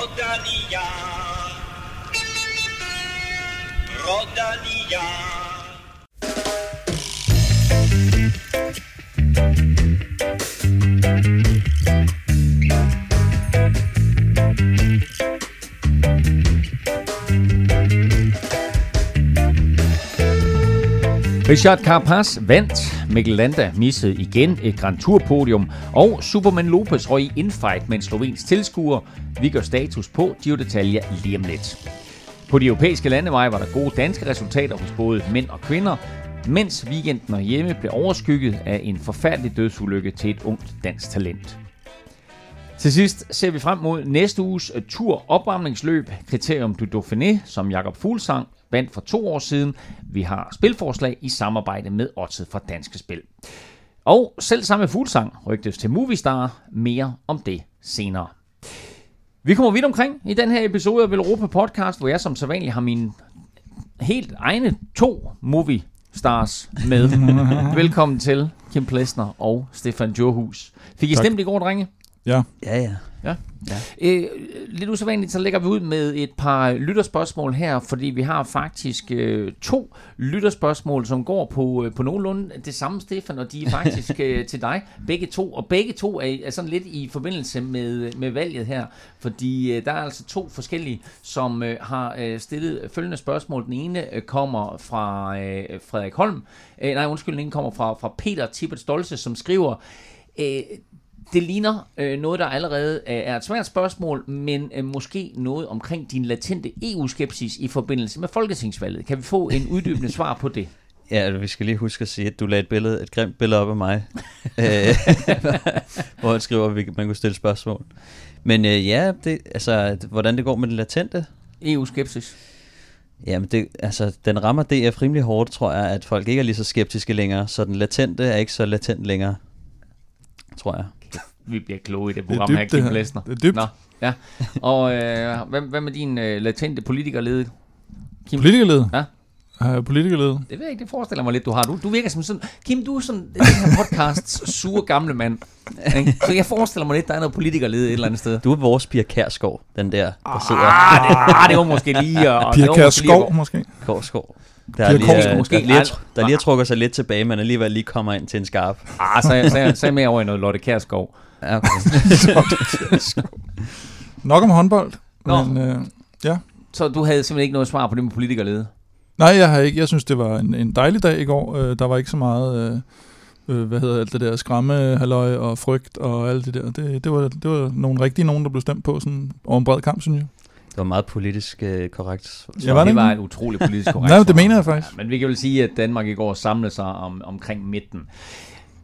Rodalia. Rodalia. Richard Carapaz vandt, Mikkel Landa missede igen et Grand Tour podium, og Superman Lopez røg i infight med en slovensk tilskuer. Vi gør status på Gio Detalje lige om lidt. På de europæiske landeveje var der gode danske resultater hos både mænd og kvinder, mens weekenden og hjemme blev overskygget af en forfærdelig dødsulykke til et ungt dansk talent. Til sidst ser vi frem mod næste uges tur opvarmningsløb, Kriterium du Dauphiné, som Jakob Fuglsang vandt for to år siden. Vi har spilforslag i samarbejde med Odset fra Danske Spil. Og selv samme Fuglsang rygtes til Movistar. Mere om det senere. Vi kommer vidt omkring i den her episode af Europa Podcast, hvor jeg som sædvanligt har mine helt egne to movie stars med. Velkommen til Kim Plesner og Stefan Johus. Fik I Tak. stemt i går, drenge? Ja. Ja, ja. Ja. ja. Øh, lidt usædvanligt, så lægger vi ud med et par lytterspørgsmål her, fordi vi har faktisk øh, to lytterspørgsmål, som går på, øh, på nogenlunde det samme, Stefan, og de er faktisk øh, til dig, begge to. Og begge to er, er sådan lidt i forbindelse med, med valget her, fordi øh, der er altså to forskellige, som øh, har øh, stillet følgende spørgsmål. Den ene øh, kommer fra øh, Frederik Holm, øh, nej undskyld, den ene kommer fra, fra Peter Tippet Stolse, som skriver... Øh, det ligner øh, noget, der allerede øh, er et svært spørgsmål, men øh, måske noget omkring din latente EU-skepsis i forbindelse med folketingsvalget. Kan vi få en uddybende svar på det? Ja, vi skal lige huske at sige, at du lagde et, billede, et grimt billede op af mig, øh, hvor han skriver, at man kunne stille spørgsmål. Men øh, ja, det, altså, hvordan det går med den latente, EU-skepsis. Jamen, det, altså, den rammer DF rimelig hårdt, tror jeg, at folk ikke er lige så skeptiske længere, så den latente er ikke så latent længere, tror jeg. Vi bliver kloge i det Det er program her, dybt, det Kim her. Plesner. Det er dybt. Nå, ja. Og øh, hvad, hvad med din øh, latente politikerlede? Kim? Politikerled? Ja. Har jeg politikerled? Det ved jeg ikke, det forestiller mig lidt, du har. Du, du virker som sådan... Kim, du er sådan den her podcasts sure gamle mand. Ikke? Så jeg forestiller mig lidt, der er noget politikerlede et eller andet sted. Du er vores Pia Kærsgaard, den der, der sidder Ah, det, ah, det var måske lige... at- Pia det Kjær måske lige at Skov, måske? Gårdsgaard. Der, er lige, øh, måske. der, lige, er der lige har trukket sig lidt tilbage, men alligevel lige kommer ind til en skarp. Ah, så, er- så, er- så er jeg med over i noget Lotte Kjærskov. Ja, okay. Nok om håndbold. Nå. Men, øh, Så du havde simpelthen ikke noget svar på det med politikerlede? nej, jeg har ikke. Jeg synes, det var en, en dejlig dag i går. Øh, der var ikke så meget... Øh, øh, hvad hedder alt det der, skræmme, halløj og frygt og alt det der. Det, det, var, det var nogle rigtige nogen, der blev stemt på sådan over en bred kamp, synes jeg. Det var meget politisk øh, korrekt. svar. Ja, var det det var ikke? et utroligt politisk korrekt Nej, det mener jeg faktisk. Ja, men vi kan vel sige, at Danmark i går samlede sig om, omkring midten.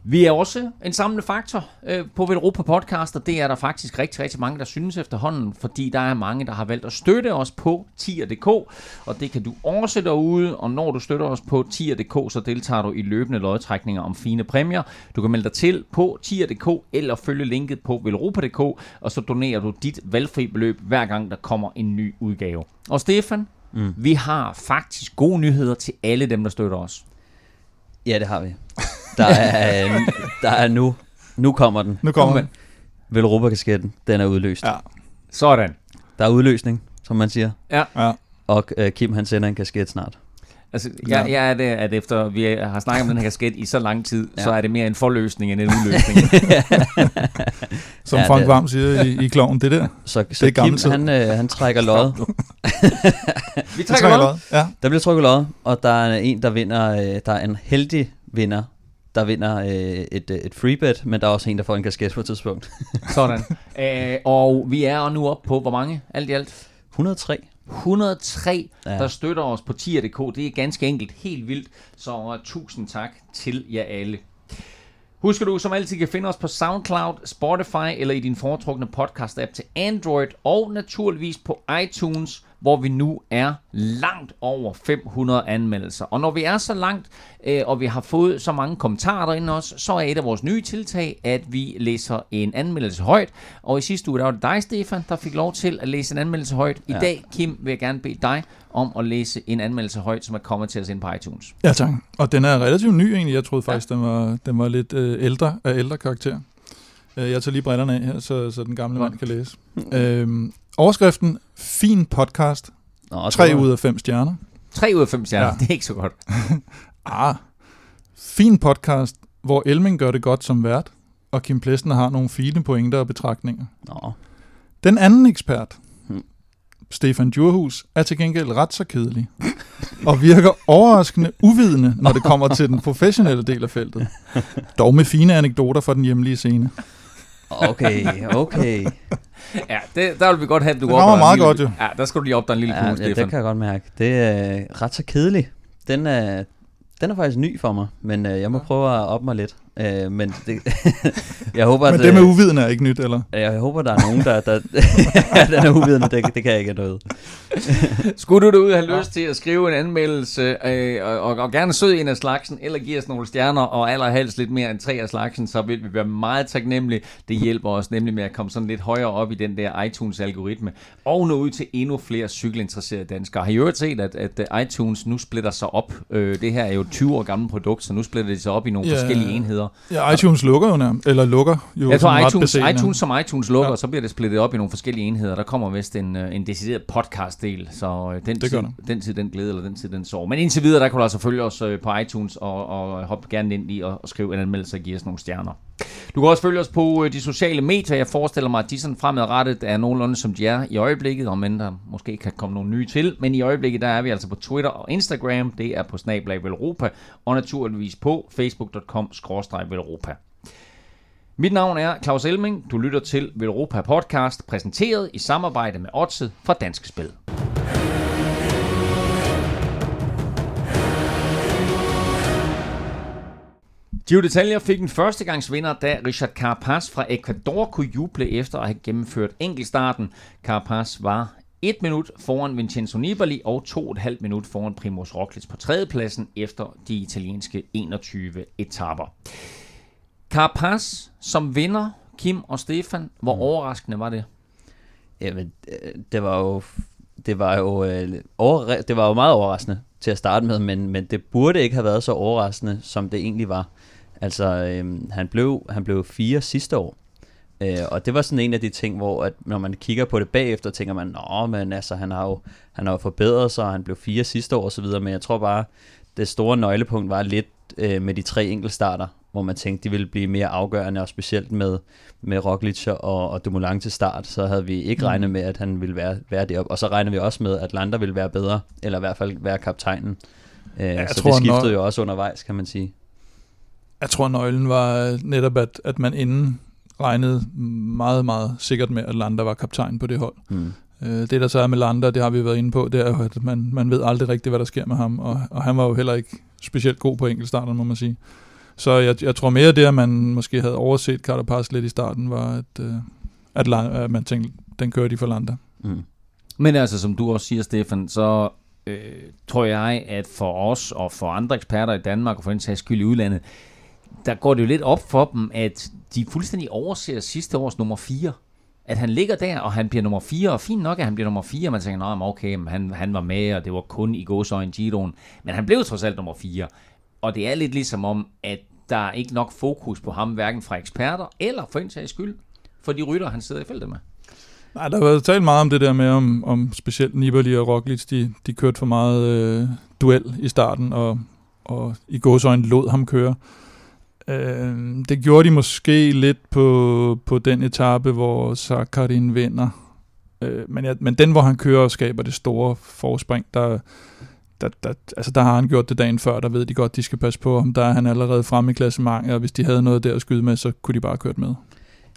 Vi er også en samlende faktor øh, på Velropa Podcast, og det er der faktisk rigtig, rigtig mange, der synes efterhånden, fordi der er mange, der har valgt at støtte os på tier.dk, og det kan du også derude, og når du støtter os på tier.dk, så deltager du i løbende lodtrækninger om fine præmier. Du kan melde dig til på tier.dk, eller følge linket på velropa.dk, og så donerer du dit valgfri beløb, hver gang der kommer en ny udgave. Og Stefan, mm. vi har faktisk gode nyheder til alle dem, der støtter os. Ja, det har vi. Der er, øh, der er nu, nu kommer den. Nu kommer Kom den. Velropa-kasketten, den er udløst. Ja. Sådan. Der er udløsning, som man siger. Ja. Og øh, Kim, han sender en kasket snart. Altså, jeg, Ja. jeg er det, at efter vi har snakket om den her kasket i så lang tid, ja. Ja. så er det mere en forløsning end en udløsning. Som Ja, Frank det- Varm siger i, i kloven, det der. Så, så er gammel Kim, tid. han, øh, han trækker lod. vi trækker jeg lod. Ja. Der bliver trykket lod, og der er en, der vinder, øh, der er en heldig vinder, der vinder øh, et, øh, et freebet, men der er også en, der får en kasket på et tidspunkt. Sådan. Æ, og vi er nu op på, hvor mange? Alt i alt? 103. 103, ja. Der støtter os på tier.dk. Det er ganske enkelt helt vildt. Så tusind tak til jer alle. Husk at du som altid kan finde os på SoundCloud, Spotify eller i din foretrukne podcast-app til Android og naturligvis på iTunes, hvor vi nu er langt over 500 anmeldelser. Og når vi er så langt, øh, og vi har fået så mange kommentarer derinde også, så er et af vores nye tiltag, at vi læser en anmeldelse højt. Og i sidste uge, der var det dig, Stefan, der fik lov til at læse en anmeldelse højt. I Ja. dag, Kim, vil jeg gerne bede dig om at læse en anmeldelse højt, som er kommet til os ind på iTunes. Ja, tak. Og den er relativt ny egentlig. Jeg troede faktisk, ja. den, var, den var lidt øh, ældre af ældre karakter. Øh, jeg tager lige brillerne af her, så, så den gamle mand kan læse. Øhm, overskriften, fin podcast, Nå, 3 ud af 5 stjerner. 3 ud af 5 stjerner, Ja. det er ikke så godt. Ah, fin podcast, hvor Elming gør det godt som vært, og Kim Plesner har nogle fine pointer og betragtninger. Nå, Den anden ekspert, Hmm. Stefan Djurhus, er til gengæld ret så kedelig, og virker overraskende uvidende, når det kommer til den professionelle del af feltet. Dog med fine anekdoter fra den hjemlige scene. Okay, okay. Ja, det, der vil vi godt have, at du Det opdager meget lille- godt, jo. Ja, der skal du lige opdage en lille Ja, smule, ja, Stefan. det kan jeg godt mærke. Det er ret så kedelig. Den er, den er faktisk ny for mig, men øh, jeg må prøve at op mig lidt. Øh, men det, jeg håber, Men at, det med uvidende er ikke nyt, eller? jeg håber, der er nogen, der... der ja, den er uvidende, det, det kan jeg ikke have noget. Skulle du derude have lyst til at skrive en anmeldelse, øh, og, og, og gerne sød en af slagsen, eller give os nogle stjerner, og allerhelst lidt mere end tre af slagsen, så vil vi være meget taknemmelige. Det hjælper os nemlig med at komme sådan lidt højere op i den der iTunes-algoritme, og nå ud til endnu flere cykelinteresserede danskere. Har I øvrigt set, at, at iTunes nu splitter sig op? Øh, det her er jo et 20 år gammelt produkt, så nu splitter det sig op i nogle Ja. forskellige enheder. Ja, iTunes lukker jo nærmest, eller lukker jo Jeg tror, iTunes, beseende. iTunes som iTunes lukker, Ja. så bliver det splittet op i nogle forskellige enheder. Der kommer vist en, øh, en decideret podcast-del, så øh, den, Det tid, den tid den glæde, eller den tid den sorg. Men indtil videre, der kan du altså følge os øh, på iTunes, og, og hoppe gerne ind i og, og skrive en anmeldelse og give os nogle stjerner. Du kan også følge os på de sociale medier. Jeg forestiller mig, at de sådan fremadrettet er nogenlunde som de er i øjeblikket, om end der måske kan komme nogle nye til. Men i øjeblikket, der er vi altså på Twitter og Instagram. Det er på Snablag Velropa, og naturligvis på facebook.com-velropa. Mit navn er Claus Elming. Du lytter til Velropa Podcast, præsenteret i samarbejde med Odset fra Danske Spil. Gio Detaljer fik en førstegangsvinder, da Richard Carapaz fra Ecuador kunne juble efter at have gennemført enkeltstarten. Carapaz var 1 minut foran Vincenzo Nibali og 2,5 minut foran Primoz Roglic på tredjepladsen efter de italienske 21 etapper. Carapaz som vinder, Kim og Stefan, hvor mm. overraskende var det? Jamen, øh, det var jo, det var jo, øh, overra- det var jo meget overraskende til at starte med, men, men det burde ikke have været så overraskende, som det egentlig var. Altså, øh, han, blev, han blev fire sidste år, øh, og det var sådan en af de ting, hvor at, når man kigger på det bagefter, tænker man, nå, men altså, han har jo, han har jo forbedret sig, og han blev fire sidste år osv., men jeg tror bare, det store nøglepunkt var lidt øh, med de tre enkeltstarter, hvor man tænkte, de ville blive mere afgørende, og specielt med, med Roglic og, og Dumoulin til start, så havde vi ikke Mm. regnet med, at han ville være, være deroppe. Og så regner vi også med, at Landa ville være bedre, eller i hvert fald være kaptajnen. Øh, jeg så tror, det skiftede når- jo også undervejs, kan man sige. Jeg tror, nøglen var netop, at, at man inden regnede meget, meget sikkert med, at Landa var kaptajn på det hold. Mm. Øh, Det, der så er med Landa, det har vi været inde på, det er jo, at man, man ved aldrig rigtigt, hvad der sker med ham, og, og han var jo heller ikke specielt god på enkeltstarterne, må man sige. Så jeg, jeg tror mere det, at man måske havde overset Carapaz lidt i starten, var, at, øh, at, at man tænkte, den kører de for Landa. Mm. Men altså, som du også siger, Stefan, så øh, tror jeg, at for os og for andre eksperter i Danmark, og for den sags skyld i udlandet, der går det jo lidt op for dem, at de fuldstændig overser sidste års nummer 4. At han ligger der, og han bliver nummer 4, og fint nok, at han bliver nummer 4, man tænker, nej, okay, men han, han var med, og det var kun i gåsøjne Giroen. Men han blev trods alt nummer 4. Og det er lidt ligesom om, at der er ikke nok fokus på ham, hverken fra eksperter, eller for en sags skyld, for de rytter, han sidder i feltet med. Nej, der har været talt meget om det der med, om, om specielt Nibali og Roglic, de, de kørte for meget øh, duel i starten, og, og i gåsøjne lod ham køre. Øh, det gjorde de måske lidt på, på den etape, hvor Sakarin vinder. Øh, men, ja, men den, hvor han kører og skaber det store forspring, der, der, der, altså der har han gjort det dagen før, der ved de godt, de skal passe på ham. Der er han allerede fremme i klassementet, og hvis de havde noget der at skyde med, så kunne de bare have kørt med.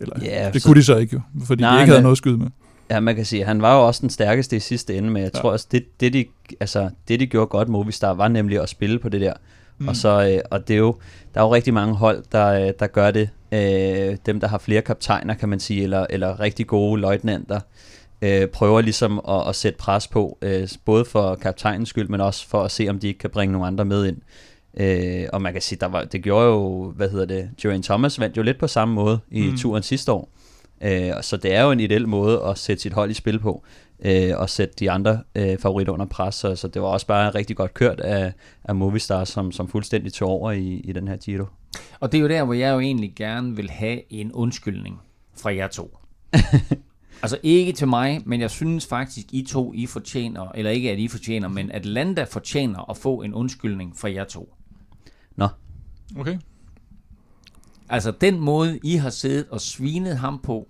Eller, Ja, det så- kunne de så ikke jo, fordi Nej, de ikke havde men- noget at skyde med. Ja, man kan sige, han var jo også den stærkeste i sidste ende, men jeg Ja. tror også, det, det, de, altså, det de gjorde godt Movistar, var nemlig at spille på det der. Mm. Og, så, øh, og det er jo, der er jo rigtig mange hold, der, øh, der gør det. Øh, dem, der har flere kaptajner, kan man sige, eller, eller rigtig gode løjtnanter, øh, prøver ligesom at, at sætte pres på, øh, både for kaptajnens skyld, men også for at se, om de ikke kan bringe nogle andre med ind. Øh, og man kan sige, der var, det gjorde jo, hvad hedder det, Geraint Thomas vandt jo lidt på samme måde i Mm. turen sidste år. Øh, så det er jo en ideel måde at sætte sit hold i spil på, øh, og sætte de andre øh, favoritter under pres. Så, så det var også bare rigtig godt kørt af, af Movistar, som, som fuldstændig tog over i, i den her Giro. Og det er jo der, hvor jeg jo egentlig gerne vil have en undskyldning fra jer to. altså ikke til mig, men jeg synes faktisk, I to, I fortjener, eller ikke at I fortjener, men at Landa fortjener at få en undskyldning fra jer to. Nå, Okay. Altså den måde, I har siddet og svinet ham på,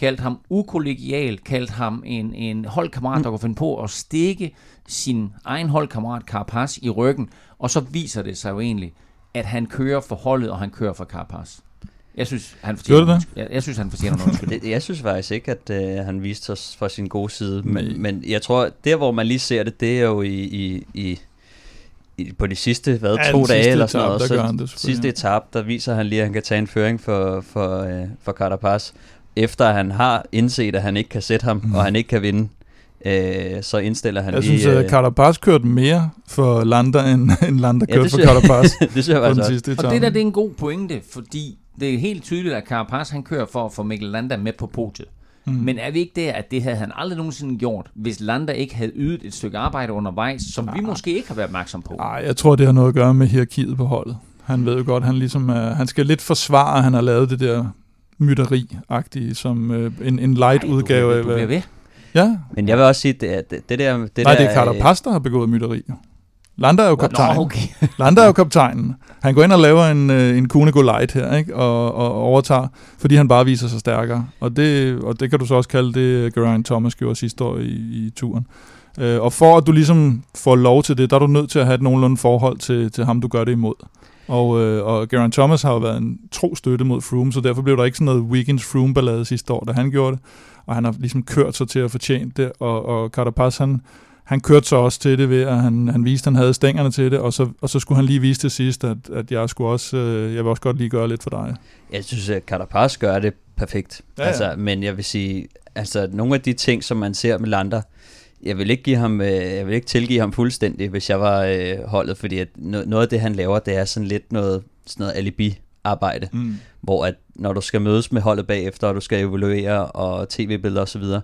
kaldt ham ukollegial, kaldt ham en, en holdkammerat, der kunne finde på at stikke sin egen holdkammerat Carapaz i ryggen, og så viser det sig jo egentlig, at han kører for holdet, og han kører for Carapaz. Jeg synes, han fortjener, det jeg, jeg synes, han fortjener det, jeg synes faktisk ikke, at øh, han viste os fra sin gode side. Men, men jeg tror, der hvor man lige ser det, det er jo i, i, i, i på de sidste hvad, Ja, to dage sidste eller sådan noget. der gør han Så det sidste ja. etape, der viser han lige, at han kan tage en føring for, for, øh, for Carapaz. Efter at han har indset, at han ikke kan sætte ham, Mm. og han ikke kan vinde, øh, så indstiller han Jeg lige... synes, at Carapaz kørte mere for Landa, end, end Landa Ja, kørte det for jeg- Carapaz det synes jeg faktisk sidste Og det der, det er en god pointe, fordi det er helt tydeligt, at Carapaz han kører for at få Mikkel Landa med på podiet. Mm. Men er vi ikke der, at det havde han aldrig nogensinde gjort, hvis Landa ikke havde ydet et stykke arbejde undervejs, som vi måske ikke har været opmærksom på? Ej, jeg tror, det har noget at gøre med hierarkiet på holdet. Han ved jo godt, han ligesom er, han skal lidt forsvare, at han har lavet det der mytteri-agtige, som øh, en, en light Ej, du udgave af... Du bliver hvad- ved. Ja, Men jeg vil også sige, det, det, det der... Det nej, der, det er Carapaz, der har begået mytteri. Landa er jo kaptajn. Nå, okay. Landa er jo kaptajnen. Han går ind og laver en, øh, en Kunego Light her, ikke? Og, og overtager, fordi han bare viser sig stærkere. Og det, og det kan du så også kalde det, Geraint Thomas gjorde sidste år i, i turen. Øh, og for at du ligesom får lov til det, der er du nødt til at have et nogenlunde forhold til, til ham, du gør det imod. Og, øh, og Geraint Thomas har jo været en tro støtte mod Froome, så derfor blev der ikke sådan noget Weekends Froome-ballade sidste år, da han gjorde det. Og han har ligesom kørt sig til at fortjene det, og, og Carapaz, han, han kørte så også til det ved, at han, han viste, at han havde stængerne til det, og så, og så skulle han lige vise til sidst, at, at jeg skulle også, øh, jeg vil også godt lige gøre lidt for dig. Jeg synes, at Carapaz gør det perfekt. Ja, Ja. Altså, men jeg vil sige, altså nogle af de ting, som man ser med Lander, jeg vil ikke give ham, øh, jeg vil ikke tilgive ham fuldstændig, hvis jeg var øh, holdet, fordi at no- noget af det, han laver, det er sådan lidt noget, sådan noget alibi-arbejde, Mm. hvor at når du skal mødes med holdet bagefter, og du skal evaluere og tv-billeder osv., så,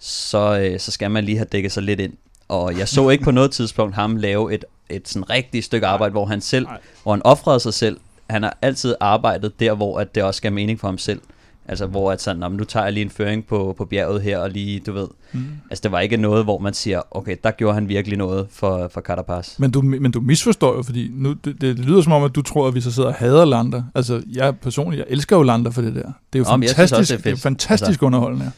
så, øh, så skal man lige have dækket sig lidt ind. Og jeg så ikke på noget tidspunkt ham lave et, et sådan rigtigt stykke arbejde, hvor han selv, Nej. hvor han offrede sig selv. Han har altid arbejdet der, hvor at det også gav mening for ham selv. Altså hvor at sådan, "Nå, men nu tager jeg lige en føring på, på bjerget her, og lige, du ved. Mm. Altså det var ikke noget, hvor man siger, okay, der gjorde han virkelig noget for, for Carapaz. Men du, men du misforstår jo, fordi nu, det, det lyder som om, at du tror, at vi så sidder og hader Lander. Altså, jeg personligt, jeg elsker jo Lander for det der. Det er jo Nå, fantastisk, også, det det er er fedt. fantastisk Altså- underholdende.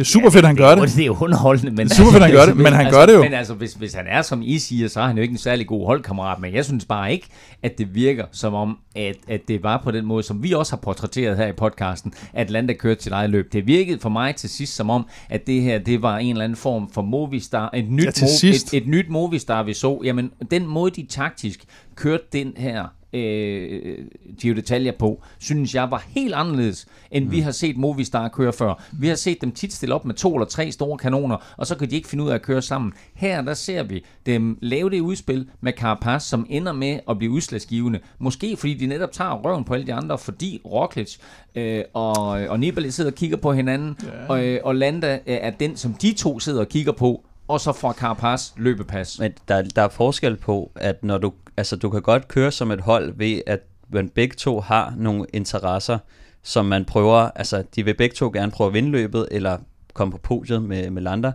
Det er super fedt, han gør det. Det er jo underholdende, men... Det er super fedt, han gør det, men han altså, gør det jo. Men altså, hvis, hvis han er, som I siger, så er han jo ikke en særlig god holdkammerat, men jeg synes bare ikke, at det virker som om, at, at det var på den måde, som vi også har portrætteret her i podcasten, at Landa kørte sit eget løb. Det virkede for mig til sidst som om, at det her, det var en eller anden form for Movistar, et nyt, Ja, Mo- et, et nyt Movistar, vi så. Jamen, den måde, de taktisk kørte den her øh, Gio Detaljer på, synes jeg var helt anderledes, end mm. vi har set Movistar køre før. Vi har set dem tit stille op med to eller tre store kanoner, og så kan de ikke finde ud af at køre sammen. Her der ser vi dem lave det udspil med Carapaz, som ender med at blive udslagsgivende. Måske fordi de netop tager røven på alle de andre, fordi Roglic øh, og, og Nibali sidder og kigger på hinanden, Ja. og, øh, og Landa øh, er den, som de to sidder og kigger på, og så får Carapaz løbepas. Men der, der er forskel på, at når du, altså du kan godt køre som et hold ved, at man begge to har nogle interesser, som man prøver, altså de vil begge to gerne prøve at vinde løbet, eller komme på podiet med, med Lander.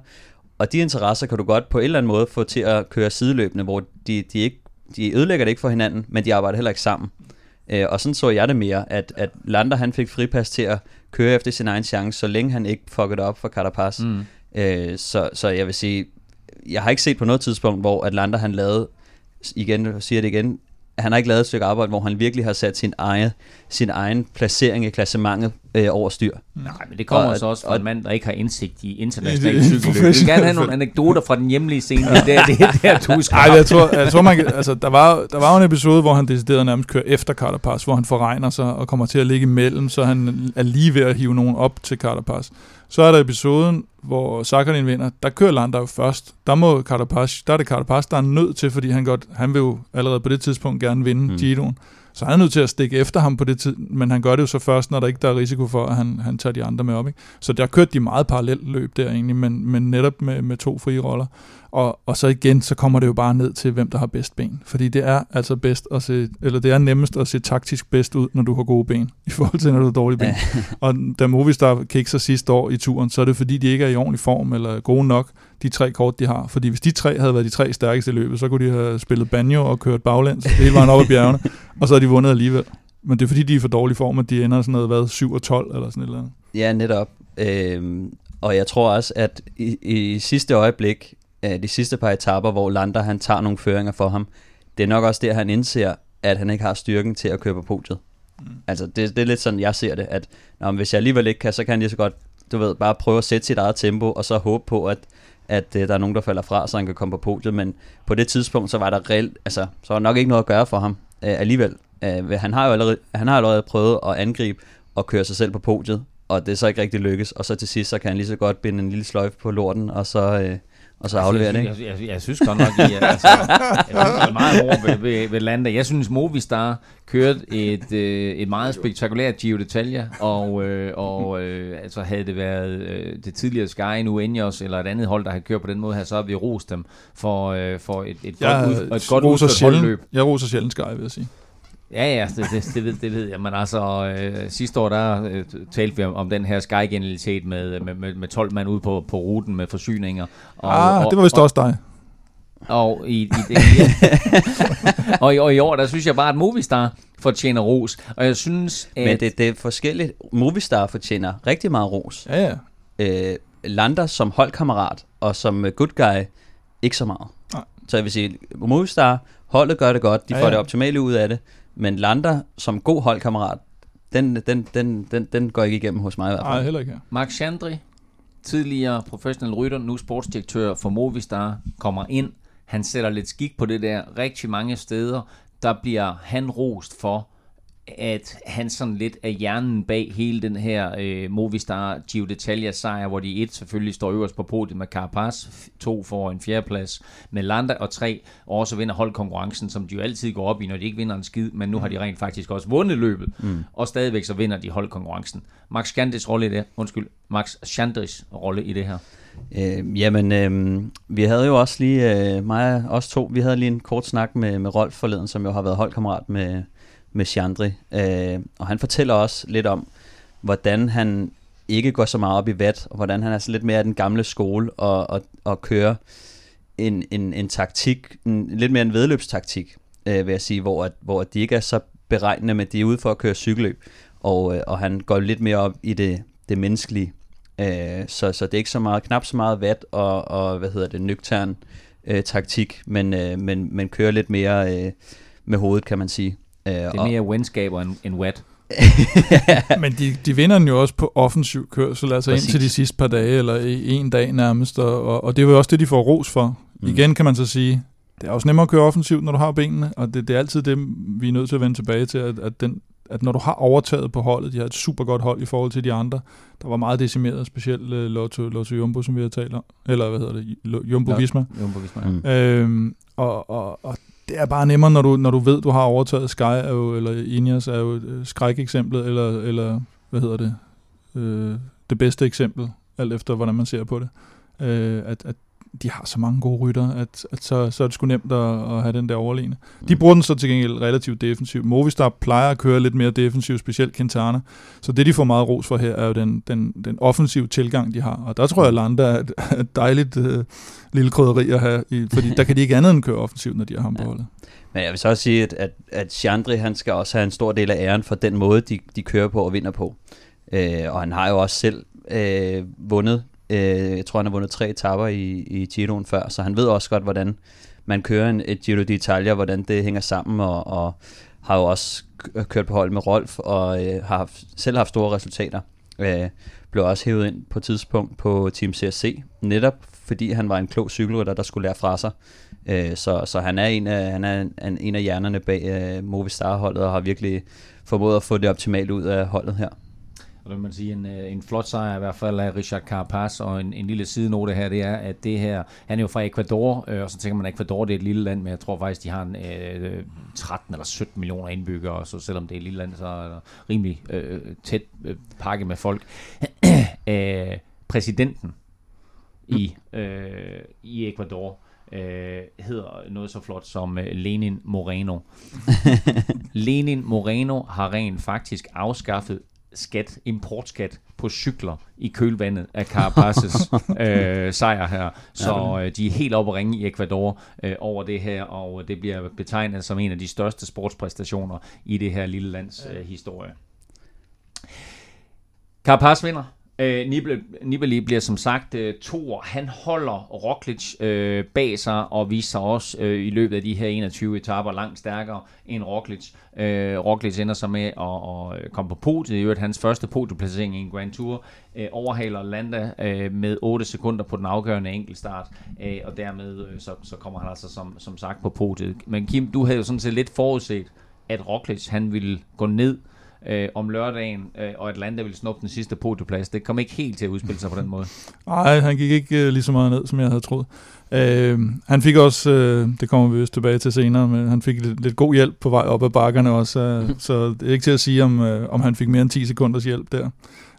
Og de interesser kan du godt på en eller anden måde få til at køre sideløbende, hvor de, de, ikke, de ødelægger det ikke for hinanden, men de arbejder heller ikke sammen. Øh, og sådan så jeg det mere, at, at Lander han fik fripas til at køre efter sin egen chance, så længe han ikke fuckede op for Carapaz. Mm. Øh, så, så jeg vil sige, jeg har ikke set på noget tidspunkt, hvor Atlanta han lavede, igen, siger det igen, han har ikke lavet et stykke arbejde, hvor han virkelig har sat sin egen, sin egen placering i klassementet øh, over styr. Nej, men det kommer Og- så også fra og- en mand, der ikke har indsigt i det- cykelløb. Vi vil gerne have nogle anekdoter fra den hjemlige scene. Det er der, det er der du skal Ej, jeg tror, jeg tror man kan, altså, der var, der var jo en episode, hvor han decideret nærmest kører efter Carapaz, hvor han forregner sig og kommer til at ligge imellem, så han er lige ved at hive nogen op til Carapaz. Så er der episoden, hvor Sakharin vinder. Der kører Landa jo først. Der, må Carapaz, der er det Carapaz, der er nødt til, fordi han, godt, han vil jo allerede på det tidspunkt gerne vinde Mm. Giroen. Så han er nødt til at stikke efter ham på det tid, men han gør det jo så først, når der ikke der er risiko for, at han, han tager de andre med op. Ikke? Så der kørte de meget parallelt løb der egentlig, men, men netop med, med to frie roller. Og, og så igen, så kommer det jo bare ned til, hvem der har bedst ben. Fordi det er altså bedst at se, eller det er nemmest at se taktisk bedst ud, når du har gode ben, i forhold til, når du har dårlige ben. og da Movistar kikser sidste år i turen, så er det fordi, de ikke er i ordentlig form, eller gode nok, de tre kort, de har. Fordi hvis de tre havde været de tre stærkeste i løbet, så kunne de have spillet banjo og kørt baglæns hele vejen op i bjergene, og så har de vundet alligevel. Men det er fordi, de er for dårlig form, at de ender sådan noget, hvad, 7 og 12 eller sådan et eller andet. Ja, netop. Øhm, og jeg tror også, at i, i sidste øjeblik, øh, de sidste par etapper, hvor Lander han tager nogle føringer for ham, det er nok også der, han indser, at han ikke har styrken til at køre på podiet. Mm. Altså, det, det er lidt sådan, jeg ser det, at når, hvis jeg alligevel ikke kan, så kan han lige så godt, du ved, bare prøve at sætte sit eget tempo, og så håbe på, at, at øh, der er nogen, der falder fra, så han kan komme på podiet. Men på det tidspunkt, så var der reelt, altså, så var nok ikke noget at gøre for ham øh, alligevel. Øh, han, har jo allerede, han har allerede prøvet at angribe og køre sig selv på podiet, og det er så ikke rigtig lykkes. Og så til sidst, så kan han lige så godt binde en lille sløjfe på lorten, og så, øh, og så aflevere det, ikke? Jeg, jeg, jeg synes godt nok, I, altså, jeg er meget hårdt ved, ved, ved Landa. Jeg synes, Movistar kørte et, øh, et meget spektakulært Giro d'Italia, og, øh, og øh, altså havde det været øh, det tidligere Sky, nu Ineos, eller et andet hold, der havde kørt på den måde her, så har vi rost dem for, øh, for et, et jeg, godt, ud, et godt udført holdløb. Jeg roser sjældent Sky, vil jeg sige. Ja, ja, det, det, det, ved, det ved jeg. Men altså, øh, sidste år, der øh, talte vi om, om den her sky-genialitet med, med, med, med 12 mand ude på, på ruten med forsyninger. Og, ah, og, det var vist også dig. Og i, i, det, ja. og, i, og i år, der synes jeg bare, at Movistar fortjener ros. Og jeg synes, at... Men det, det er forskelligt. Movistar fortjener rigtig meget ros. Ja, ja. Øh, Lander som holdkammerat og som good guy, ikke så meget. Nej. Så jeg vil sige, Movistar, holdet gør det godt, de ja, får ja. det optimale ud af det. Men Lander som god holdkammerat, den, den, den, den, den går ikke igennem hos mig i hvert fald. Nej, heller ikke. Mark Chandri, tidligere professionel rytter, nu sportsdirektør for Movistar, kommer ind. Han sætter lidt skik på det der rigtig mange steder. Der bliver han rost for, at han sådan lidt er hjernen bag hele den her øh, Movistar Gio d'Italia sejr, hvor de et selvfølgelig står øverst på podiet med Carapaz, to får en fjerdeplads med Landa, og tre også vinder holdkonkurrencen, som de jo altid går op i, når de ikke vinder en skid, men nu har de rent faktisk også vundet løbet, mm. og stadigvæk så vinder de holdkonkurrencen. Max Chandris rolle i det, undskyld, Max Chandris rolle i det her. Øh, jamen, øh, vi havde jo også lige, øh, mig og os to, vi havde lige en kort snak med, med Rolf forleden, som jo har været holdkammerat med, med Chandri. Øh, og han fortæller også lidt om, hvordan han ikke går så meget op i vat, og hvordan han er så lidt mere af den gamle skole og, og, og kører en, en, en taktik, en, lidt mere en vedløbstaktik, øh, vil jeg sige, hvor, at, hvor de ikke er så beregnende, men de er ude for at køre cykelløb, og, øh, og han går lidt mere op i det, det menneskelige. Øh, så, så det er ikke så meget, knap så meget vat og, og hvad hedder det, nøgtern øh, taktik, men, øh, men, men kører lidt mere øh, med hovedet, kan man sige. Øh, det er mere windskaber end, end wet. Men de, de vinder den jo også på offensiv kørsel, altså Præcis. indtil de sidste par dage, eller i en dag nærmest, og, og, og det er jo også det, de får ros for. Mm. Igen kan man så sige, det er også nemmere at køre offensivt, når du har benene, og det, det er altid det, vi er nødt til at vende tilbage til, at, at, den, at når du har overtaget på holdet, de har et super godt hold i forhold til de andre, der var meget decimeret, specielt uh, Lotto, Lotto Jumbo, som vi har talt om, eller hvad hedder det, Jumbo Visma. Jumbo Visma, ja. Mm. Øhm, og, og, og det er bare nemmere, når du, når du ved, du har overtaget Sky, er jo, eller Ineos er jo øh, skrækeksemplet, eller, eller hvad hedder det, øh, det bedste eksempel, alt efter hvordan man ser på det. Øh, at, at de har så mange gode rytter, at, at så, så er det sgu nemt at, at have den der overlegne. De mm. bruger den så til gengæld relativt defensiv. Movistar plejer at køre lidt mere defensiv, specielt Quintana. Så det, de får meget ros for her, er jo den, den, den offensive tilgang, de har. Og der tror jeg, at Landa er et, et dejligt uh, lille krydderi at have, i, fordi der kan de ikke andet end køre offensivt, når de har ham på holdet. Men jeg vil så også sige, at, at, at Chandri, han skal også have en stor del af æren for den måde, de, de kører på og vinder på. Øh, og han har jo også selv øh, vundet Øh, jeg tror, han har vundet tre etapper i, i Giroen før, så han ved også godt, hvordan man kører en, et Giro d'Italia, hvordan det hænger sammen, og, og har jo også øh, kørt på hold med Rolf, og øh, har haft, selv haft store resultater. Øh, blev også hævet ind på et tidspunkt på Team CSC, netop fordi han var en klog cykelrytter, der skulle lære fra sig. Øh, så, så han er en af, han er en, en af hjernerne bag øh, Movistar-holdet, og har virkelig formået at få det optimalt ud af holdet her. Og det man sige, en, øh, en flot sejr i hvert fald af Richard Carapaz, og en, en lille sidenote her, det er, at det her, han er jo fra Ecuador, øh, og så tænker man, at Ecuador det er et lille land, men jeg tror faktisk, de har en øh, 13 eller 17 millioner indbyggere, så selvom det er et lille land, så er der rimelig øh, tæt øh, pakke med folk. øh, præsidenten i, øh, i Ecuador, øh, hedder noget så flot som øh, Lenin Moreno. Lenin Moreno har rent faktisk afskaffet skat, importskat på cykler i kølvandet af Carapaz's øh, sejr her. Så øh, de er helt oppe at ringe i Ecuador øh, over det her, og det bliver betegnet som en af de største sportspræstationer i det her lille lands øh, historie. Carapaz vinder Øh, Nibali bliver som sagt øh, to. Han holder Roglic øh, bag sig og viser sig også øh, i løbet af de her 21 etaper langt stærkere end Roglic. Øh, Roglic ender sig med at, at øh, komme på podiet. I øvrigt hans første podieplacering i en Grand Tour. Øh, overhaler Landa øh, med 8 sekunder på den afgørende enkeltstart. Øh, og dermed øh, så, så kommer han altså som, som sagt på podiet. Men Kim, du havde jo sådan set lidt forudset, at Roglic han ville gå ned øh, om lørdagen, øh, og Atlanta ville snuppe den sidste podieplads. Det kom ikke helt til at udspille sig på den måde. Nej, han gik ikke øh, lige så meget ned, som jeg havde troet. Øh, han fik også, øh, det kommer vi vist tilbage til senere, men han fik lidt, lidt god hjælp på vej op ad bakkerne også, øh, så det er ikke til at sige, om, øh, om han fik mere end 10 sekunders hjælp der.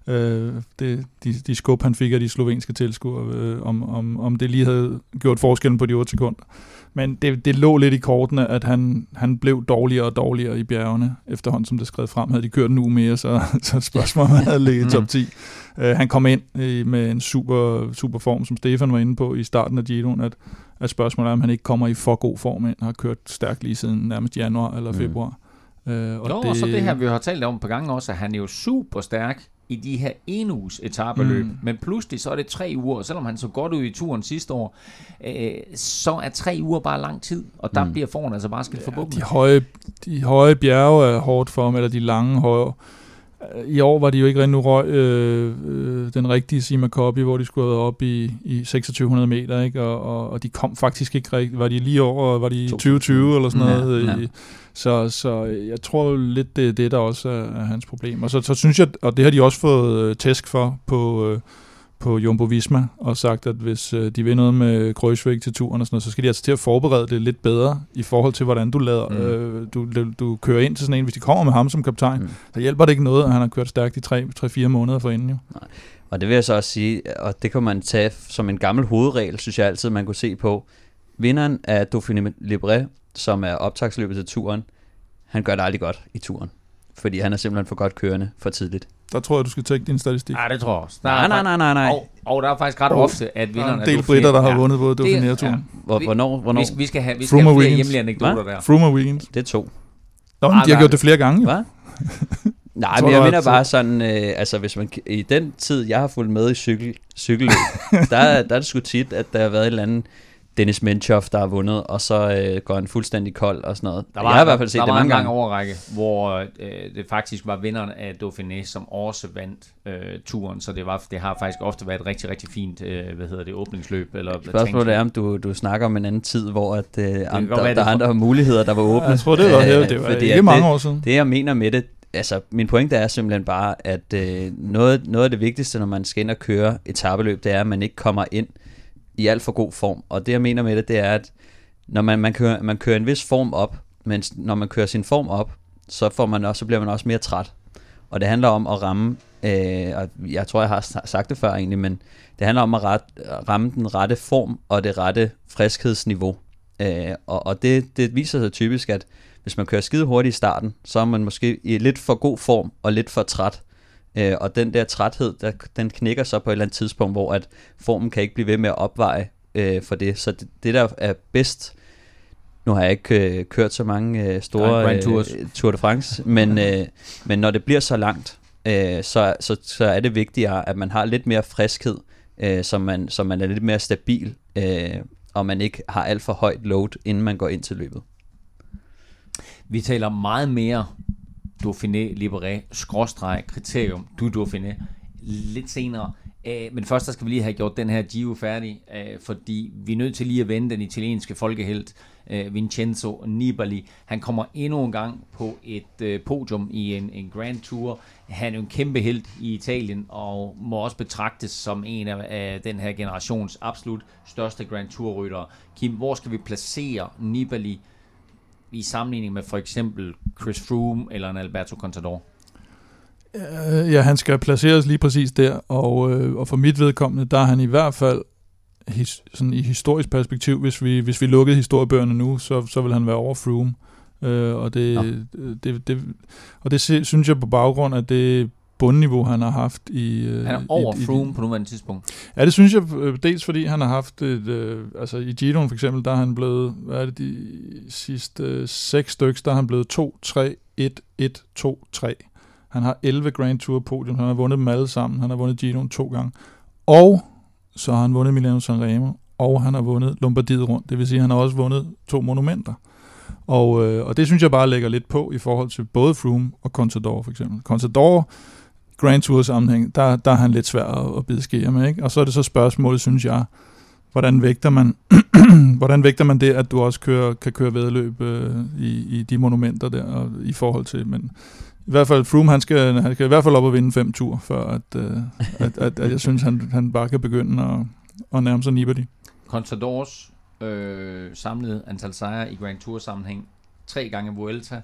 Øh, det, de, de skub, han fik af de slovenske tilskuere, øh, om, om, om det lige havde gjort forskellen på de 8 sekunder. Men det, det lå lidt i kortene, at han, han blev dårligere og dårligere i bjergene, efterhånden som det skred frem. Havde de kørt en uge mere, så, så spørgsmålet havde ligget i top 10. Uh, øh, han kom ind i, med en super, super form, som Stefan var inde på i starten af Giroen, at, at spørgsmålet er, om han ikke kommer i for god form ind, har kørt stærkt lige siden nærmest januar eller mm. februar. Mm. Uh, og, jo, det, og så det her, vi har talt om på gange også, at han er jo super stærk i de her en uges etabeløb, mm. men pludselig så er det tre uger, og selvom han så godt ud i turen sidste år, øh, så er tre uger bare lang tid, og der mm. bliver foran altså bare skilt ja, de høje, de høje bjerge er hårdt for ham, eller de lange høje. I år var de jo ikke rigtig nu røg øh, øh, den rigtige Sima Copy, hvor de skulle have op i, i 2600 meter, ikke? Og, og, og de kom faktisk ikke rigtigt. Var de lige over, var de i 2020 eller sådan noget? Ja, ja. Så, så jeg tror lidt, det er det, der også er, er hans problem. Og så, så synes jeg, og det har de også fået øh, tæsk for på, øh, på Jumbo Visma, og sagt, at hvis øh, de vil noget med Kreuzweg til turen og sådan noget, så skal de altså til at forberede det lidt bedre i forhold til, hvordan du lader, mm. øh, du, du kører ind til sådan en. Hvis de kommer med ham som kaptajn, mm. så hjælper det ikke noget, at han har kørt stærkt i 3-4 måneder for inden jo. Nej. Og det vil jeg så også sige, og det kan man tage som en gammel hovedregel, synes jeg altid, man kunne se på. Vinderen af Dauphiné Libre som er optagsløbet til turen, han gør det aldrig godt i turen. Fordi han er simpelthen for godt kørende for tidligt. Der tror jeg, du skal tjekke din statistik. Nej, det tror jeg også. Der nej, nej, nej, nej, nej. Og, og der er faktisk ret oh, ofte, at vinderne... Der er en del britter, der har ja. vundet både Dauphiné-turen. Ja. Hvornår? hvornår? Vi, vi skal have, vi skal have flere hjemlige anekdoter der. Froome Weekend. Det er to. Nå, men de har gjort det flere gange. Hvad? Nej, men jeg mener bare sådan, øh, altså hvis man, i den tid, jeg har fulgt med i cykel, cykel der, der er det sgu tit, at der har været et eller andet Dennis Menchoff, der har vundet, og så øh, går han fuldstændig kold og sådan noget. Der var, jeg har i hvert fald set der det mange gange. overrække, hvor øh, det faktisk var vinderen af Dauphiné, som også vandt øh, turen, så det, var, det har faktisk ofte været et rigtig, rigtig fint, øh, hvad hedder det, åbningsløb. Eller Spørgsmålet er, om du, du snakker om en anden tid, hvor at, øh, andre, være, der er andre muligheder, der var åbne. Ja, jeg tror, det var, øh, det var ikke det, mange år siden. Det, jeg mener med det, altså min pointe er simpelthen bare, at øh, noget, noget af det vigtigste, når man skal ind og køre etabeløb, det er, at man ikke kommer ind i alt for god form. Og det jeg mener med det, det er, at når man, man, kører, man kører en vis form op, men når man kører sin form op, så, får man også, så bliver man også mere træt. Og det handler om at ramme, øh, og jeg tror, jeg har sagt det før egentlig, men det handler om at ret, ramme den rette form og det rette friskhedsniveau. Øh, og og det, det viser sig typisk, at hvis man kører skide hurtigt i starten, så er man måske i lidt for god form og lidt for træt. Øh, og den der træthed, der, den knækker så på et eller andet tidspunkt, hvor at formen kan ikke blive ved med at opveje øh, for det. Så det, det, der er bedst, nu har jeg ikke øh, kørt så mange øh, store øh, Tour de France, men, øh, men når det bliver så langt, øh, så, så, så er det vigtigere, at man har lidt mere friskhed, øh, så, man, så man er lidt mere stabil, øh, og man ikke har alt for højt load, inden man går ind til løbet. Vi taler meget mere Dauphiné Libéré, skråstreg, kriterium, du Dauphiné, lidt senere. Øh, men først der skal vi lige have gjort den her Gio færdig, øh, fordi vi er nødt til lige at vende den italienske folkehelt, øh, Vincenzo Nibali. Han kommer endnu en gang på et øh, podium i en, en Grand Tour. Han er en kæmpe held i Italien, og må også betragtes som en af, af den her generations absolut største Grand Tour-ryttere. Kim, hvor skal vi placere Nibali i sammenligning med for eksempel Chris Froome eller en Alberto Contador? Øh, ja, han skal placeres lige præcis der, og, øh, og for mit vedkommende, der er han i hvert fald his, sådan i historisk perspektiv, hvis vi, hvis vi lukkede historiebøgerne nu, så, så vil han være over Froome. Øh, og, det, ja. det, det, og det synes jeg på baggrund af det bundniveau, han har haft i... Øh, han er over i, Froome i, på nuværende tidspunkt. Ja, det synes jeg øh, dels fordi han har haft et... Øh, altså i Giroen for eksempel, der er han blevet... Hvad er det de sidste øh, seks stykker, der er han blevet 2, 3, 1, 1, 2, 3. Han har 11 Grand Tour podium. Han har vundet dem alle sammen. Han har vundet Gino'en to gange. Og så har han vundet Milano Sanremo. Og han har vundet Lombardiet rundt. Det vil sige, at han har også vundet to monumenter. Og, øh, og det synes jeg bare lægger lidt på i forhold til både Froome og Contador for eksempel. Contador, Grand Tour sammenhæng, der, der er han lidt svær at, at bide skære med. Ikke? Og så er det så spørgsmålet, synes jeg, hvordan vægter man, hvordan vægter man det, at du også kører, kan køre vedløb øh, i, i de monumenter der, og, i forhold til, men i hvert fald Froome, han skal, han skal i hvert fald op og vinde fem tur, før at, øh, at, at, at jeg synes, han, han bare kan begynde at, at nærme sig Nibali. Contadors øh, samlede antal sejre i Grand Tour sammenhæng, tre gange Vuelta,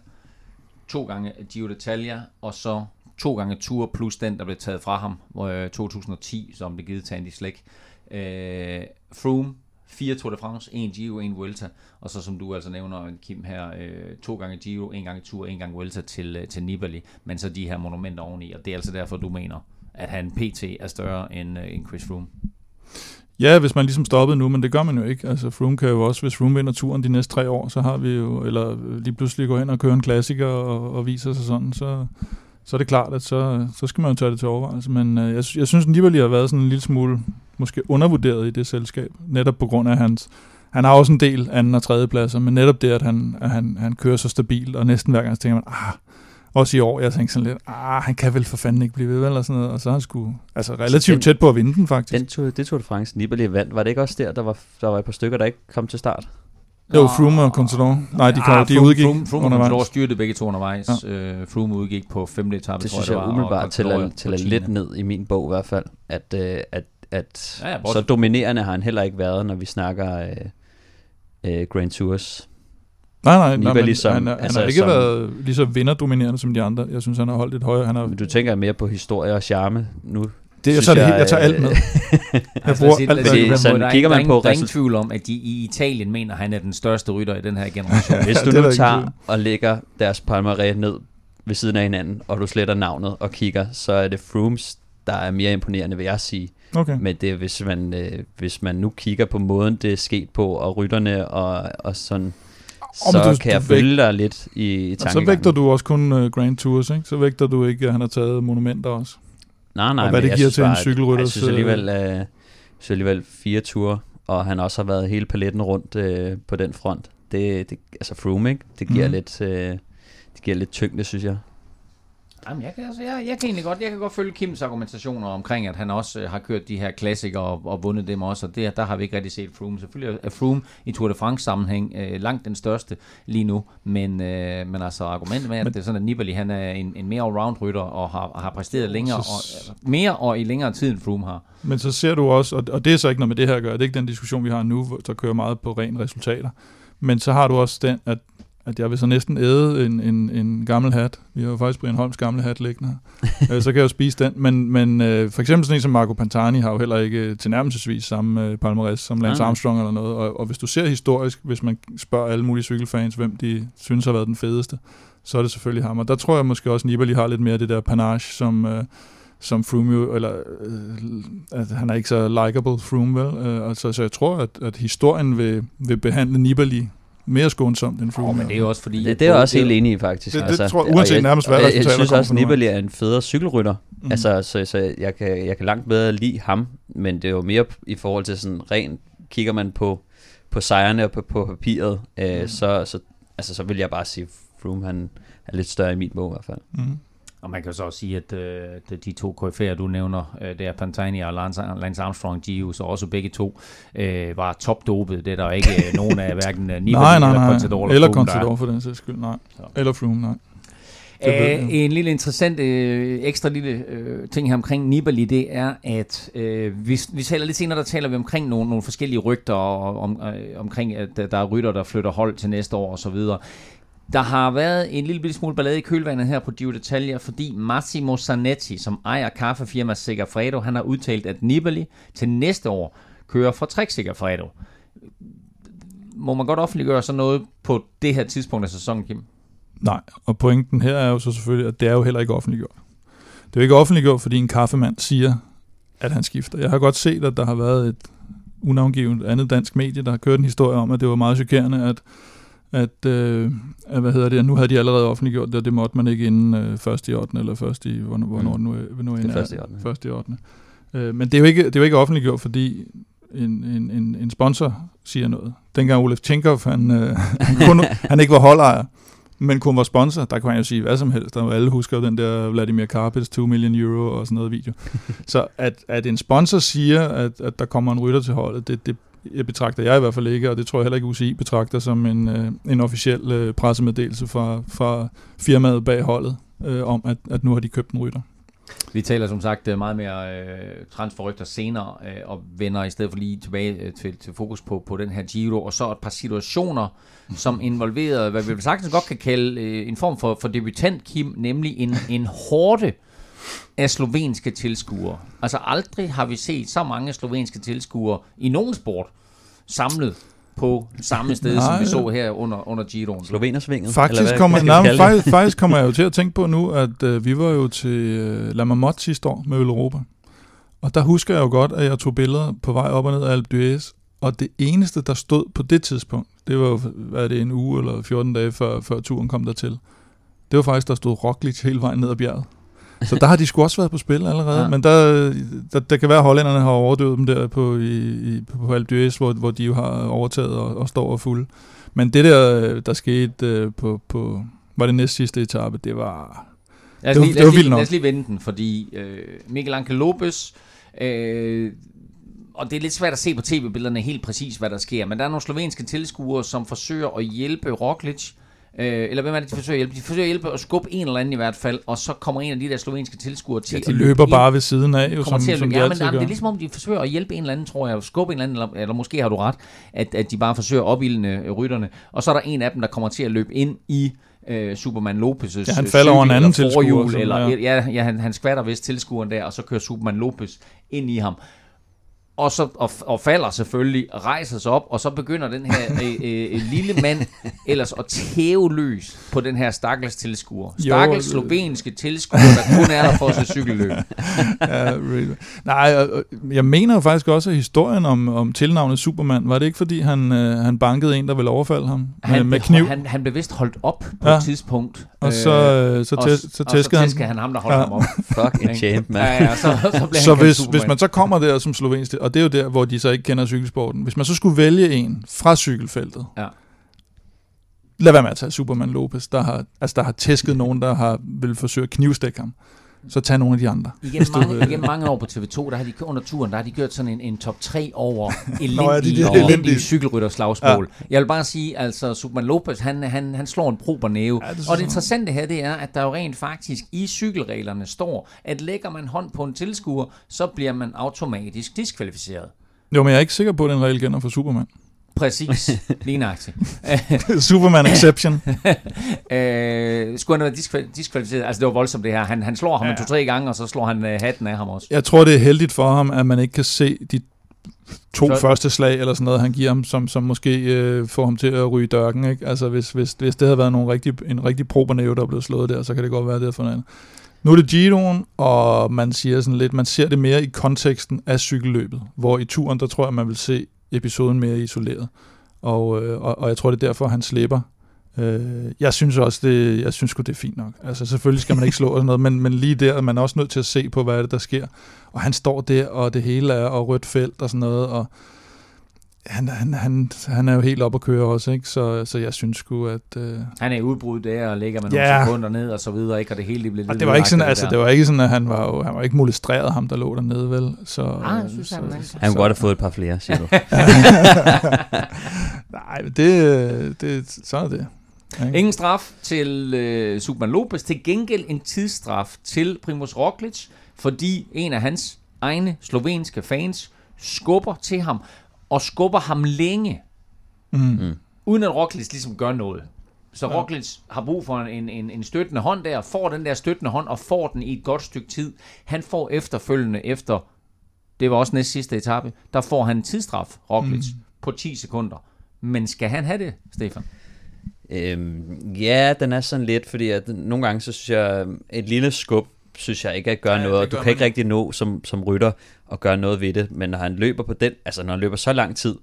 to gange Giro d'Italia, og så to gange Tour plus den, der blev taget fra ham, øh, 2010, som blev givet til Andy Slick. Øh, Froome, fire Tour de France, en Giro, en Vuelta, og så som du altså nævner, Kim her, øh, to gange Giro, en gang Tour, en gang Vuelta til, øh, til Nibali, men så de her monumenter oveni, og det er altså derfor, du mener, at han PT er større end, øh, end Chris Froome. Ja, hvis man ligesom stoppede nu, men det gør man jo ikke. Altså Froome kan jo også, hvis Froome vinder turen de næste tre år, så har vi jo, eller lige pludselig går hen og kører en klassiker og, og viser sig sådan, så, så er det klart, at så, så skal man jo tage det til overvejelse. Men øh, jeg, jeg synes, at Nibali har været sådan en lille smule måske undervurderet i det selskab, netop på grund af hans... Han har også en del anden og tredje pladser, men netop det, at han, at han, han kører så stabilt, og næsten hver gang så tænker man, ah, også i år, jeg tænkte sådan lidt, ah, han kan vel for fanden ikke blive ved, eller sådan noget, og så er han sgu altså relativt den, tæt på at vinde den, faktisk. Den tog, det tog det France Nibali vandt. Var det ikke også der, der var, der var et par stykker, der ikke kom til start? Jo, Froome og Contador. Nej, de, kom, ah, de udgik Froome, Froome undervejs. Froome styrte begge to undervejs. Ja. Uh, Froome udgik på femte etape, det tror jeg, det var. Det synes jeg umiddelbart tæller, tæller lidt ned i min bog i hvert fald, at, uh, at, at ja, ja, så dominerende har han heller ikke været, når vi snakker uh, uh, Grand Tours. Nej, nej, nej men ligesom, han, han altså, har ikke som, været lige så vinderdominerende som de andre. Jeg synes, han har holdt et højere. Han har, men du tænker mere på historie og charme nu? Det, jeg, så det, jeg, jeg tager alt med. jeg altså, bruger alt med. Sådan, kigger man på der er ingen tvivl om, at de i Italien mener, at han er den største rytter i den her generation. Hvis du nu tager og lægger deres palmarès ned ved siden af hinanden, og du sletter navnet og kigger, så er det Frooms, der er mere imponerende, vil jeg sige. Okay. Men det, hvis, man, øh, hvis man nu kigger på måden, det er sket på, og rytterne og, og sådan, så du, kan jeg følge dig lidt i, i tankegangen. Så vægter du også kun uh, Grand Tours, ikke? Så vægter du ikke, at han har taget monumenter også. Nej, nej, og hvad det giver til en cykelrytter. Jeg synes alligevel, uh, synes alligevel fire ture, og han også har været hele paletten rundt uh, på den front. Det, det altså Froome, ikke? Det giver mm. lidt, uh, det giver lidt tyngde, synes jeg. Jamen, jeg kan, altså, jeg, jeg kan egentlig godt, jeg kan godt følge Kims argumentationer omkring, at han også øh, har kørt de her klassikere og, og vundet dem også, og det, der har vi ikke rigtig set Froome. Selvfølgelig er Froome i Tour de France sammenhæng øh, langt den største lige nu, men, øh, men altså argumentet med, at men, det er sådan, at Nibali han er en, en mere allround rytter og har, har præsteret længere, så, og, mere og i længere tid end Froome har. Men så ser du også, og, og det er så ikke noget med det her at gøre, det er ikke den diskussion, vi har nu, der kører meget på ren resultater, men så har du også den, at at jeg vil så næsten æde en, en, en gammel hat. Vi har jo faktisk Brian Holms gamle hat liggende her. Øh, så kan jeg jo spise den. Men, men øh, for eksempel sådan en som Marco Pantani har jo heller ikke tilnærmelsesvis samme øh, palmarès som Lance Armstrong eller noget. Og, og hvis du ser historisk, hvis man spørger alle mulige cykelfans, hvem de synes har været den fedeste, så er det selvfølgelig ham. Og der tror jeg måske også, at Nibali har lidt mere det der panache, som... Øh, som Froome jo, eller øh, at han er ikke så likable Froome, vel? Øh, altså, så jeg tror, at, at historien vil, vil behandle Nibali mere skånsomt end Froome. Oh, men det er jo også fordi... Det, det er jeg også helt enig i, faktisk. Det, det altså, tror jeg, uanset jeg, nærmest hvad jeg, jeg, jeg synes også, at Nibali er en federe cykelrytter. Mm. Altså, så, så jeg, kan, jeg kan langt bedre lide ham, men det er jo mere i forhold til sådan rent, kigger man på, på sejrene og på, på papiret, øh, mm. så, så, altså, så vil jeg bare sige, Froome han er lidt større i mit bog i hvert fald. Mm. Og man kan så også sige, at øh, de to KF'er, du nævner, øh, det er Pantani og Lance, Lance Armstrong, Gio, så også begge to øh, var topdopet. Det er der ikke øh, nogen af hverken øh, Nibali nej, nej, eller nej. Contador. Eller Contador for den sags skyld, nej. Så. Eller Froome, nej. Uh, en lille interessant øh, ekstra lille øh, ting her omkring Nibali, det er, at øh, vi, vi taler lidt senere, der taler vi omkring nogle, nogle forskellige rygter og, om, øh, omkring, at der er rytter, der flytter hold til næste år osv. Der har været en lille smule ballade i kølvandet her på Dio Detaljer, fordi Massimo Zanetti, som ejer kaffefirma Segafredo, han har udtalt, at Nibali til næste år kører for Trek Segafredo. Må man godt offentliggøre sådan noget på det her tidspunkt af sæsonen, Kim? Nej, og pointen her er jo så selvfølgelig, at det er jo heller ikke offentliggjort. Det er jo ikke offentliggjort, fordi en kaffemand siger, at han skifter. Jeg har godt set, at der har været et unavngivet andet dansk medie, der har kørt en historie om, at det var meget chokerende, at, at, øh, at hvad hedder det, nu havde de allerede offentliggjort det, og det måtte man ikke inden øh, 1. i 8. eller 1. i, hvornår, hvornår Mm. nu, nu Det end er først i 8. Først i 8. Øh, men det er, jo ikke, det er jo ikke offentliggjort, fordi en, en, en, en sponsor siger noget. Dengang Olaf Tjenkov, han, øh, han, kun, han ikke var holdejer, men kun var sponsor, der kan man jo sige hvad som helst. Der alle husker den der Vladimir Karpets 2 million euro og sådan noget video. Så at, at en sponsor siger, at, at der kommer en rytter til holdet, det, det jeg betragter jeg i hvert fald ikke, og det tror jeg heller ikke UCI betragter som en, øh, en officiel øh, pressemeddelelse fra, fra firmaet bag holdet, øh, om at, at nu har de købt en rytter. Vi taler som sagt øh, meget mere øh, transferrygter senere, øh, og vender i stedet for lige tilbage øh, til, til fokus på, på den her Giro, og så et par situationer, som involverede, hvad vi sagtens godt kan kalde øh, en form for, for debutant, Kim, nemlig en, en hårde af slovenske tilskuere. Altså aldrig har vi set så mange slovenske tilskuere i nogen sport samlet på samme sted, som vi Nej. så her under, under Giroen. Slovenersvinget? Faktisk kommer, nej, faktisk, faktisk kommer jeg jo til at tænke på nu, at øh, vi var jo til øh, La Marmotte sidste år med Øl Europa. Og der husker jeg jo godt, at jeg tog billeder på vej op og ned af Alpe d'Huez. Og det eneste, der stod på det tidspunkt, det var jo, hvad er det, en uge eller 14 dage før, før turen kom dertil. Det var faktisk, der stod Roglic hele vejen ned ad bjerget. Så der har de sgu også været på spil allerede. Ja. Men der, der, der kan være, at hollænderne har overdøvet dem der på, i, i, på Alpe hvor, hvor de jo har overtaget og, og står og fulde. Men det der, der skete øh, på, på, var det næst sidste etape, det var... Lad os, Det var- lige, det var os lige, vildt nok. lad os lige vende den, fordi øh, Miguel Angel Lopez, øh, og det er lidt svært at se på tv-billederne helt præcis, hvad der sker, men der er nogle slovenske tilskuere, som forsøger at hjælpe Roglic, øh, eller hvem er det, de forsøger at hjælpe? De forsøger at hjælpe at skubbe en eller anden i hvert fald, og så kommer en af de der slovenske tilskuere til Ja, de løbe løber ind. bare ved siden af, jo, som, til at som løbe. de Ja, men, jamen, det er ligesom om, de forsøger at hjælpe en eller anden, tror jeg, at skubbe en eller anden, eller, eller måske har du ret, at, at de bare forsøger at opildne rytterne. Og så er der en af dem, der kommer til at løbe ind i øh, Superman Lopez' Ja, han falder over en anden tilskuer, eller, ja. ja, ja han, han skvatter vist tilskueren der, og så kører Superman Lopez ind i ham. Og, så, og, og falder selvfølgelig, rejser sig op, og så begynder den her øh, øh, lille mand ellers at tæve løs på den her stakkels tilskuer. Stakkels øh, slovenske tilskuer, der kun er der for at se cykelløb. ja, really. Nej, jeg mener jo faktisk også, at historien om, om tilnavnet Superman, var det ikke fordi, han, øh, han bankede en, der ville overfalde ham Han, med, med blev- kniv? Han, han blev vist holdt op på Ja. et tidspunkt. og så, øh, så, og, tæs, så og tæskede han. han ham, der holdt Ja. ham op. Fuck en champ, mand. Ja, ja, så, så blev Så hvis, hvis man så kommer der som slovensk, og det er jo der, hvor de så ikke kender cykelsporten, hvis man så skulle vælge en fra cykelfeltet, Ja. lad være med at tage Superman Lopez, der har, altså der har tæsket nogen, der har vil forsøge at knivstikke ham. Så tag nogle af de andre. Du mange, igennem mange år på TV2, der har de under turen, der har de gjort sådan en, en top 3 over elendige, Nå, ja, de der over elendige cykelrytterslagsmål. Ja. Jeg vil bare sige, altså Superman Lopez, han, han, han slår en prober næve. Ja, det og det interessante her, det er, at der jo rent faktisk i cykelreglerne står, at lægger man hånd på en tilskuer, så bliver man automatisk diskvalificeret. Jo, men jeg er ikke sikker på, at den regel gælder for Superman. Præcis, lige nøjagtigt. Superman exception. øh, skulle han være diskval- diskvalificeret? Altså, det var voldsomt det her. Han, han slår ham ja. to-tre gange, og så slår han øh, hatten af ham også. Jeg tror, det er heldigt for ham, at man ikke kan se de to Så- første slag, eller sådan noget, han giver ham, som, som måske øh, får ham til at ryge dørken. Ikke? Altså, hvis, hvis, hvis det havde været nogle rigtig, en rigtig probernæve, der er blevet slået der, så kan det godt være, det er for noget. Nu er det Giroen, og man siger sådan lidt, man ser det mere i konteksten af cykelløbet, hvor i turen, der tror jeg, man vil se episoden mere isoleret. Og, øh, og, og jeg tror, det er derfor, han slipper. Øh, jeg synes også, det, jeg synes det er fint nok. Altså, selvfølgelig skal man ikke slå og sådan noget, men, men lige der er man også nødt til at se på, hvad er det, der sker. Og han står der, og det hele er og rødt felt og sådan noget, og han, han, han, han er jo helt op at køre også, ikke? Så, så jeg synes sgu, at... Øh... Han er i udbrud der og ligger med nogle sekunder ned og så videre, ikke? Og det hele blev Og lidt det var ikke sådan, altså, der. det var ikke sådan, at han var jo, han var ikke molestreret ham, der lå dernede, vel? Så, Ah, jeg synes, så, han var- så, Han kunne godt have fået et par flere, siger du. Nej, men det, det, så er det. Ikke? Ingen straf til øh, Superman Lopez. Til gengæld en tidsstraf til Primoz Roglic, fordi en af hans egne slovenske fans skubber til ham, og skubber ham længe, Mm. uden at Roglic ligesom gør noget. Så Ja. Roglic har brug for en, en, en støttende hånd der, får den der støttende hånd, og får den i et godt stykke tid. Han får efterfølgende, efter, det var også næst sidste etape, der får han en tidsstraf, Roglic, mm. på 10 sekunder. Men skal han have det, Stefan? Øhm, ja, den er sådan lidt, fordi at nogle gange, så synes jeg, et lille skub, synes jeg ikke at gøre Ja, noget. gør Du kan man ikke rigtig nå som, som rytter at gøre noget ved det, men når han løber på den, altså når han løber så lang tid,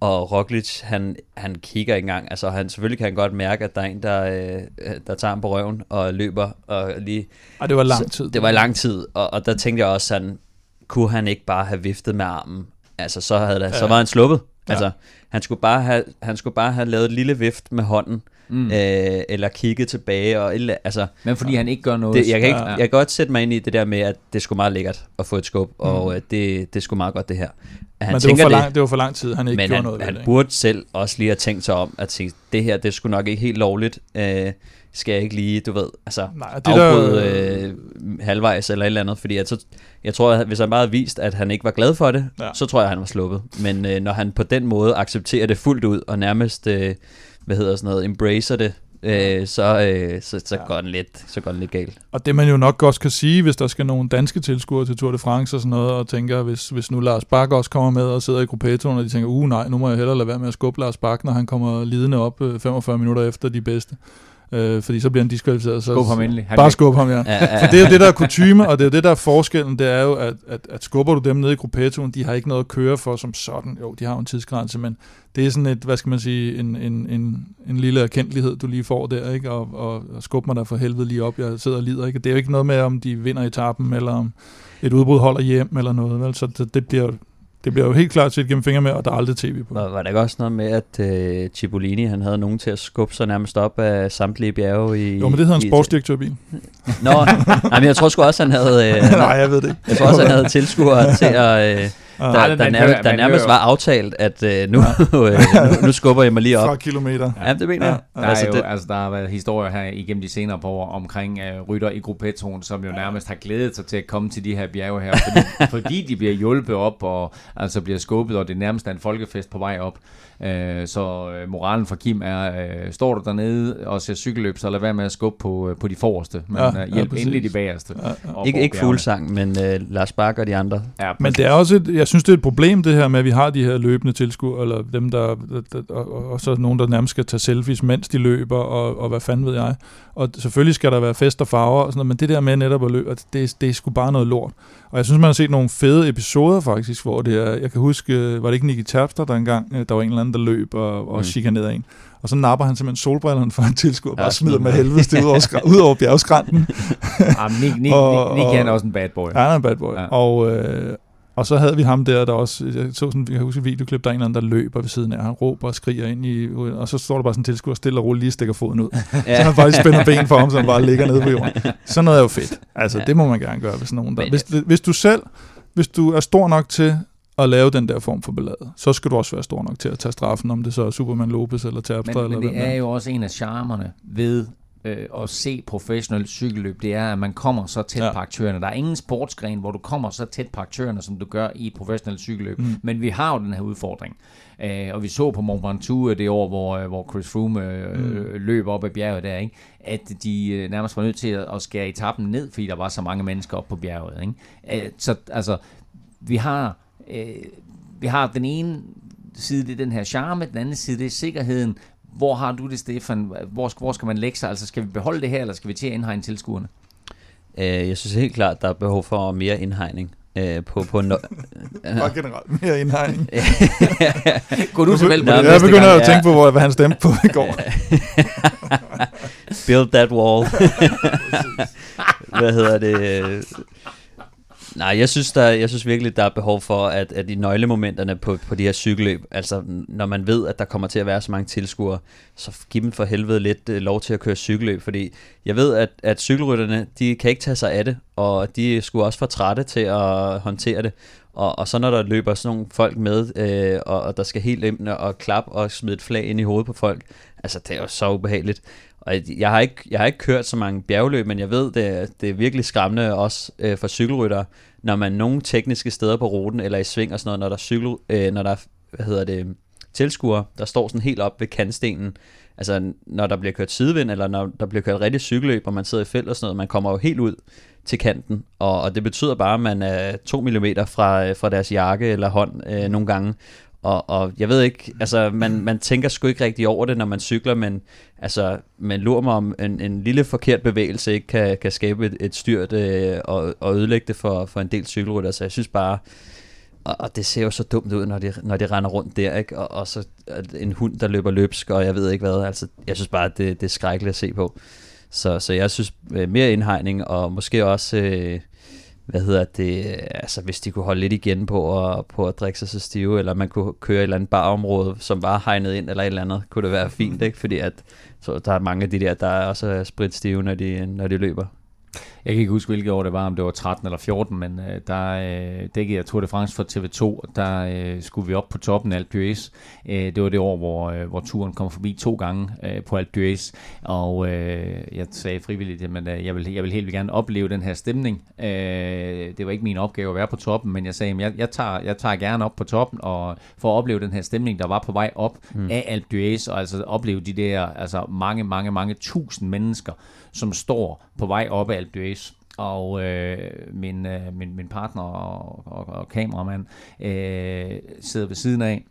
og Roglic, han, han kigger ikke engang, altså han, selvfølgelig kan han godt mærke, at der er en, der, øh, der tager ham på røven og løber, og lige Og det var lang tid. det var i lang tid, og, og der tænkte jeg også sådan, kunne han ikke bare have viftet med armen? Altså, så, havde der, ja. så var han sluppet. Ja. Altså, han skulle, bare have, han skulle bare have lavet et lille vift med hånden, Mm. øh, eller kigget tilbage, og altså, Men fordi han ikke gør noget. det, jeg, kan ikke, Ja. jeg kan godt sætte mig ind i det der med, at det skulle meget lækkert at få et skub, Mm. og øh, det, det skulle meget godt det her. Han Men det var, for det, lang, det var for lang tid, han ikke men gjorde han, noget ved han det. ikke? burde selv også lige have tænkt sig om, at tænke, det her, det skulle nok ikke helt lovligt. Øh, skal jeg ikke lige, du ved, altså Nej, det afbryde der, øh, halvvejs eller et eller andet, fordi at så, jeg tror, at hvis han bare havde vist, at han ikke var glad for det, ja. så tror jeg, at han var sluppet. Men øh, når han på den måde accepterer det fuldt ud, og nærmest, øh, hvad hedder sådan noget, embracer det, øh, så, øh, så, så, Ja. går den lidt, så går den lidt galt. Og det man jo nok også kan sige, hvis der skal nogle danske tilskuere til Tour de France og sådan noget, og tænker, hvis, hvis nu Lars Bak også kommer med og sidder i gruppetonen, og de tænker, uh nej, nu må jeg hellere lade være med at skubbe Lars Bak, når han kommer lidende op øh, 45 minutter efter de bedste. Øh, fordi så bliver han diskvalificeret. Så, Skub ham endelig. Han Bare skub ham, ja. Ja, ja, For det er jo det, der er kutume, og det er jo det, der er forskellen, det er jo, at, at, at skubber du dem ned i gruppetonen, de har ikke noget at køre for som sådan. Jo, de har jo en tidsgrænse, men det er sådan et, hvad skal man sige, en, en, en, en lille erkendelighed, du lige får der, ikke? Og, og, og skub mig der for helvede lige op, jeg sidder og lider, ikke? Det er jo ikke noget med, om de vinder etappen, eller om et udbrud holder hjem, eller noget, vel? Så det, det bliver det bliver jo helt klart set gennem fingre med, og der er aldrig tv på. Var, var der ikke også noget med, at øh, Cipollini, han havde nogen til at skubbe sig nærmest op af samtlige bjerge i... Jo, men det hedder en sportsdirektørbil. Nå, nej, men jeg tror sgu også, han havde... Øh, Nej, jeg ved det ikke. jeg tror også, han havde tilskuere til at... Øh, der, Nej, der, nærmest, hører- der nærmest var aftalt, at øh, nu, øh, nu, nu skubber jeg mig lige op. fra kilometer. Ja, det mener jeg. Der, er Altså, jo, det, altså, der har været historier her igennem de senere par år omkring uh, rytter i gruppetonen, som jo nærmest har glædet sig til at komme til de her bjerge her, fordi, fordi de bliver hjulpet op og altså bliver skubbet, og det nærmest er en folkefest på vej op. Uh, så uh, moralen for Kim er, uh, står du dernede og ser cykelløb, så lad være med at skubbe på, uh, på de forreste, men Ja, ja, ja, uh, hjælp præcis. endelig de bagerste. Ja, ja. ikke ikke fuglsang, men øh, Lars Bak og de andre. Ja, Men det er også et, jeg synes, det er et problem, det her med, at vi har de her løbende tilskuere, eller dem, der, der, der og, og, så nogen, der nærmest skal tage selfies, mens de løber, og, og hvad fanden ved jeg. Og selvfølgelig skal der være fest og farver og sådan noget, men det der med netop at løbe, det, det, det er sgu bare noget lort. Og jeg synes, man har set nogle fede episoder faktisk, hvor det er, jeg kan huske, øh, var det ikke Nicky Terpstra, der engang, øh, der var en eller anden, der løb og, og Mm. chikanerede en. Og så napper han simpelthen solbrillerne for en tilskuer, og bare smider med helvede ud over, skra- ud over bjergskrænten. Ja, men Nick, Nick, Og- Nick, Nick han er og- også en bad boy. Ja, han er en bad boy. Ja. Og, øh, og så havde vi ham der, der også, jeg så sådan, jeg kan huske et videoklip, der er en eller anden, der løber ved siden af, han råber og skriger ind i, og så står der bare sådan en tilskuer stille og roligt lige stikker foden ud. Ja. Så han faktisk spænder ben for ham, så han bare ligger nede på jorden. Sådan noget er jo fedt. Altså, det må man gerne gøre, hvis nogen der... Hvis, hvis du selv, hvis du er stor nok til at lave den der form for ballade, så skal du også være stor nok til at tage straffen, om det så er Superman Lopez eller Terpstra Men, eller men det er. jo også en af charmerne ved øh, at se professionelt cykelløb, det er, at man kommer så tæt ja. På aktørerne. Der er ingen sportsgren, hvor du kommer så tæt på aktørerne, som du gør i et professionelt cykelløb. Mm. Men vi har jo den her udfordring. Øh, og vi så på Mont Ventoux øh, det år, hvor, øh, hvor Chris Froome øh, mm. løb op ad bjerget der, ikke? at de øh, nærmest var nødt til at, at skære etappen ned, fordi der var så mange mennesker op på bjerget. Ikke? Øh, så altså, vi har, øh, vi har den ene side, det er den her charme, den anden side, det er sikkerheden. Hvor har du det, Stefan? Hvor, hvor skal man lægge sig? Altså, skal vi beholde det her, eller skal vi til at indhegne tilskuerne? Øh, jeg synes helt klart, der er behov for mere indhegning. Øh, på, på no- Bare generelt mere indhegning. Gå du til valg på det Jeg begynder gang? at tænke på, hvor- hvad han stemte på i går. Build that wall. Hvad hedder det? Nej, jeg synes, der, jeg synes virkelig, der er behov for, at, at i nøglemomenterne på, på de her cykelløb, altså når man ved, at der kommer til at være så mange tilskuere, så giv dem for helvede lidt uh, lov til at køre cykelløb, fordi jeg ved, at, at cykelrytterne, de kan ikke tage sig af det, og de skulle også for trætte til at håndtere det. Og, og så når der løber sådan nogle folk med, øh, og, og der skal helt ind og klap og smide et flag ind i hovedet på folk, altså det er jo så ubehageligt. Og jeg har ikke, jeg har ikke kørt så mange bjergløb, men jeg ved, det det er virkelig skræmmende også øh, for cykelryttere, når man nogle tekniske steder på ruten, eller i sving og sådan noget, når der, cykel, øh, når der hvad hedder det, tilskuer, der står sådan helt op ved kantstenen, altså når der bliver kørt sidevind, eller når der bliver kørt rigtig cykelløb, og man sidder i felt og sådan noget, man kommer jo helt ud til kanten, og, og det betyder bare, at man er to millimeter fra, øh, fra deres jakke eller hånd øh, nogle gange, og, og jeg ved ikke, altså man, man tænker sgu ikke rigtig over det, når man cykler, men altså man lurer mig om en, en lille forkert bevægelse ikke kan, kan skabe et, et styrt øh, og, og ødelægge det for, for en del cykelrytter. Så jeg synes bare, og, og det ser jo så dumt ud, når de, når de render rundt der, ikke? Og, og så en hund, der løber løbsk, og jeg ved ikke hvad. Altså, jeg synes bare, at det, det er skrækkeligt at se på. Så, så jeg synes øh, mere indhegning, og måske også... Øh, hvad hedder det, altså hvis de kunne holde lidt igen på at, på at drikke sig så stive, eller man kunne køre et eller andet barområde, som var hegnet ind, eller et eller andet, kunne det være fint, ikke? Fordi at, så der er mange af de der, der er også spritstive, når de, når de løber. Jeg kan ikke huske, hvilket år det var, om det var 13 eller 14, men øh, der øh, dækkede jeg Tour de France for TV2, og der øh, skulle vi op på toppen af Alpe d'Huez. Øh, det var det år, hvor, øh, hvor turen kom forbi to gange øh, på Alpe d'Huez, og øh, jeg sagde frivilligt, at øh, jeg, vil, jeg vil helt gerne opleve den her stemning. Øh, det var ikke min opgave at være på toppen, men jeg sagde, at jeg, jeg, tager, jeg tager gerne op på toppen og for at opleve den her stemning, der var på vej op mm. af Alpe d'Huez, og altså opleve de der altså mange, mange, mange tusind mennesker, som står på vej op ad Alpe og øh, min, øh, min, min partner og, og, og kameramand øh, sidder ved siden af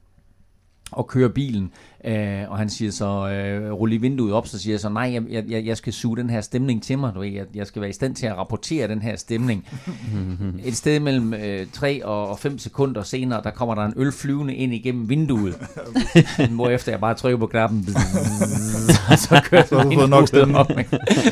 og kører bilen, øh, og han siger så, øh, rul lige vinduet op, så siger jeg så, nej, jeg, jeg, jeg skal suge den her stemning til mig, du ved, jeg, jeg skal være i stand til at rapportere den her stemning. Et sted mellem øh, 3 og 5 sekunder senere, der kommer der en øl flyvende ind igennem vinduet, efter jeg bare trykker på knappen, så kører så du nok stemning. op.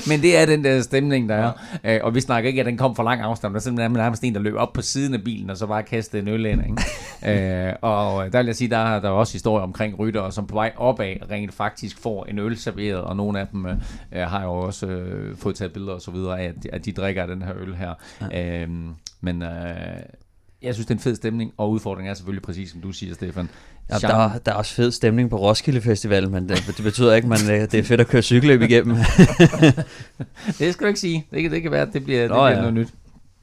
Men det er den der stemning, der er, øh, og vi snakker ikke, at den kom for lang afstand, der er simpelthen nærmest en, der løber op på siden af bilen, og så bare kaster en øl ind, ikke? øh, og der vil jeg sige, der, der er også historie omkring ryttere, som på vej opad rent faktisk får en øl serveret, og nogle af dem øh, øh har jo også øh, fået taget billeder og så videre af, at, at de drikker den her øl her. Ja. Øhm, men øh, jeg synes, det er en fed stemning, og udfordringen er selvfølgelig præcis, som du siger, Stefan. Ja, der, der er også fed stemning på Roskilde Festival, men det, det betyder ikke, at det er fedt at køre cykelløb igennem. det skal du ikke sige. Det kan, det kan være, at det bliver, Nå, det bliver ja. noget nyt.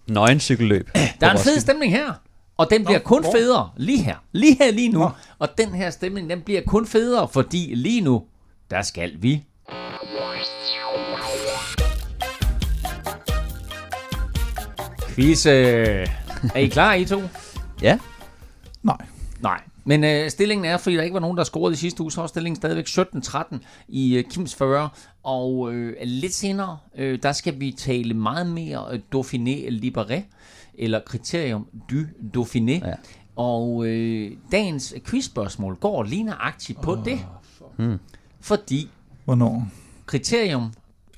Nøgen cykelløb. Der er en fed stemning her. Og den bliver Nå, kun hvor? federe lige her. Lige her, lige nu. Nå. Og den her stemning, den bliver kun federe, fordi lige nu, der skal vi... Quiz. Øh, er I klar, I to? ja. Nej. Nej. Men øh, stillingen er, fordi der ikke var nogen, der scorede i sidste uge, så er stillingen stadigvæk 17-13 i øh, Kims 40. Og øh, lidt senere, øh, der skal vi tale meget mere øh, Dauphiné Libéré eller kriterium du Dauphiné. Ja. Og øh, dagens quizspørgsmål går lige nøjagtigt på oh, det. Hmm. Fordi Hvornår? kriterium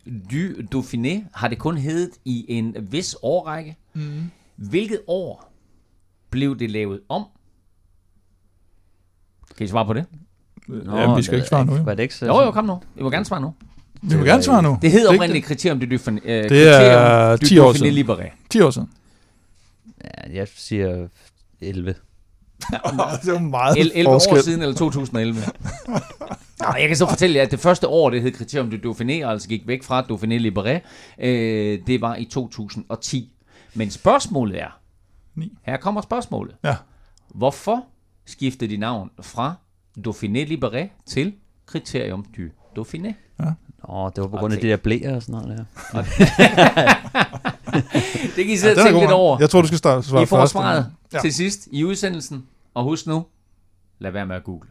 du Dauphiné har det kun heddet i en vis årrække. Mm. Hvilket år blev det lavet om? Kan I svare på det? Nå, ja, vi skal ikke svare nu. Var det ikke så? Jo, jo, kom nu. I må gerne svare nu. Vi må gerne svare nu. Det hedder oprindeligt kriterium du Dauphiné. Øh, det er 10 år siden. 10 år siden. Ja, jeg siger 11. det var meget 11 forskel. år siden, eller 2011. Nå, jeg kan så fortælle jer, at det første år, det hed Kriterium du Dauphiné, altså gik væk fra Dauphiné Libéré, øh, det var i 2010. Men spørgsmålet er, 9. her kommer spørgsmålet. Ja. Hvorfor skiftede de navn fra Dauphiné Libéré til Kriterium du Dauphiné? Ja. Åh, det var på grund af de der blæer og sådan noget der. det kan I sidde ja, og tænke lidt over. Jeg tror, du skal starte svare I får først. svaret ja. til sidst i udsendelsen. Og husk nu, lad være med at google.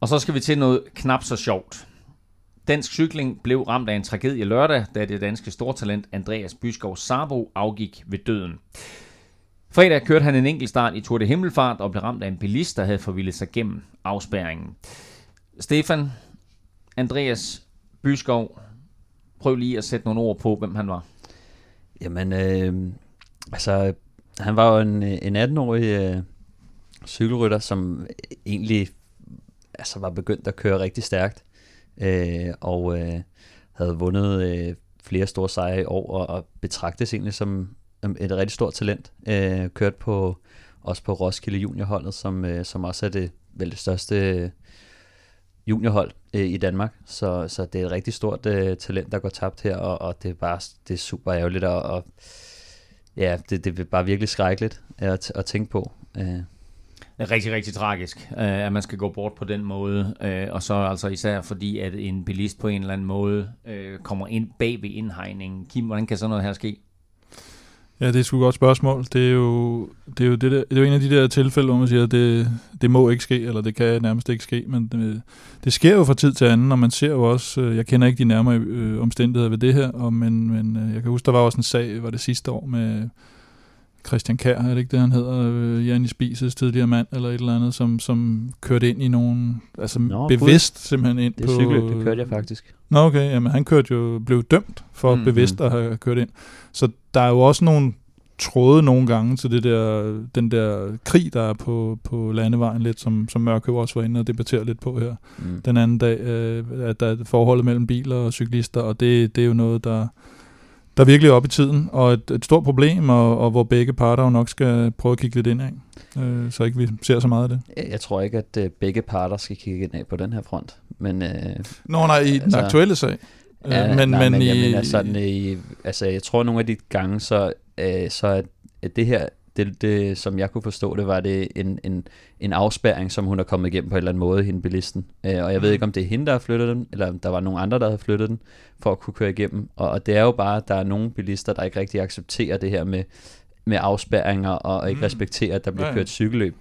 Og så skal vi til noget knap så sjovt. Dansk cykling blev ramt af en tragedie lørdag, da det danske stortalent Andreas Byskov Sabo afgik ved døden. Fredag kørte han en enkelt start i Tour de Himmelfart og blev ramt af en bilist, der havde forvildet sig gennem afspærringen. Stefan, Andreas Byskov, prøv lige at sætte nogle ord på, hvem han var. Jamen, øh, altså, han var jo en, en 18-årig øh, cykelrytter, som egentlig altså, var begyndt at køre rigtig stærkt, øh, og øh, havde vundet øh, flere store sejre i år, og, og betragtes egentlig som øh, et rigtig stort talent. Øh, kørt på også på Roskilde juniorholdet, som, øh, som også er det vel det største øh, juniorhold øh, i Danmark. Så, så det er et rigtig stort øh, talent, der går tabt her, og, og det er bare det er super ærgerligt, og, og ja, det, det er bare virkelig skrækkeligt at, at tænke på. Øh. Det er rigtig, rigtig tragisk, øh, at man skal gå bort på den måde, øh, og så altså især fordi, at en bilist på en eller anden måde øh, kommer ind bag ved indhegningen. Kim, hvordan kan sådan noget her ske? Ja, det er sgu et godt spørgsmål. Det er jo, det er jo, det der, det er jo en af de der tilfælde, hvor man siger, at det, det må ikke ske, eller det kan nærmest ikke ske, men det, det sker jo fra tid til anden, og man ser jo også, øh, jeg kender ikke de nærmere øh, omstændigheder ved det her, og, men, men øh, jeg kan huske, der var også en sag, var det sidste år med Christian Kær, er det ikke det, han hedder, øh, Janis Spises tidligere mand, eller et eller andet, som, som kørte ind i nogen, altså Nå, bevidst God. simpelthen ind det på... Det det kørte jeg faktisk. Nå okay, jamen han kørte jo, blev dømt for mm, bevidst at have kørt ind. Så der er jo også nogle tråde nogle gange til det der, den der krig, der er på, på landevejen lidt, som, som Mørke også var inde og debattere lidt på her mm. den anden dag, øh, at der er forholdet mellem biler og cyklister, og det, det er jo noget, der, der er virkelig op i tiden, og et, et stort problem, og, og hvor begge parter jo nok skal prøve at kigge lidt ind af, øh, så ikke vi ser så meget af det. Jeg tror ikke, at øh, begge parter skal kigge ind af på den her front. Men, øh, Nå nej, i den altså, aktuelle sag. Ja, øh, men, nej, men, men i, jeg mener sådan, i, altså jeg tror nogle af de gange, så, øh, så at, at det her, det, det, som jeg kunne forstå det, var det en, en, en afspærring, som hun er kommet igennem på en eller anden måde, hende bilisten. Øh, og jeg ved mm. ikke, om det er hende, der har flyttet den, eller om der var nogen andre, der har flyttet den, for at kunne køre igennem. Og, og det er jo bare, at der er nogle bilister, der ikke rigtig accepterer det her med, med afspærringer, og ikke mm. respekterer, at der bliver kørt cykelløb.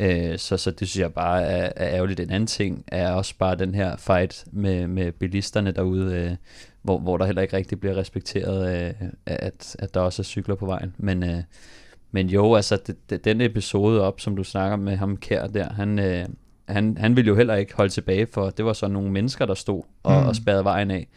Øh, så, så det synes jeg bare er, er ærgerligt. En anden ting er også bare den her fight med, med bilisterne derude, øh, hvor, hvor der heller ikke rigtig bliver respekteret, øh, at, at der også er cykler på vejen. Men, øh, men jo, altså det, det, den episode op, som du snakker med ham Kær der, han, øh, han, han ville jo heller ikke holde tilbage, for det var så nogle mennesker, der stod og, mm. og spærrede vejen af.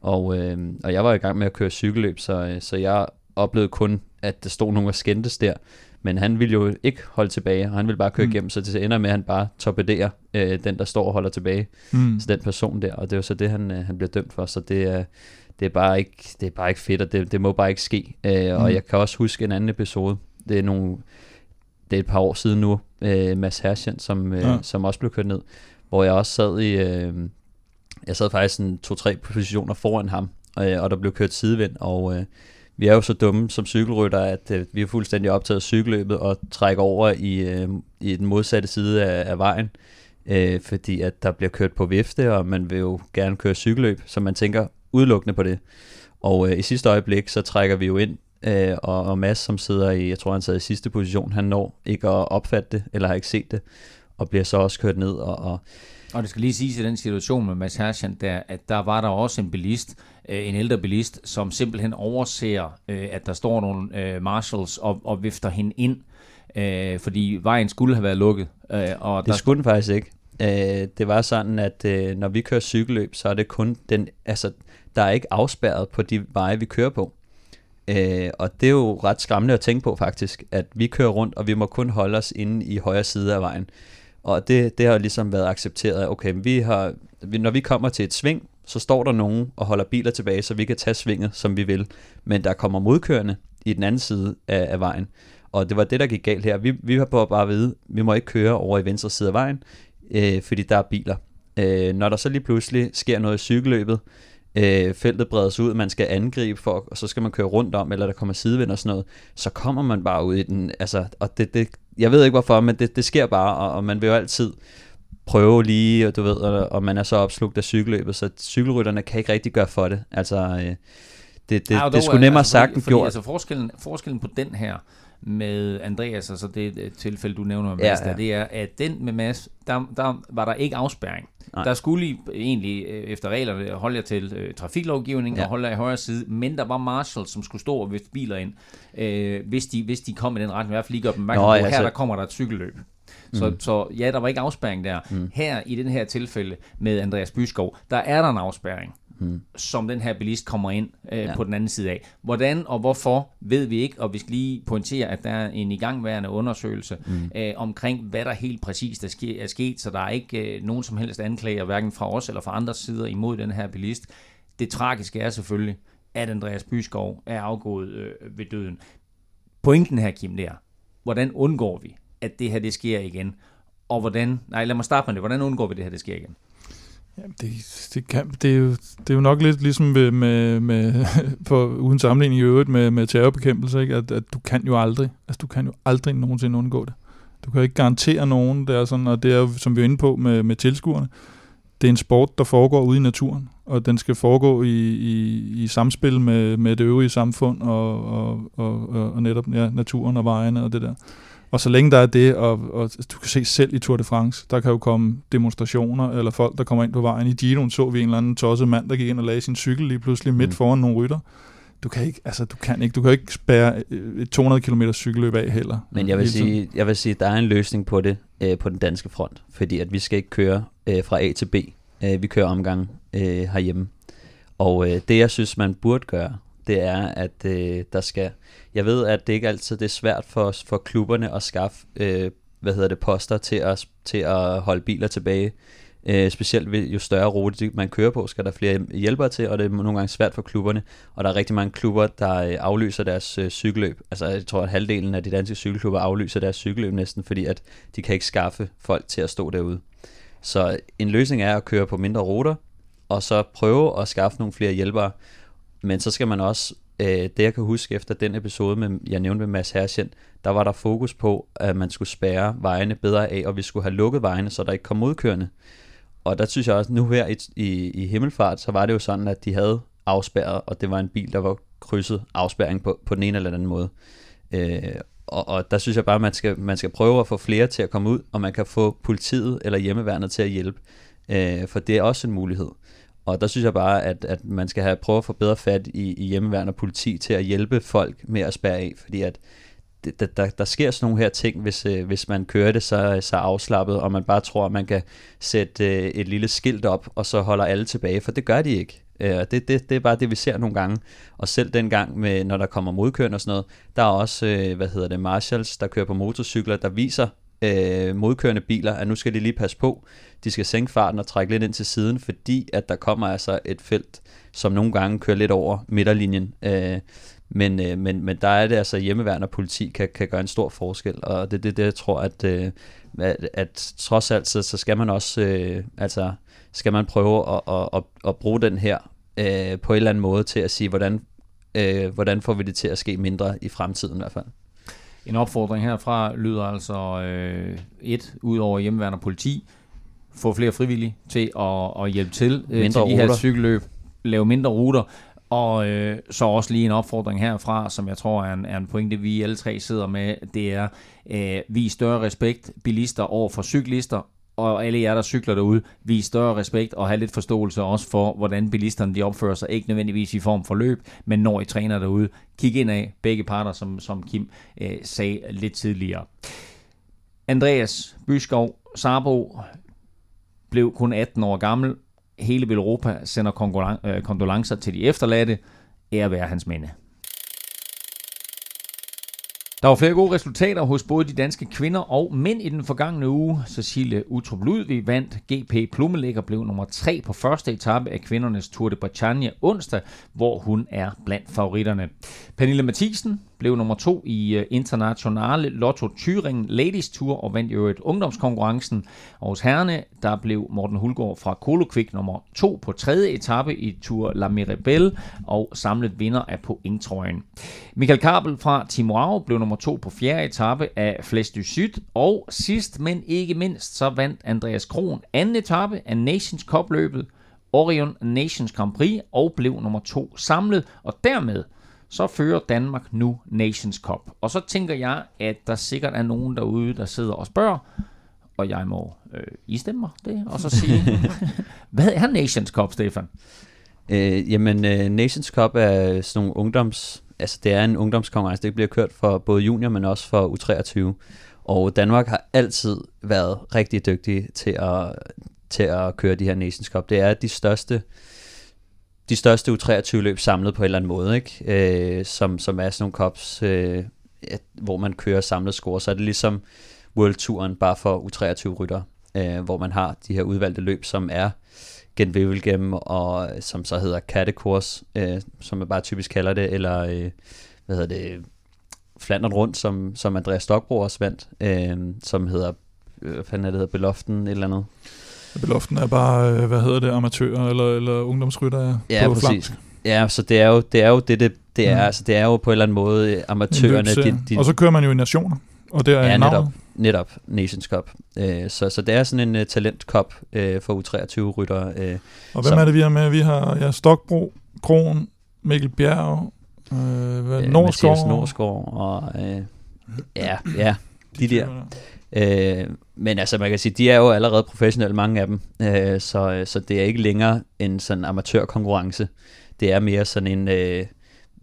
Og, øh, og jeg var i gang med at køre cykelløb, så, så jeg oplevede kun, at der stod nogen og skændtes der. Men han ville jo ikke holde tilbage, og han ville bare køre mm. igennem, så det ender med, at han bare torpederer øh, den, der står og holder tilbage. Mm. Så den person der, og det er jo så det, han, øh, han bliver dømt for. Så det er, det er bare ikke, det er bare ikke fedt, og det, det må bare ikke ske. Øh, mm. Og jeg kan også huske en anden episode. Det er nogle, det er et par år siden nu, øh, Mads Herschen, som, øh, ja. som også blev kørt ned, hvor jeg også sad i, øh, jeg sad faktisk en to-tre positioner foran ham, øh, og der blev kørt sidevind, og øh, vi er jo så dumme som cykelrytter, at øh, vi er fuldstændig optaget af cykelløbet og trækker over i, øh, i den modsatte side af, af vejen, øh, fordi at der bliver kørt på vifte, og man vil jo gerne køre cykelløb, så man tænker udelukkende på det. Og øh, i sidste øjeblik, så trækker vi jo ind, øh, og, og Mads, som sidder i, jeg tror han sad i sidste position, han når ikke at opfatte det, eller har ikke set det, og bliver så også kørt ned, og, og og det skal lige siges i den situation med Mads Herschend, der, at der var der også en bilist, øh, en ældre bilist, som simpelthen overser, øh, at der står nogle øh, marshals og, og vifter hende ind, fordi vejen skulle have været lukket. og det der skulle den faktisk ikke. det var sådan, at når vi kører cykelløb, så er det kun den, altså, der er ikke afspærret på de veje, vi kører på. og det er jo ret skræmmende at tænke på faktisk, at vi kører rundt, og vi må kun holde os inde i højre side af vejen. Og det, det har ligesom været accepteret, okay, vi har, når vi kommer til et sving, så står der nogen og holder biler tilbage, så vi kan tage svinget, som vi vil. Men der kommer modkørende i den anden side af, af vejen. Og det var det, der gik galt her. Vi, vi har bare at vide, vi må ikke køre over i venstre side af vejen, øh, fordi der er biler. Øh, når der så lige pludselig sker noget i cykelløbet, øh, feltet bredes ud, man skal angribe, for, og så skal man køre rundt om, eller der kommer sidevind og sådan noget, så kommer man bare ud i den, altså, og det, det, jeg ved ikke hvorfor, men det, det sker bare, og, og man vil jo altid prøve lige, og du ved, og, og man er så opslugt af cykelløbet, så cykelrytterne kan ikke rigtig gøre for det. Altså, øh, det, det, ja, det, det skulle nemmere altså, sagt end gjort. Altså forskellen, forskellen på den her med Andreas, altså det tilfælde, du nævner med Mads, ja, ja. det er, at den med Mads, der, der var der ikke afspærring. Nej. Der skulle I egentlig øh, efter reglerne holde jer til øh, trafiklovgivning ja. og holde jer i højre side, men der var marshal, som skulle stå og vifte biler ind, øh, hvis, de, hvis de kom i den retning. I hvert fald lige gøre dem på, her altså... der kommer der et cykelløb. Så, mm. så ja, der var ikke afspærring der. Mm. Her i den her tilfælde med Andreas Byskov, der er der en afspærring. Hmm. som den her bilist kommer ind øh, ja. på den anden side af. Hvordan og hvorfor, ved vi ikke, og vi skal lige pointere, at der er en igangværende undersøgelse hmm. øh, omkring, hvad der helt præcist er, ske, er sket, så der er ikke øh, nogen som helst anklager, hverken fra os eller fra andre sider imod den her bilist. Det tragiske er selvfølgelig, at Andreas Byskov er afgået øh, ved døden. Pointen her, Kim, det er, hvordan undgår vi, at det her det sker igen? Og hvordan, nej lad mig starte med det, hvordan undgår vi det her det sker igen? Jamen, det, det, kan, det, er jo, det er jo nok lidt ligesom med, med, med på, uden sammenligning i øvrigt med, med terrorbekæmpelse, ikke? At, at du kan jo aldrig, altså du kan jo aldrig nogensinde undgå det. Du kan ikke garantere nogen, der er sådan, og det er jo, som vi er inde på med, med tilskuerne, det er en sport, der foregår ude i naturen, og den skal foregå i, i, i samspil med, med det øvrige samfund og, og, og, og netop ja, naturen og vejene og det der. Og så længe der er det, og, og du kan se selv i Tour de France, der kan jo komme demonstrationer, eller folk, der kommer ind på vejen. I Giroen så vi en eller anden tosset mand, der gik ind og lagde sin cykel lige pludselig midt mm. foran nogle rytter. Du kan ikke, altså du kan ikke, du kan ikke spære et 200 km cykelløb af heller. Men jeg vil sige, jeg vil sige, der er en løsning på det øh, på den danske front, fordi at vi skal ikke køre øh, fra A til B. Øh, vi kører omgang øh, herhjemme. Og øh, det jeg synes man burde gøre, det er at øh, der skal jeg ved, at det ikke altid det er svært for, for klubberne at skaffe øh, hvad hedder det, poster til at, til at holde biler tilbage. Øh, specielt ved, jo større rute man kører på, skal der flere hjælpere til, og det er nogle gange svært for klubberne. Og der er rigtig mange klubber, der øh, aflyser deres øh, cykelløb. Altså jeg tror, at halvdelen af de danske cykelklubber aflyser deres cykelløb næsten, fordi at de kan ikke skaffe folk til at stå derude. Så en løsning er at køre på mindre ruter, og så prøve at skaffe nogle flere hjælpere. Men så skal man også øh, det jeg kan huske efter den episode, med, jeg nævnte med Mads Herschen, der var der fokus på, at man skulle spærre vejene bedre af, og vi skulle have lukket vejene, så der ikke kom modkørende. Og der synes jeg også, nu her i, i, i Himmelfart, så var det jo sådan, at de havde afspærret, og det var en bil, der var krydset afspærring på, på den ene eller anden måde. Øh, og, og der synes jeg bare, at man skal, man skal prøve at få flere til at komme ud, og man kan få politiet eller hjemmeværnet til at hjælpe. Øh, for det er også en mulighed. Og der synes jeg bare, at, at man skal have prøve at få bedre fat i, i hjemmeværn og politi til at hjælpe folk med at spærre af, fordi at der, der, der sker sådan nogle her ting, hvis, øh, hvis man kører det så, så afslappet, og man bare tror, at man kan sætte øh, et lille skilt op, og så holder alle tilbage, for det gør de ikke. Øh, det, det, det er bare det, vi ser nogle gange. Og selv dengang, med, når der kommer modkørende og sådan noget, der er også, øh, hvad hedder det, marshals, der kører på motorcykler, der viser øh, modkørende biler, at nu skal de lige passe på. De skal sænke farten og trække lidt ind til siden, fordi at der kommer altså et felt, som nogle gange kører lidt over midterlinjen. Øh, men, øh, men, men der er det altså hjemmeværende og politi kan, kan gøre en stor forskel, og det er det, det, jeg tror, at, øh, at, at trods alt, så, så skal man også, øh, altså, skal man prøve at, at, at, at bruge den her øh, på en eller anden måde til at sige, hvordan, øh, hvordan får vi det til at ske mindre i fremtiden i hvert fald. En opfordring herfra lyder altså øh, et, ud over hjemmeværende og politi, få flere frivillige til at, at hjælpe til øh, til de her cykelløb, lave mindre ruter, og øh, så også lige en opfordring herfra, som jeg tror er en, er en pointe, vi alle tre sidder med, det er, øh, vis større respekt bilister over for cyklister, og alle jer, der cykler derude, vis større respekt og have lidt forståelse også for, hvordan bilisterne de opfører sig. Ikke nødvendigvis i form for løb, men når I træner derude, kig ind af begge parter, som, som Kim øh, sagde lidt tidligere. Andreas Byskov Sarbo blev kun 18 år gammel. Hele Europa sender øh, kondolencer til de efterladte. Ære være hans minde. Der var flere gode resultater hos både de danske kvinder og mænd i den forgangne uge. Cecilie Utrup Ludvig vandt GP Plummelægger blev nummer 3 på første etape af kvindernes Tour de Bretagne onsdag, hvor hun er blandt favoritterne. Pernille Mathisen blev nummer to i øh, Internationale Lotto Thüringen Ladies Tour og vandt jo et ungdomskonkurrencen. Og hos herrene, der blev Morten Hulgaard fra Kolokvik nummer to på tredje etape i Tour La Mirabelle og samlet vinder af pointtrøjen. Michael Kabel fra Timorau blev nummer to på fjerde etape af Fles du Syd, og sidst, men ikke mindst, så vandt Andreas Kron anden etape af Nations Cup løbet, Orion Nations Grand Prix, og blev nummer to samlet, og dermed så fører Danmark nu Nations Cup. Og så tænker jeg, at der sikkert er nogen derude, der sidder og spørger, og jeg må øh, istemme mig det, og så sige, hvad er Nations Cup, Stefan? Øh, jamen, uh, Nations Cup er sådan nogle ungdoms... Altså, det er en ungdomskonkurrence. Det bliver kørt for både junior, men også for U23. Og Danmark har altid været rigtig dygtige til at, til at køre de her Nations Cup. Det er de største de største U23-løb samlet på en eller anden måde, ikke? Øh, som, som er sådan nogle cups, øh, at, hvor man kører samlet score, så er det ligesom World Touren bare for U23-rytter, øh, hvor man har de her udvalgte løb, som er Gent Wevelgem, og som så hedder Kattekurs, øh, som man bare typisk kalder det, eller øh, hvad hedder det, Flandern Rundt, som, som Andreas Stokbro også vandt, øh, som hedder, øh, hvad fanden er det hedder, Beloften, et eller andet. Beloften er bare, øh, hvad hedder det, amatører eller, eller ungdomsrytter ja, på præcis. flamsk. Ja, så det er jo det, er jo det, det, det er. Mm. Altså, det er jo på en eller anden måde øh, amatørerne. De, de, og så kører man jo i nationer, og det er ja, netop, netop Nations Cup. Øh, så, så det er sådan en uh, talentcup uh, for U23-ryttere. Uh, og hvem er det, vi har med? Vi har ja, Stokbro, Kron, Mikkel Bjerg, øh, Norsgaard. Mathias Norsgaard og uh, ja, ja, de, de der. Øh, men altså man kan sige, de er jo allerede professionelle, mange af dem, øh, så, øh, så det er ikke længere en sådan amatørkonkurrence. Det er mere sådan en, øh,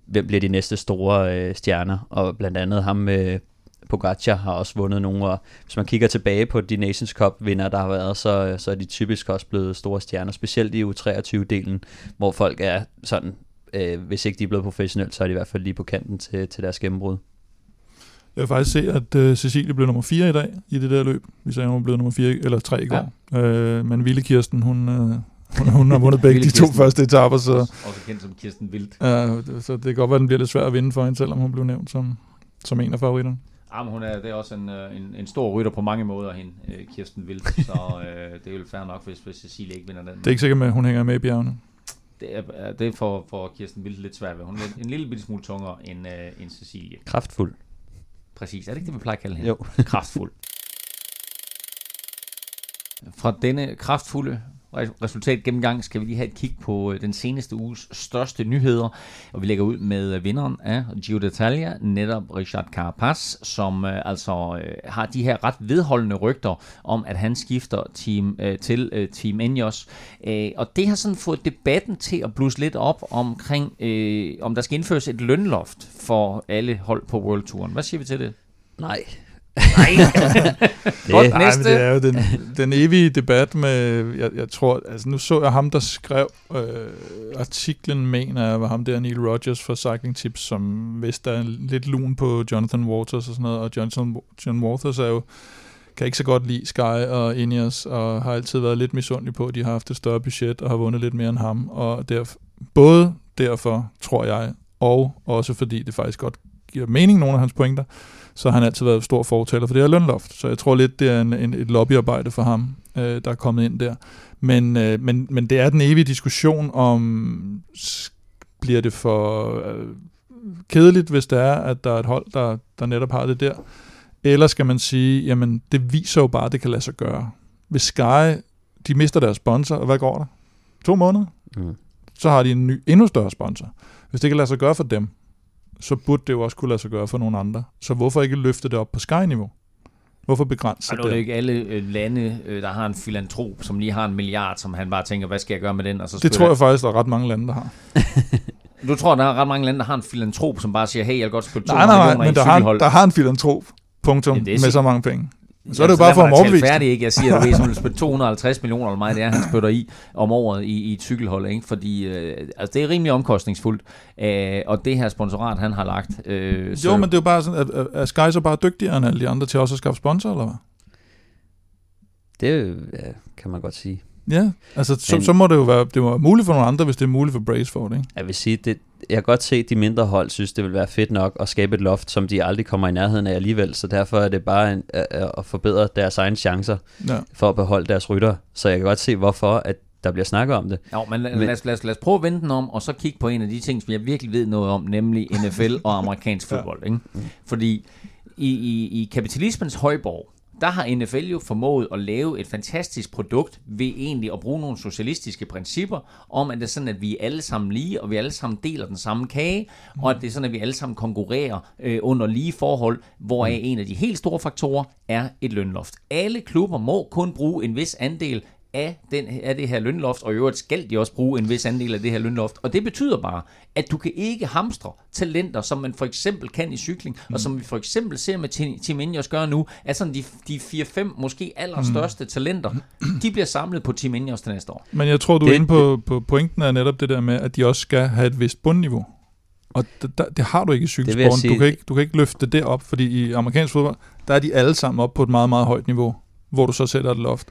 hvem bliver de næste store øh, stjerner, og blandt andet ham øh, Pogacar har også vundet nogle, og hvis man kigger tilbage på de Nations Cup vinder, der har været, så, øh, så er de typisk også blevet store stjerner, specielt i U23-delen, hvor folk er sådan, øh, hvis ikke de er blevet professionelle, så er de i hvert fald lige på kanten til, til deres gennembrud. Jeg vil faktisk se, at uh, Cecilie blev nummer 4 i dag i det der løb. Vi sagde, hun blev nummer 4 eller 3 i går. Ja. Uh, men Ville Kirsten, hun, uh, hun, hun har vundet begge de to første etaper. Så, også kendt som Kirsten Vildt. Uh, så det kan godt være, at den bliver lidt svært at vinde for hende, selvom hun blev nævnt som, som en af favoritterne. Ja, men hun er, det er også en, en, en stor rytter på mange måder, hende, Kirsten Vildt. Så uh, det er jo fair nok, hvis, hvis Cecilie ikke vinder den. Det er ikke sikkert, at hun hænger med i bjergene. Det er, det er for, for Kirsten Vildt lidt svært ved. Hun er en lille bitte smule tungere end, uh, end Cecilie. Kraftfuld. Præcis. Er det ikke det, vi plejer at kalde hende? Jo. Kraftfuld. Fra denne kraftfulde resultat gennemgang skal vi lige have et kig på øh, den seneste uges største nyheder, og vi lægger ud med øh, vinderen af Giro d'Italia, netop Richard Carapaz, som øh, altså øh, har de her ret vedholdende rygter om, at han skifter team øh, til øh, Team Ineos, øh, og det har sådan fået debatten til at blusse lidt op omkring, øh, om der skal indføres et lønloft for alle hold på World Touren. Hvad siger vi til det? Nej, Nej. Godt, Nej, næste. det er jo den, den evige debat med, jeg, jeg tror, altså nu så jeg ham, der skrev øh, artiklen, mener jeg, var ham der, Neil Rogers fra Cycling Tips, som vidste, der er lidt lun på Jonathan Waters og sådan noget, og Jonathan, John Waters er jo, kan ikke så godt lide Sky og Ineos, og har altid været lidt misundelig på, at de har haft et større budget og har vundet lidt mere end ham, og derf, både derfor, tror jeg, og også fordi det faktisk godt giver mening, nogle af hans pointer, så har han altid været stor fortaler for det her lønloft. Så jeg tror lidt, det er en, en, et lobbyarbejde for ham, øh, der er kommet ind der. Men, øh, men, men det er den evige diskussion om, bliver det for øh, kedeligt, hvis det er, at der er et hold, der, der netop har det der? Eller skal man sige, jamen det viser jo bare, at det kan lade sig gøre. Hvis Sky, de mister deres sponsor, og hvad går der? To måneder? Mm. Så har de en ny, endnu større sponsor. Hvis det kan lade sig gøre for dem, så burde det jo også kunne lade sig gøre for nogle andre. Så hvorfor ikke løfte det op på Sky-niveau? Hvorfor begrænse det? Det er ikke alle øh, lande, øh, der har en filantrop, som lige har en milliard, som han bare tænker, hvad skal jeg gøre med den? Og så det tror jeg faktisk, der er ret mange lande, der har. du tror, der er ret mange lande, der har en filantrop, som bare siger, hey, jeg vil godt spille 200 nej, nej, nej, millioner men der har, der har en filantrop, punktum, ja, med så mange penge. Så er det jo bare for at overbevise. færdig, ikke? Jeg siger, at du ved, som vil spille 250 millioner, eller meget det er, han spytter i om året i, i et cykelhold, ikke? Fordi øh, altså, det er rimelig omkostningsfuldt, øh, og det her sponsorat, han har lagt. Øh, jo, så... men det er jo bare sådan, at, at Sky så bare dygtigere end alle de andre til også at skaffe sponsor, eller hvad? Det ja, kan man godt sige. Ja, altså så, men, så må det jo være, det må være muligt for nogle andre, hvis det er muligt for Braceford, ikke? Jeg vil sige, det, jeg kan godt se, at de mindre hold synes, det vil være fedt nok at skabe et loft, som de aldrig kommer i nærheden af alligevel, så derfor er det bare en, at, at forbedre deres egne chancer ja. for at beholde deres rytter. Så jeg kan godt se, hvorfor at der bliver snakket om det. Jo, men, men lad, os, lad, os, lad os prøve at vende den om, og så kigge på en af de ting, som jeg virkelig ved noget om, nemlig NFL og amerikansk fodbold. Ikke? Fordi i, i, i kapitalismens højborg, der har NFL jo formået at lave et fantastisk produkt ved egentlig at bruge nogle socialistiske principper om, at det er sådan, at vi er alle sammen lige, og vi alle sammen deler den samme kage, og at det er sådan, at vi alle sammen konkurrerer øh, under lige forhold, hvor en af de helt store faktorer er et lønloft. Alle klubber må kun bruge en vis andel af, den, af det her lønloft, og i øvrigt skal de også bruge en vis andel af det her lønloft. Og det betyder bare, at du kan ikke hamstre talenter, som man for eksempel kan i cykling, mm. og som vi for eksempel ser med Team Ineos gøre nu, at sådan de, de 4-5 måske allerstørste mm. talenter, de bliver samlet på Team Ineos til næste år. Men jeg tror, du det, er inde på, på pointen af netop det der med, at de også skal have et vist bundniveau. Og det, det har du ikke i cykelsporten. Du kan ikke, du kan ikke løfte det op, fordi i amerikansk fodbold, der er de alle sammen op på et meget, meget højt niveau, hvor du så sætter et loft.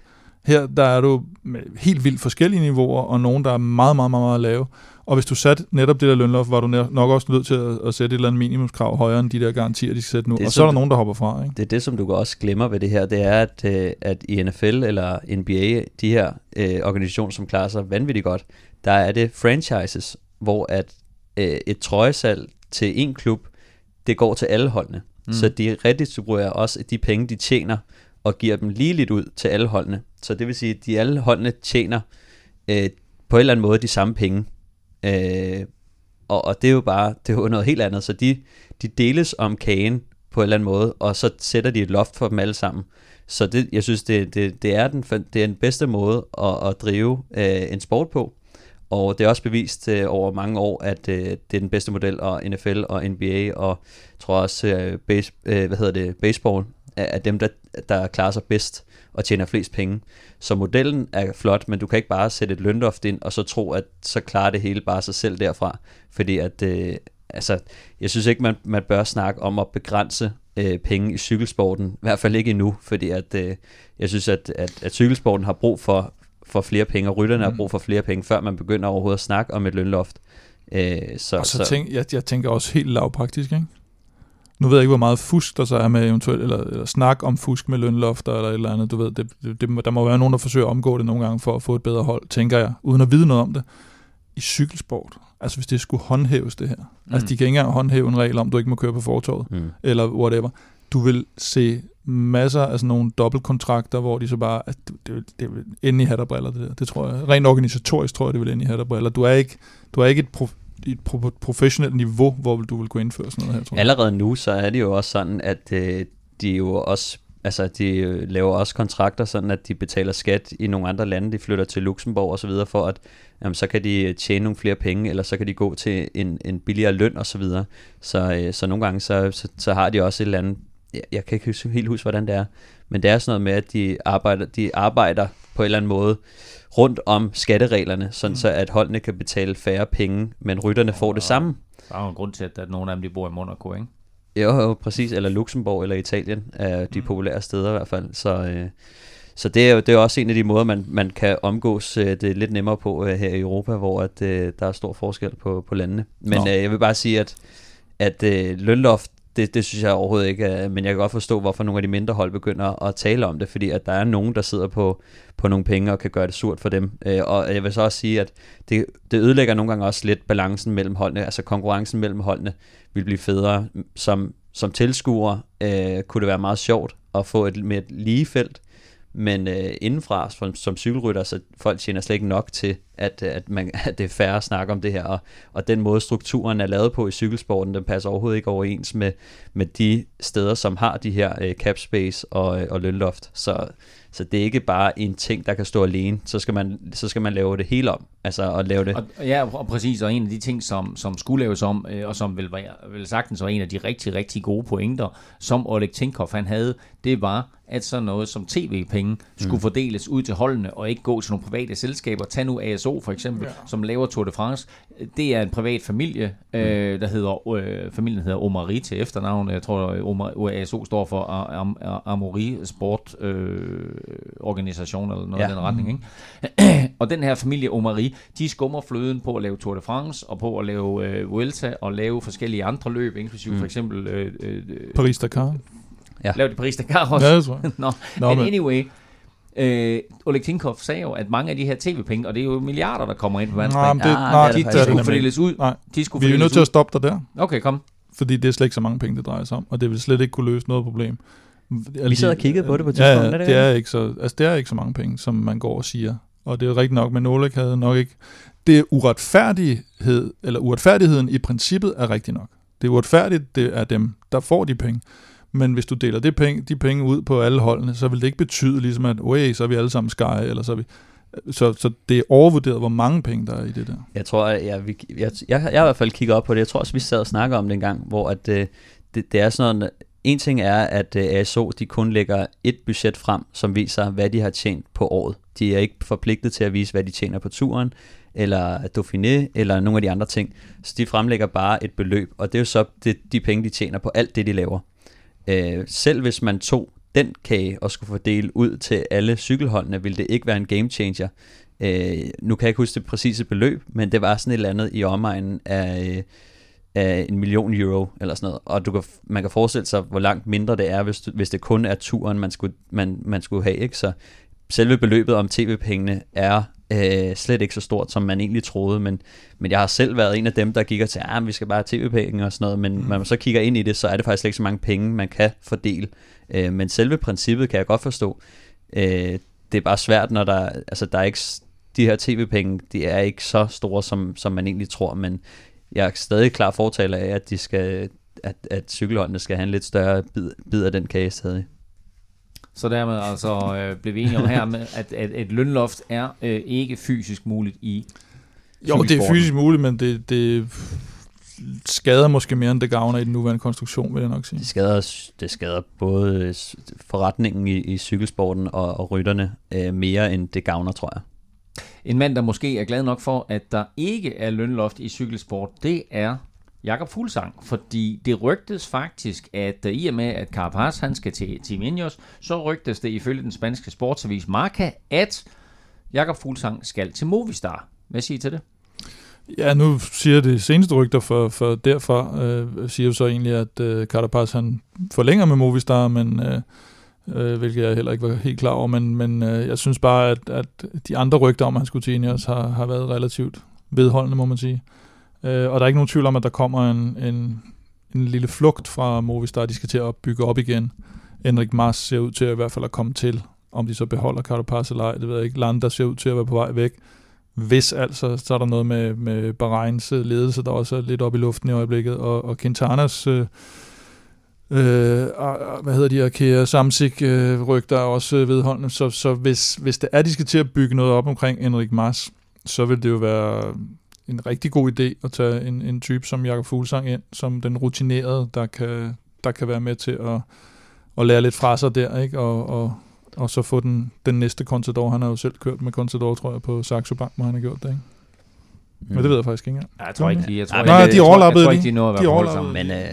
Her der er du med helt vildt forskellige niveauer, og nogen, der er meget, meget, meget, meget lave. Og hvis du satte netop det der lønloft, var du nok også nødt til at, at sætte et eller andet minimumskrav højere end de der garantier, de skal sætte nu. Det og så er der nogen, der hopper fra. Ikke? Det er det, som du også glemmer ved det her, det er, at, øh, at i NFL eller NBA, de her øh, organisationer, som klarer sig vanvittigt godt, der er det franchises, hvor at øh, et trøjesal til en klub, det går til alle holdene. Mm. Så de redistribuerer også de penge, de tjener, og giver dem lige lidt ud til alle holdene. Så det vil sige, at de alle holdene tjener øh, på en eller anden måde de samme penge. Øh, og, og det er jo bare det er jo noget helt andet. Så de, de deles om kagen på en eller anden måde, og så sætter de et loft for dem alle sammen. Så det, jeg synes, det, det, det, er den, det er den bedste måde at, at drive øh, en sport på. Og det er også bevist øh, over mange år, at øh, det er den bedste model, og NFL og NBA, og jeg tror også øh, base, øh, hvad hedder det, baseball, er dem, der, der klarer sig bedst og tjener flest penge. Så modellen er flot, men du kan ikke bare sætte et lønloft ind, og så tro, at så klarer det hele bare sig selv derfra. Fordi at, øh, altså, jeg synes ikke, man, man bør snakke om at begrænse øh, penge i cykelsporten. I hvert fald ikke endnu, fordi at, øh, jeg synes, at, at, at cykelsporten har brug for, for flere penge, og rytterne mm. har brug for flere penge, før man begynder overhovedet at snakke om et lønloft. Øh, så, og så, så tænk, jeg, jeg tænker også helt lavpraktisk, ikke? Nu ved jeg ikke, hvor meget fusk der så er med eventuelt, eller, eller snak om fusk med lønlofter eller et eller andet. Du ved, det, det, det, der må være nogen, der forsøger at omgå det nogle gange for at få et bedre hold, tænker jeg, uden at vide noget om det. I cykelsport, altså hvis det skulle håndhæves det her. Altså, mm. Altså de kan ikke engang håndhæve en regel om, du ikke må køre på fortorvet, mm. eller whatever. Du vil se masser af sådan nogle dobbeltkontrakter, hvor de så bare, at det, det, det vil ende i hatterbriller, det der. Det tror jeg. Rent organisatorisk tror jeg, det vil ende i hatterbriller. Du er ikke, du er ikke et et pro- professionelt niveau, hvor du vil kunne indføre sådan noget her, tror jeg. Allerede nu, så er det jo også sådan, at øh, de jo også Altså, de øh, laver også kontrakter, sådan at de betaler skat i nogle andre lande. De flytter til Luxembourg og så videre, for at jamen, så kan de øh, tjene nogle flere penge, eller så kan de gå til en, en billigere løn og så videre. Så, øh, så nogle gange, så, så, så har de også et eller andet, jeg, jeg kan ikke helt huske, hvordan det er, men det er sådan noget med, at de arbejder, de arbejder på en eller anden måde rundt om skattereglerne, sådan mm. så at holdene kan betale færre penge, men rytterne får det samme. Der er jo en grund til, at nogle af dem de bor i Monaco, ikke? Jo, jo, præcis. Eller Luxembourg eller Italien er de mm. populære steder i hvert fald. Så, øh, så det er jo det er også en af de måder, man, man kan omgås øh, det lidt nemmere på øh, her i Europa, hvor at, øh, der er stor forskel på, på landene. Men øh, jeg vil bare sige, at, at øh, lønloft det, det synes jeg overhovedet ikke, øh, men jeg kan godt forstå, hvorfor nogle af de mindre hold begynder at tale om det, fordi at der er nogen, der sidder på, på nogle penge og kan gøre det surt for dem. Øh, og jeg vil så også sige, at det, det ødelægger nogle gange også lidt balancen mellem holdene, altså konkurrencen mellem holdene vil blive federe. Som, som tilskuer øh, kunne det være meget sjovt at få et mere lige felt, men øh, indenfra som, som cykelrytter, så folk tjener slet ikke nok til, at, at, man, at det er færre at snakke om det her, og, og den måde strukturen er lavet på i cykelsporten, den passer overhovedet ikke overens med, med de steder, som har de her øh, cap space og, øh, og lønloft. Så, så det er ikke bare en ting, der kan stå alene, så skal man, så skal man lave det hele om, altså at lave det. Og, ja, og præcis, og en af de ting, som, som skulle laves om, øh, og som vel, vel sagtens var en af de rigtig, rigtig gode pointer, som Oleg Tinkov han havde, det var, at sådan noget som tv-penge skulle mm. fordeles ud til holdene, og ikke gå til nogle private selskaber. Tag nu ASO for eksempel, ja. som laver Tour de France. Det er en privat familie, mm. øh, der hedder, øh, familien hedder Omari til efternavn. Jeg tror, Omar, ASO står for Am, Am, Amori Sport øh, Organisation, eller noget ja. i den retning. Ikke? og den her familie Omari, de skummer fløden på at lave Tour de France, og på at lave øh, Vuelta, og lave forskellige andre løb, inklusive mm. for eksempel... Øh, øh, Paris-Dakar. Ja. Lavede de Paris-Dakar også? Ja, det tror jeg. Nå, Nå men anyway, Øh, Oleg Tinkov sagde jo, at mange af de her tv-penge, og det er jo milliarder, der kommer ind på verdensplan, nej, det, ah, nej, de, de, de skulle fordeles ud. Nej, de skulle vi er nødt til at stoppe dig der. Okay, kom. Fordi det er slet ikke så mange penge, det drejer sig om, og det vil slet ikke kunne løse noget problem. Vi sad og kiggede på det på et tidspunkt. Ja, det, det, er ikke så, altså, det er ikke så mange penge, som man går og siger. Og det er rigtigt nok, men Oleg havde nok ikke... Det er uretfærdighed, eller uretfærdigheden i princippet er rigtigt nok. Det er uretfærdigt, det er dem, der får de penge. Men hvis du deler det penge, de penge ud på alle holdene, så vil det ikke betyde ligesom, at okay, så er vi alle sammen Sky, eller så er vi... Så, så det er overvurderet, hvor mange penge, der er i det der. Jeg tror, jeg, jeg, jeg, jeg, jeg har i hvert fald kigget op på det. Jeg tror også, vi sad og snakkede om det en gang, hvor at, øh, det, det er sådan en ting er, at øh, ASO de kun lægger et budget frem, som viser, hvad de har tjent på året. De er ikke forpligtet til at vise, hvad de tjener på turen, eller Dauphiné, eller nogle af de andre ting. Så de fremlægger bare et beløb, og det er jo så det, de penge, de tjener på alt det, de laver. Øh, selv hvis man tog den kage og skulle fordele ud til alle cykelholdene, ville det ikke være en game changer. Øh, nu kan jeg ikke huske det præcise beløb, men det var sådan et eller andet i omegnen af, øh, af en million euro eller sådan noget. Og du kan, man kan forestille sig, hvor langt mindre det er, hvis, hvis det kun er turen, man skulle, man, man skulle have. Ikke? Så selve beløbet om tv-pengene er øh, slet ikke så stort, som man egentlig troede, men, men jeg har selv været en af dem, der kigger til, at ah, vi skal bare have tv-penge og sådan noget, men mm. når man så kigger ind i det, så er det faktisk ikke så mange penge, man kan fordele. Øh, men selve princippet kan jeg godt forstå. Øh, det er bare svært, når der, altså der er ikke, de her tv-penge, de er ikke så store, som, som man egentlig tror, men jeg er stadig klar fortaler af, at de skal, at, at cykelholdene skal have en lidt større bid, bid af den kage stadig. Så dermed altså øh, blev vi enige om her, med, at, at et lønloft er øh, ikke fysisk muligt i Jo, det er fysisk muligt, men det, det skader måske mere, end det gavner i den nuværende konstruktion, vil jeg nok sige. Det skader, det skader både forretningen i, i cykelsporten og, og rytterne øh, mere, end det gavner, tror jeg. En mand, der måske er glad nok for, at der ikke er lønloft i cykelsport, det er Jakob Fuglsang, fordi det rygtes faktisk, at øh, i og med, at Carapaz han skal til Team Ineos, så rygtes det ifølge den spanske sportsavis Marca, at Jakob Fuglsang skal til Movistar. Hvad siger I til det? Ja, nu siger det seneste rygter for, for derfra, øh, siger jo så egentlig, at øh, Carapaz han forlænger med Movistar, men øh, øh, hvilket jeg heller ikke var helt klar over, men, men øh, jeg synes bare, at, at de andre rygter om, at han skulle til Ineos, har, har været relativt vedholdende, må man sige. Øh, og der er ikke nogen tvivl om, at der kommer en, en, en lille flugt fra Movistar, de skal til at bygge op igen. Henrik Mars ser ud til at i hvert fald at komme til. Om de så beholder Carapaz eller ej, det ved jeg ikke. Landa ser ud til at være på vej væk. Hvis altså, så er der noget med, med Bahreins øh, ledelse, der også er lidt op i luften i øjeblikket, og, og Quintanas øh, øh, hvad hedder de, Akea Samsik øh, rygter er også øh, vedholdende, så, så hvis, hvis det er, de skal til at bygge noget op omkring Henrik Mars, så vil det jo være en rigtig god idé at tage en, en type som Jakob Fuglsang ind, som den rutinerede, der kan, der kan være med til at, at lære lidt fra sig der, ikke? Og, og, og så få den, den næste Contador. Han har jo selv kørt med Contador, tror jeg, på Saxo Bank, hvor han har gjort det, ikke? Mm. Men det ved jeg faktisk ikke engang. Ja, jeg tror ikke, de, jeg tror, Nej, de overlappede jeg tror ikke, de nåede de overlappede. Men, øh,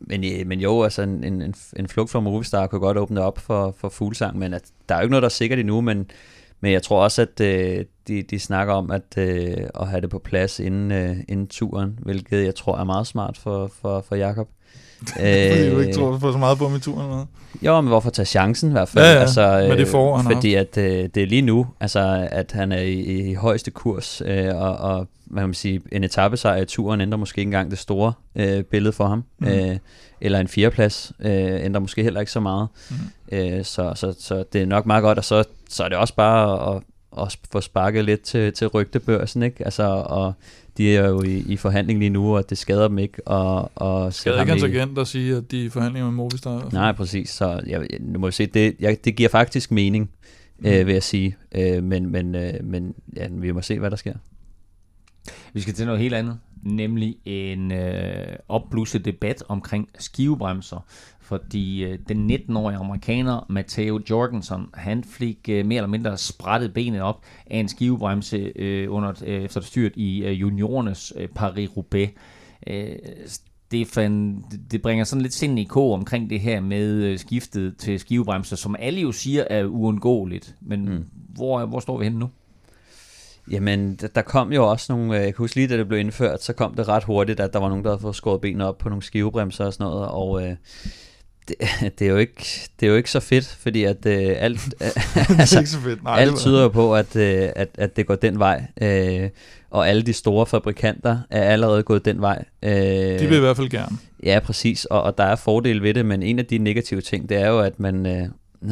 men, men jo, altså en, en, en flugt fra Movistar kunne godt åbne op for, for Fuglsang, men at, der er jo ikke noget, der er sikkert endnu, men, men jeg tror også, at øh, de, de snakker om at, øh, at have det på plads inden, øh, inden turen, hvilket jeg tror er meget smart for, for, for Jakob. Fordi du ikke tror, du får så meget på med turen? Eller? Jo, men hvorfor tage chancen i hvert fald? Ja, ja, altså, med det forår, han Fordi at, øh, det er lige nu, altså, at han er i, i højeste kurs, øh, og, og hvad kan man sige, en etappesejr i turen ændrer måske ikke engang det store øh, billede for ham. Mm. Øh, eller en fjerdeplads øh, ændrer måske heller ikke så meget. Mm. Øh, så, så, så det er nok meget godt, og så, så er det også bare at, at få sparket lidt til, til rygtebørsen, ikke? Altså, og de er jo i, i forhandling lige nu, og det skader dem ikke. Og, og Skal ikke hans agent at sige, at de er i forhandlinger med Movistar? Nej, præcis. Så jeg, nu må jeg se, det, jeg, det giver faktisk mening, mm. øh, vil jeg sige. Øh, men men, øh, men ja, vi må se, hvad der sker. Vi skal til noget helt andet, nemlig en øh, opblusset debat omkring skivebremser, fordi øh, den 19-årige amerikaner Matteo Jorgensen, han fik øh, mere eller mindre sprættet benet op af en skivebremse øh, under, øh, efter styrt i øh, juniorernes øh, Paris-Roubaix. Øh, det, fandt, det bringer sådan lidt sind i ko omkring det her med skiftet til skivebremser, som alle jo siger er uundgåeligt. Men mm. hvor, hvor står vi henne nu? Jamen, der kom jo også nogle, jeg kan huske lige, da det blev indført, så kom det ret hurtigt, at der var nogen, der havde fået skåret benene op på nogle skivebremser og sådan noget, og øh, det, det, er jo ikke, det er jo ikke så fedt, fordi at øh, alt, altså, ikke så fedt. Nej, alt tyder jo på, at, øh, at, at det går den vej, øh, og alle de store fabrikanter er allerede gået den vej. Øh, de vil i hvert fald gerne. Ja, præcis, og, og der er fordele ved det, men en af de negative ting, det er jo, at man... Øh,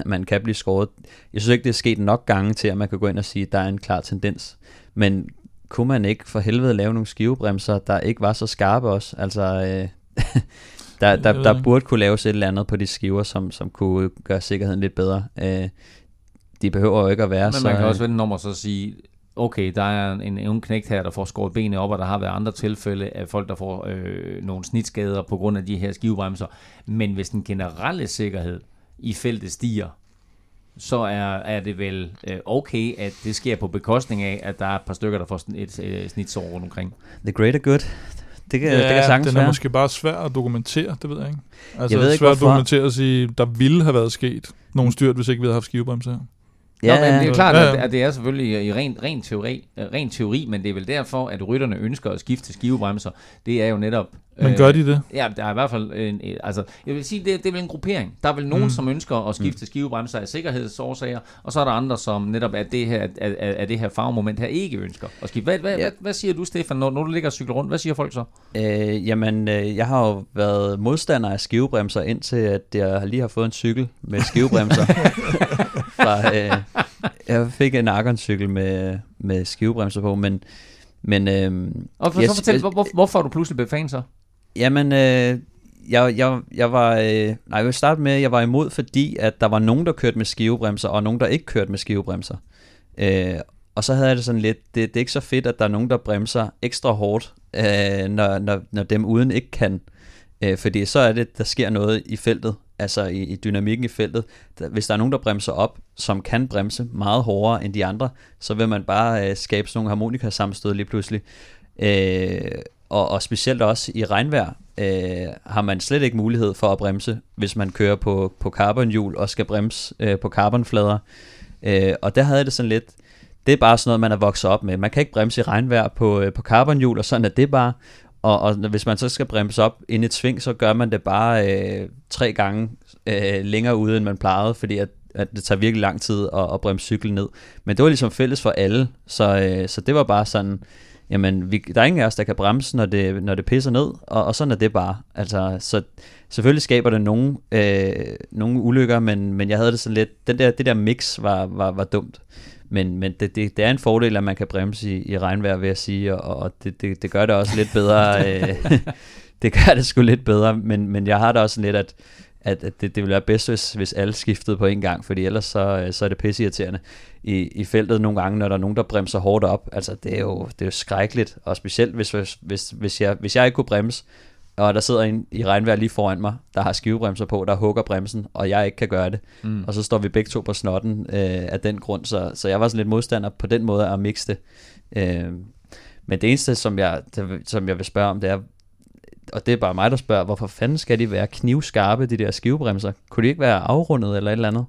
man kan blive skåret. Jeg synes ikke, det er sket nok gange til, at man kan gå ind og sige, at der er en klar tendens. Men kunne man ikke for helvede lave nogle skivebremser, der ikke var så skarpe også? Altså, øh, der, der, der burde kunne laves et eller andet på de skiver, som, som kunne gøre sikkerheden lidt bedre. Øh, de behøver jo ikke at være Men så... man kan også vende om og så sige, okay, der er en, en ung knægt her, der får skåret benet op, og der har været andre tilfælde af folk, der får øh, nogle snitskader på grund af de her skivebremser. Men hvis den generelle sikkerhed i feltet stiger, så er, er det vel øh, okay, at det sker på bekostning af, at der er et par stykker, der får et øh, snitsår rundt omkring. The greater good. Det kan, ja, det kan sagtens den er være. måske bare svær at dokumentere, det ved jeg ikke. Altså, Jeg ved ikke, svært at hvorfor. dokumentere at sige, der ville have været sket nogle styrt, hvis ikke vi havde haft skivebremse her. Ja, Nå, men det er klart, Ja, at, ja. at det er selvfølgelig i ren, ren, teori, øh, ren teori, men det er vel derfor, at rytterne ønsker at skifte til skivebremser. Det er jo netop... Men gør de det? Ja, der er i hvert fald en, altså, jeg vil sige, det, det er vel en gruppering. Der er vel nogen, Mm. mm. som ønsker at skifte til skivebremser af sikkerhedsårsager, og så er der andre, som netop af det her, af, af, af det her farvemoment her ikke ønsker at skifte. Hvad, hvad, Ja. hvad, hvad siger du, Stefan, når, når du ligger og cykler rundt? Hvad siger folk så? Øh, jamen, øh, jeg har jo været modstander af skivebremser, indtil at jeg lige har fået en cykel med skivebremser. Fra, øh, jeg fik en Argon-cykel med, med skivebremser på, men... men øh, Og for, Yes, så fortæl, yes. hvor, hvor, hvorfor du pludselig blevet fan så? Jamen, øh, jeg, jeg, jeg var... Øh, nej, jeg vil starte med, at jeg var imod, fordi at der var nogen, der kørte med skivebremser, og nogen, der ikke kørte med skivebremser. Øh, og så havde jeg det sådan lidt, det, det er ikke så fedt, at der er nogen, der bremser ekstra hårdt, øh, når, når, når dem uden ikke kan. Øh, fordi så er det, der sker noget i feltet, altså i, i dynamikken i feltet. Hvis der er nogen, der bremser op, som kan bremse meget hårdere end de andre, så vil man bare øh, skabe sådan nogle harmonikasammenstød lige pludselig. Øh, og, og specielt også i regnvejr øh, har man slet ikke mulighed for at bremse, hvis man kører på, på carbonhjul og skal bremse øh, på carbonflader. Øh, og der havde det sådan lidt, det er bare sådan noget, man er vokset op med. Man kan ikke bremse i regnvejr på, øh, på carbonhjul, og sådan er det bare. Og, og når- hvis man så skal bremse op ind i et sving, så gør man det bare øh, tre gange øh, længere ude, end man plejede, fordi at, at det tager virkelig lang tid at, at bremse cyklen ned. Men det var ligesom fælles for alle, så, øh, så det var bare sådan, jamen vi, der er ingen af os, der kan bremse, når det, når det pisser ned, og, og sådan er det bare. Altså, så selvfølgelig skaber det nogle, øh, nogle ulykker, men, men jeg havde det sådan lidt, den der, det der mix var, var, var dumt. Men, men det, det, det er en fordel, at man kan bremse i, i regnvejr, vil jeg sige, og, og det, det, det gør det også lidt bedre. øh, det gør det sgu lidt bedre, men, men jeg har det også lidt, at, at, at det, det ville være bedst, hvis, hvis alle skiftede på en gang, fordi ellers så, øh, så er det pisseirriterende i, i feltet nogle gange, når der er nogen, der bremser hårdt op. Altså, det er jo, det er jo skrækkeligt, og specielt hvis, hvis, hvis, hvis, jeg, hvis jeg ikke kunne bremse, og der sidder en i regnvejr lige foran mig, der har skivebremser på, der hugger bremsen, og jeg ikke kan gøre det. Mm. Og så står vi begge to på snotten øh, af den grund, så, så jeg var sådan lidt modstander på den måde at mixe det. Øh, men det eneste, som jeg, som jeg vil spørge om, det er, og det er bare mig, der spørger, hvorfor fanden skal de være knivskarpe, de der skivebremser? Kunne de ikke være afrundet eller et eller andet?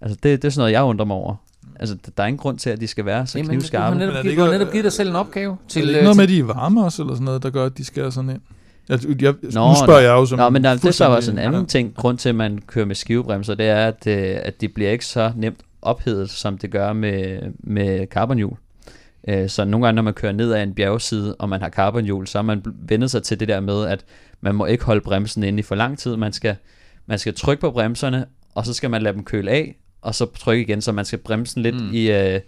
Altså, det, det er sådan noget, jeg undrer mig over. Altså, der er ingen grund til, at de skal være så Jamen, du har knivskarpe. Men er netop, det givet, ikke- du har netop givet dig selv en opgave. Til, er det øh, ikke noget med, at de er varme også, eller sådan noget, der gør, at de skal sådan ind? Jeg, jeg, Nå, nu spørger jeg jo som Nå, men der, det er så også en anden Ja. ting, grund til, at man kører med skivebremser, det er, at, øh, at de bliver ikke så nemt ophedet, som det gør med, med carbonhjul. Øh, Så nogle gange, når man kører ned ad en bjergside, og man har carbonhjul, så har man vendt sig til det der med, at man må ikke holde bremsen inde i for lang tid. Man skal, man skal trykke på bremserne, og så skal man lade dem køle af, og så trykke igen, så man skal bremse den lidt mm. i, øh,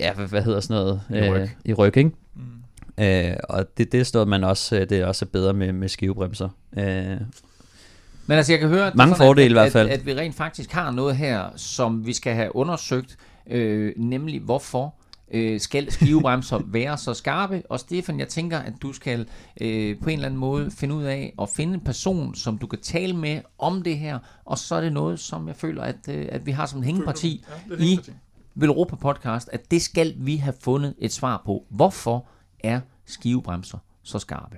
ja, hvad, hvad hedder sådan noget? I ryg. Øh, I ryg, ikke? Øh, og det, det noget, man også, øh, det er også bedre med, med skivebremser. Øh, Men altså, jeg kan høre, at, Mange sådan, fordele at, i hvert fald. At, at vi rent faktisk har noget her, som vi skal have undersøgt, øh, nemlig hvorfor øh, skal skivebremser være så skarpe. Og Stefan, jeg tænker, at du skal øh, på en eller anden måde finde ud af at finde en person, som du kan tale med om det her. Og så er det noget, som jeg føler, at, øh, at vi har som hængeparti Ja, i. Velropa Podcast, at det skal vi have fundet et svar på. Hvorfor er skivebremser så skarpe?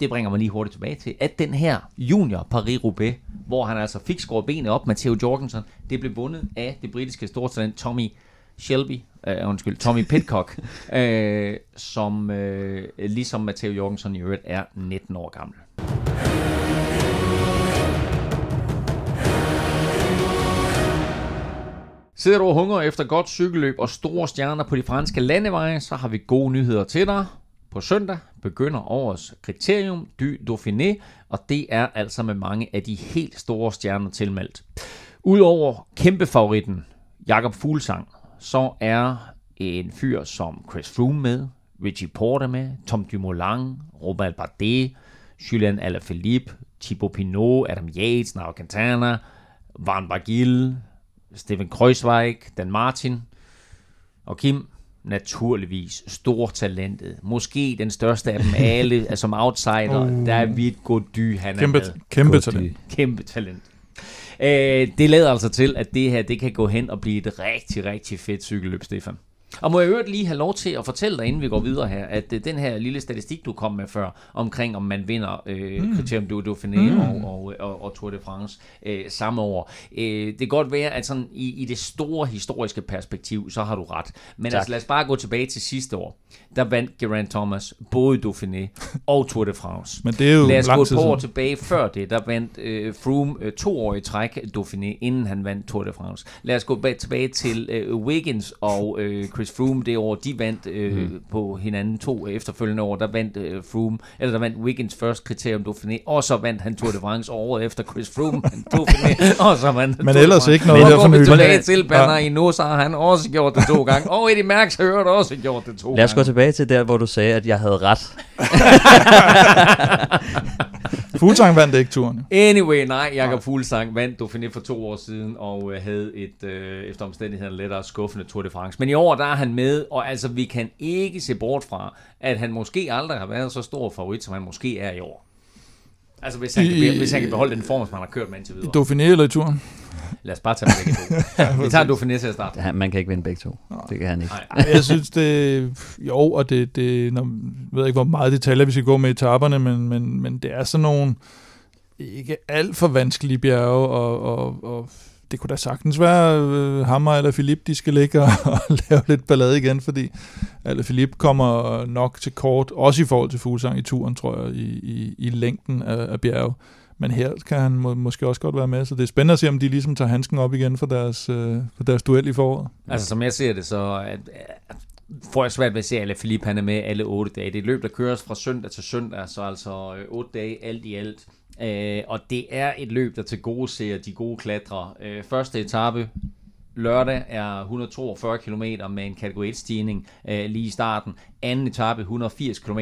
Det bringer mig lige hurtigt tilbage til, at den her junior Paris-Roubaix, hvor han altså fik skåret benet op med Theo Jorgensen, det blev vundet af det britiske stortalent Tommy Shelby, uh, undskyld, Tommy Pitcock, uh, som uh, ligesom Matteo Jorgensen i øvrigt er 19 år gammel. Sidder du og hungrer efter godt cykelløb og store stjerner på de franske landeveje, så har vi gode nyheder til dig. På søndag begynder årets kriterium du Dauphiné, og det er altså med mange af de helt store stjerner tilmeldt. Udover kæmpefavoritten Jakob Fuglsang, så er en fyr som Chris Froome med, Richie Porte med, Tom Dumoulin, Robert Bardet, Julian Alaphilippe, Thibaut Pinot, Adam Yates, Nao Quintana, Van Bargil, Steven Kreuzweig, Dan Martin og Kim, naturligvis stortalentet. Måske den største af dem alle, altså som outsider. Uh. Der er vidt god dy, han kæmpe, er med. Kæmpe talent. Kæmpe talent. Øh, det lader altså til, at det her det kan gå hen og blive et rigtig, rigtig fedt cykelløb, Stefan. Og må jeg øvrigt lige have lov til at fortælle dig, inden vi går videre her, at øh, den her lille statistik, du kom med før, omkring om man vinder øh, mm. Criterium du Dauphiné mm. og, og, og, og Tour de France øh, samme år. Øh, det kan godt være, at sådan i, i det store historiske perspektiv, så har du ret. Men altså, lad os bare gå tilbage til sidste år. Der vandt Geraint Thomas både Dauphiné og Tour de France. Men det er jo Lad os gå et par år tilbage før det. Der vandt øh, Froome øh, to år i træk Dauphiné, inden han vandt Tour de France. Lad os gå bag, tilbage til øh, Wiggins og øh, Chris Froome det år, de vandt øh, mm. på hinanden to efterfølgende år. Der vandt øh, Froome, eller der vandt Wiggins først kriterium Dauphiné, og så vandt han Tour de France året efter Chris Froome Dauphiné, og så vandt Men ellers ikke noget Og her går vi tilbage til Bernard Ja. Hinault, så har han også gjort det to gange. Og Eddie Merckx har også gjort det to Lad os gå gange. tilbage til der, hvor du sagde, at jeg havde ret. Fuglsang vandt ikke turen. Anyway, nej, Jakob Fuglsang vandt Dauphiné for to år siden, og øh, havde et, øh, efter omstændighederne, lettere skuffende Tour de France. Men i år, der er han med, og altså, vi kan ikke se bort fra, at han måske aldrig har været så stor favorit, som han måske er i år. Altså, hvis han, kan, I- be- hvis han kan beholde den form, som han har kørt med indtil I videre. Dauphiné eller i turen? Lad os bare tage dem begge to. Vi tager Dauphiné til at starte. Han, man kan ikke vinde begge to. Det kan han ikke. Nej. Jeg synes, det... Jo, og det... det når, jeg ved ikke, hvor meget detaljer vi skal gå med i etaperne, men, men, men det er sådan nogle ikke alt for vanskelige bjerge, og, og, og det kunne da sagtens være øh, Hammer eller Philip, de skal ligge og, og lave lidt ballade igen, fordi eller Philip kommer nok til kort, også i forhold til Fuglsang i turen, tror jeg, i, i, i længden af, af bjerge. Men her kan han må, måske også godt være med, så det er spændende at se, om de ligesom tager handsken op igen for deres, øh, for deres duel i foråret. Altså, som jeg ser det, så at, at, får jeg svært ved at se, at Philippe han er med alle otte dage. Det er et løb, der køres fra søndag til søndag, så altså øh, otte dage alt i alt. Øh, og det er et løb, der til gode ser de gode klatre. Øh, første etape lørdag er 142 km med en kategori 1 stigning øh, lige i starten. Anden etape 180 km,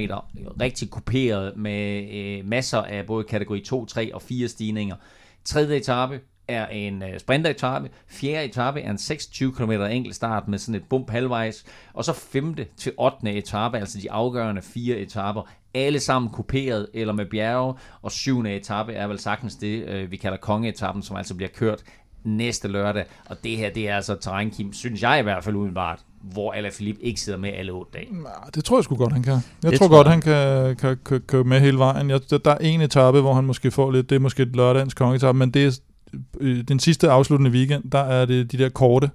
rigtig kuperet med øh, masser af både kategori 2, 3 og 4 stigninger. Tredje etape er en øh, sprinteretape. Fjerde etape er en 26 km enkelt start med sådan et bump halvvejs. Og så femte til ottende etape, altså de afgørende fire etaper, alle sammen kuperet eller med bjerge. Og syvende etape er vel sagtens det, øh, vi kalder kongeetappen, som altså bliver kørt næste lørdag. Og det her, det er altså terræn, Kim, synes jeg i hvert fald udenbart, hvor Alaphilippe ikke sidder med alle otte dage. Det tror jeg sgu godt, han kan. Jeg Det tror tror godt, han kan, kan, kan køre med hele vejen. Jeg, der, der er en etape, hvor han måske får lidt, det er måske et lørdagens kongeetappe, men det er øh, den sidste afsluttende weekend, der er det de der korte,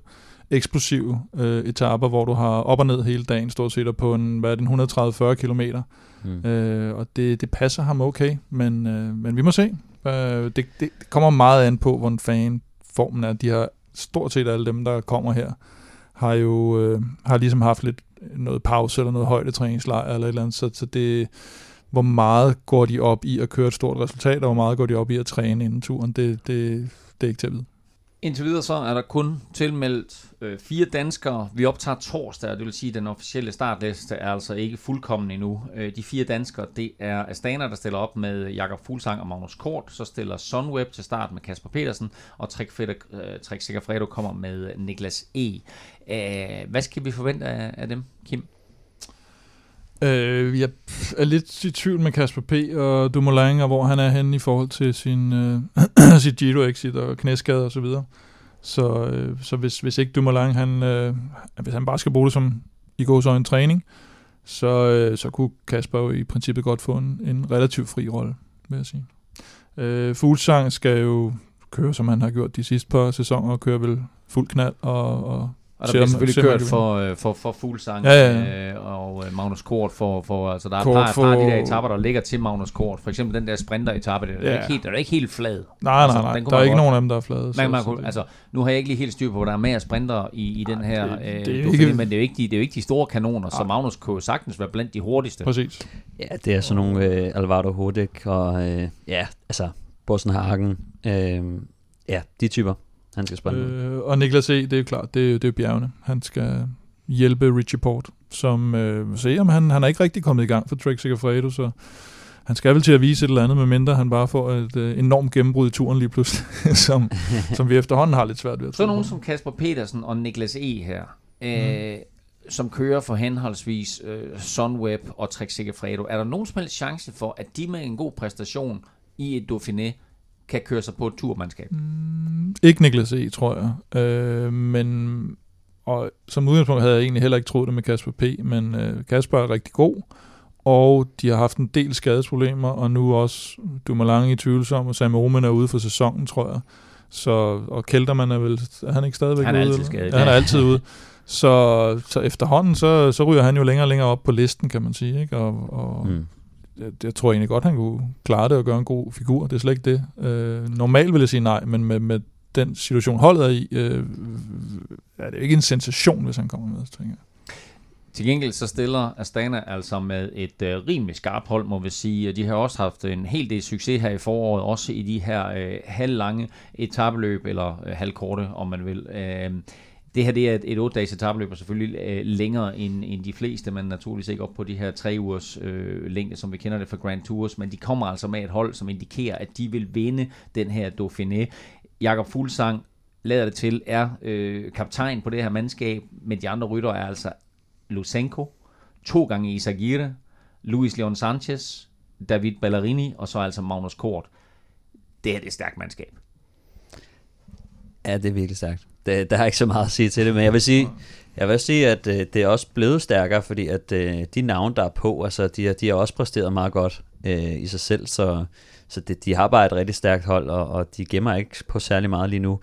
eksplosive øh, etaper, hvor du har op og ned hele dagen, stort set, og på en, hvad er det, 130-40 kilometer. Mm. Øh, og det, det passer ham okay, men, øh, men vi må se. Øh, det, det, det kommer meget an på, hvordan fan formen er. De har stort set alle dem, der kommer her, har jo øh, har ligesom haft lidt noget pause eller noget højdetræningslejr eller et eller andet, så, så det, hvor meget går de op i at køre et stort resultat, og hvor meget går de op i at træne inden turen, det, det, det er ikke til at vide. Indtil videre så er der kun tilmeldt øh, fire danskere. Vi optager torsdag, og det vil sige, at den officielle startliste er altså ikke fuldkommen endnu. Øh, de fire danskere, det er Astana, der stiller op med Jakob Fuglsang og Magnus Kort. Så stiller Sunweb til start med Kasper Petersen, og Trek, Fredrik, øh, Trek Sigafredo kommer med Niklas E. Æh, hvad skal vi forvente af, af dem, Kim? Øh, jeg er lidt i tvivl med Kasper P. og Dumoulin, og hvor han er henne i forhold til sin, øh, sit Giro-exit og knæskade og så videre. Så, øh, så hvis, hvis ikke Dumoulin, han, øh, hvis han bare skal bruge det som i går så en træning, så, øh, så kunne Kasper jo i princippet godt få en, en relativt fri rolle, vil jeg sige. Øh, Fuglsang skal jo køre, som han har gjort de sidste par sæsoner, og køre vel fuld knald og, og og der bliver selvfølgelig kørt det. for, øh, for, for Fuglsang Ja, ja, øh, og øh, Magnus Kort for, for altså der er et Kort par, par af de for- der etapper, der ligger til Magnus Kort. For eksempel den der sprinter-etappe, den er, Ja. ikke helt, den er ikke helt flad. Nej, Altså, nej, nej. kunne der er ikke godt- nogen af dem, der er flade. Man, man kunne, altså, nu har jeg ikke lige helt styr på, hvor der er mere sprinter i, i den her, det- øh, det er Dauphiné, ikke- men det er, jo ikke de, det er jo ikke de store kanoner, så. Magnus kunne sagtens være blandt de hurtigste. Præcis. Ja, det er sådan nogle øh, Alvaro Hodek og øh, ja, altså Borsen Hagen. Øh, ja, de typer, han skal sprinte. Øh. Og Niklas E., det er jo klart, det er, det er bjergene. Han skal hjælpe Richie Port, som øh, se, om han, han er ikke rigtig kommet i gang for Trek Segafredo, så han skal vel til at vise et eller andet, medmindre han bare får et øh, enormt gennembrud i turen lige pludselig, som, som vi efterhånden har lidt svært ved at Så nogen som Kasper Petersen og Niklas E. her, øh, mm. som kører for henholdsvis øh, Sunweb og Trek Segafredo. Er der nogen som helst chance for, at de med en god præstation i et Dauphiné kan køre sig på et turmandskab? Mm, ikke Niklas E., tror jeg. Øh, men og som udgangspunkt havde jeg egentlig heller ikke troet det med Kasper P., men øh, Kasper er rigtig god, og de har haft en del skadesproblemer, og nu også Dumoulin i tvivlsom, og Sam Omen er ude for sæsonen, tror jeg. Så, og Kelterman er vel, er han ikke stadigvæk han er ude? Altid skadet. Ja, han er altid ude. Så, så efterhånden, så, så ryger han jo længere og længere op på listen, kan man sige. Ikke? Og, og mm jeg, jeg tror egentlig godt, han kunne klare det og gøre en god figur. Det er slet ikke det. Øh, normalt vil jeg sige nej, men med, med den situation holdet er i, øh, er det ikke en sensation, hvis han kommer med, tænker jeg. Til gengæld så stiller Astana altså med et øh, rimelig skarpt hold, må vi sige. De har også haft en hel del succes her i foråret, også i de her øh, halvlange etabeløb, eller øh, halvkorte, om man vil. Øh, det her det er et, et 8-dages etabløb, og selvfølgelig øh, længere end, end de fleste, men naturligvis ikke op på de her 3 ugers øh, længde, som vi kender det fra Grand Tours, men de kommer altså med et hold, som indikerer, at de vil vinde den her Dauphiné. Jakob Fuglsang lader det til, er øh, kaptajn på det her mandskab, men de andre rytter er altså Lusenko, to gange Isagire, Luis Leon Sanchez, David Ballerini, og så altså Magnus Kort. Det er det stærkt mandskab. Ja, det er virkelig stærkt. Det, der er ikke så meget at sige til det, men jeg vil sige, jeg vil sige, at øh, det er også blevet stærkere, fordi at øh, de navne, der er på, altså, de, de har også præsteret meget godt øh, i sig selv, så, så det, de har bare et rigtig stærkt hold, og, og de gemmer ikke på særlig meget lige nu.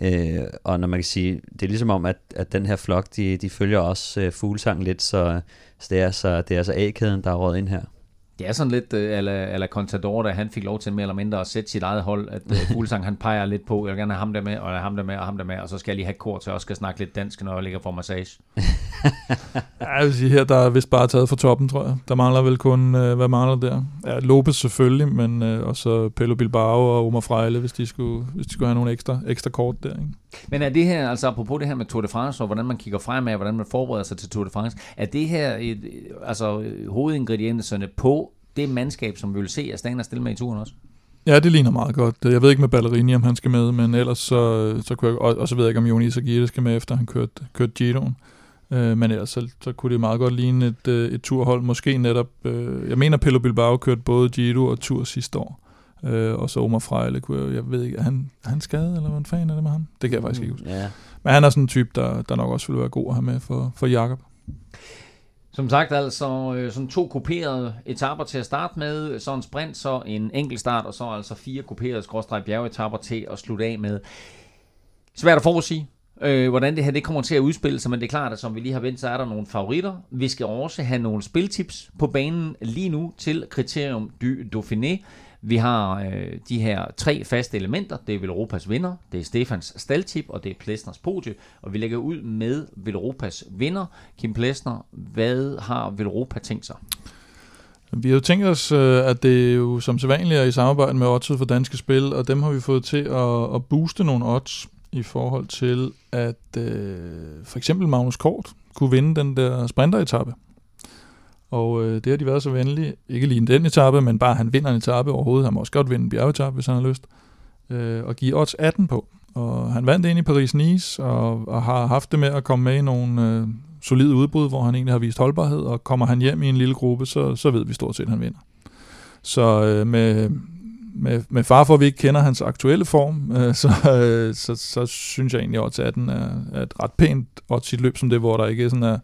Øh, og når man kan sige, det er ligesom om, at, at den her flok, de, de følger også øh, fuglesang lidt, så, så det er altså, det er altså A-kæden, der er råd ind her. Det er sådan lidt øh, uh, ala, ala Contador, da han fik lov til mere eller mindre at sætte sit eget hold, at uh, Fuglsang han peger lidt på, jeg vil gerne have ham der med, og ham der med, og ham der med, og så skal jeg lige have kort, så jeg også skal snakke lidt dansk, når jeg ligger for massage. ja, jeg vil sige, her der er vist bare taget fra toppen, tror jeg. Der mangler vel kun, uh, hvad mangler der? Ja, Lopez selvfølgelig, men uh, også Pello Bilbao og Omar Frejle, hvis de skulle, hvis de skulle have nogle ekstra, ekstra kort der. Ikke? Men er det her, altså apropos det her med Tour de France, og hvordan man kigger fremad, hvordan man forbereder sig til Tour de France, er det her et, altså hovedingredienserne på det mandskab, som vi vil se Astana stille med i turen også? Ja, det ligner meget godt. Jeg ved ikke med Ballerini, om han skal med, men ellers så, så kunne jeg, og, og så ved jeg ikke, om Joni Isagirte skal med, efter han kørte, kørte Giroen. Øh, men ellers så, så kunne det meget godt ligne et, øh, et turhold. Måske netop, øh, jeg mener, Pello Bilbao kørte både Giro og Tour sidste år. Øh, og så Omar Frejle, kunne jeg, ved ikke, er han, er han skadet, eller hvad fanden er det med ham? Det kan jeg faktisk ikke huske. Ja. Men han er sådan en type, der, der nok også vil være god at have med for, for Jakob. Som sagt altså øh, sådan to kuperede etapper til at starte med, så en sprint, så en enkelt start, og så altså fire kuperede skråstrej bjergetapper til at slutte af med. Svært at forudsige, øh, hvordan det her det kommer til at udspille sig, men det er klart, at som vi lige har vendt, så er der nogle favoritter. Vi skal også have nogle spiltips på banen lige nu til kriterium du Dauphiné. Vi har øh, de her tre faste elementer. Det er Velropas vinder, det er Stefans staldtip, og det er Plesners podie. Og vi lægger ud med Velropas vinder. Kim Plesner, hvad har Velropa tænkt sig? Vi har jo tænkt os, øh, at det jo som sædvanligt er i samarbejde med Odds for Danske Spil, og dem har vi fået til at, at booste nogle odds i forhold til, at øh, for eksempel Magnus Kort kunne vinde den der sprinteretappe. Og øh, det har de været så venlige, ikke lige den etape, men bare han vinder en etape overhovedet. Han må også godt vinde en bjergetappe, hvis han har lyst. Øh, og give odds 18 på. Og han vandt ind i Paris-Nice, og, og har haft det med at komme med i nogle øh, solide udbrud, hvor han egentlig har vist holdbarhed, og kommer han hjem i en lille gruppe, så, så ved vi stort set, at han vinder. Så øh, med, med, med far for, at vi ikke kender hans aktuelle form, øh, så, øh, så, så synes jeg egentlig, at odds 18 er, er et ret pænt odds i løb som det, hvor der ikke er sådan er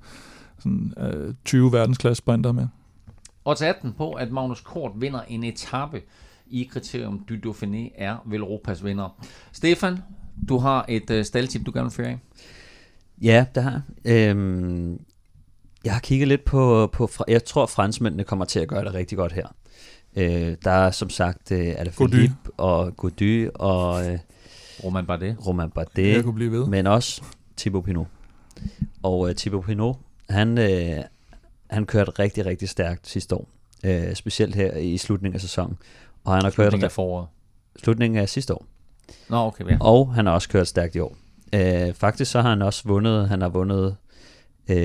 sådan, øh, 20 verdensklasse sprinter med. Odds 18 på, at Magnus Kort vinder en etape i kriterium du Dauphiné er Velropas vinder. Stefan, du har et øh, staldtip, du gerne vil føre af. Ja, det har øhm, Jeg har kigget lidt på, på, jeg tror franskmændene kommer til at gøre det rigtig godt her. Øh, der er som sagt øh, Alaphilippe og Gody og øh, Roman Bardet. Roman Bardet, jeg kunne blive ved. men også Thibaut Pinot. Og øh, Thibaut Pinot, han, øh, han kørte rigtig, rigtig stærkt sidste år. Øh, specielt her i slutningen af sæsonen. Og han har Slutningen kørt af foråret. slutningen af sidste år. Nå, okay, ja. Og han har også kørt stærkt i år. Øh, faktisk så har han også vundet, han har vundet øh,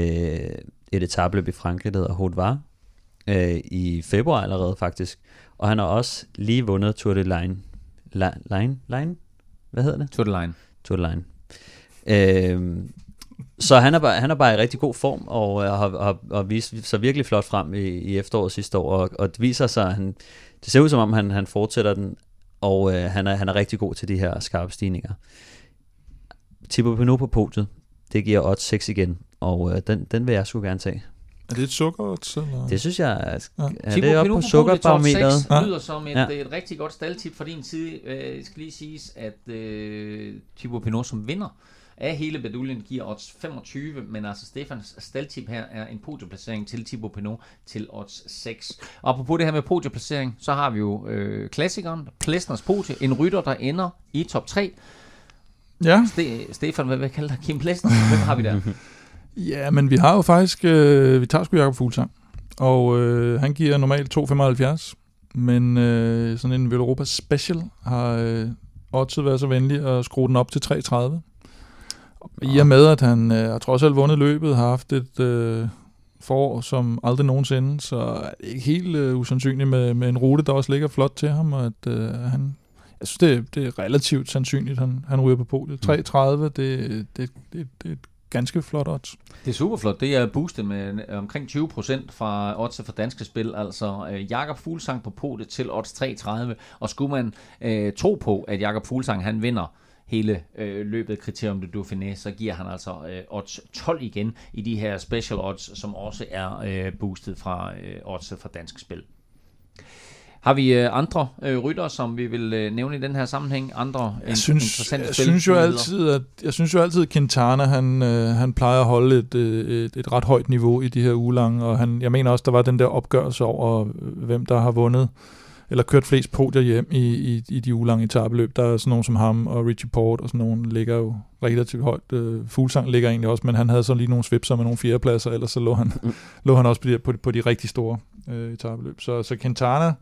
et etabløb i Frankrig, der hedder Haute Var, øh, i februar allerede faktisk. Og han har også lige vundet Tour de Line. Line? Line? Hvad hedder det? Tour de Line. Tour de Line. Øh, så han er, bare, han er bare i rigtig god form, og øh, har, har, har vist sig virkelig flot frem i, i efteråret sidste år, og, og det viser sig, at han, det ser ud som om, han, han fortsætter den, og øh, han, er, han er rigtig god til de her skarpe stigninger. Thibaut Pinot på podiet, det giver odds 6 igen, og øh, den, den vil jeg sgu gerne tage. Er det et sukker? Eller? Det synes jeg, er, Ja. er det oppe på sukkerbarometeret? Ja. lyder som et, Ja. ja. et rigtig godt staldtip fra din side. Øh, Det skal lige siges, at øh, Thibaut Pinot som vinder af hele baduljen giver odds 25, men altså Stefans staldtip her er en podieplacering til Thibaut Pinot til odds 6. Og apropos det her med podieplacering, så har vi jo øh, klassikeren, Plesners podie, en rytter, der ender i top 3. Ja. Ste- Stefan, hvad vil jeg kalde dig? Kim Plesner? Hvem har vi der? ja, men vi har jo faktisk, øh, vi tager sgu Jacob Fuglsang, og øh, han giver normalt 2,75, men øh, sådan en Veloropa Special har øh, oddset været så venlig at skrue den op til 3,30. I og med, at han øh, har trods alt vundet løbet, har haft et øh, forår som aldrig nogensinde, så er det ikke helt øh, usandsynligt med, med en rute, der også ligger flot til ham, og at øh, han, jeg synes, det, det er relativt sandsynligt, han, han ryger på podiet. 3,30, det, det, det, det, det er et ganske flot odds. Det er super flot. Det er boostet med omkring 20% fra odds for danske spil. Altså øh, Jakob Fuglsang på podiet til odds 330. Og skulle man øh, tro på, at Jakob Fuglsang han vinder hele øh, løbet kriterium de Dauphiné, så giver han altså øh, odds 12 igen i de her special odds, som også er øh, boostet fra øh, odds for danske spil. Har vi øh, andre øh, rytter, som vi vil øh, nævne i den her sammenhæng? Andre Jeg synes, interessante jeg spil- synes jo altid, at jeg synes jo altid, at Quintana, han, øh, han plejer at holde et, øh, et, et ret højt niveau i de her ugelange, og han, jeg mener også, der var den der opgørelse over, øh, hvem der har vundet, eller kørt flest podier hjem i, i, i de ugelange etabeløb. Der er sådan nogen som ham og Richie Port og sådan nogen ligger jo relativt højt. Øh, Fuglsang ligger egentlig også, men han havde så lige nogle svipser med nogle fjerdepladser, ellers så lå han, Mm. lå han også på de, på, de- på de rigtig store øh, etabeløb. Så, så Quintana,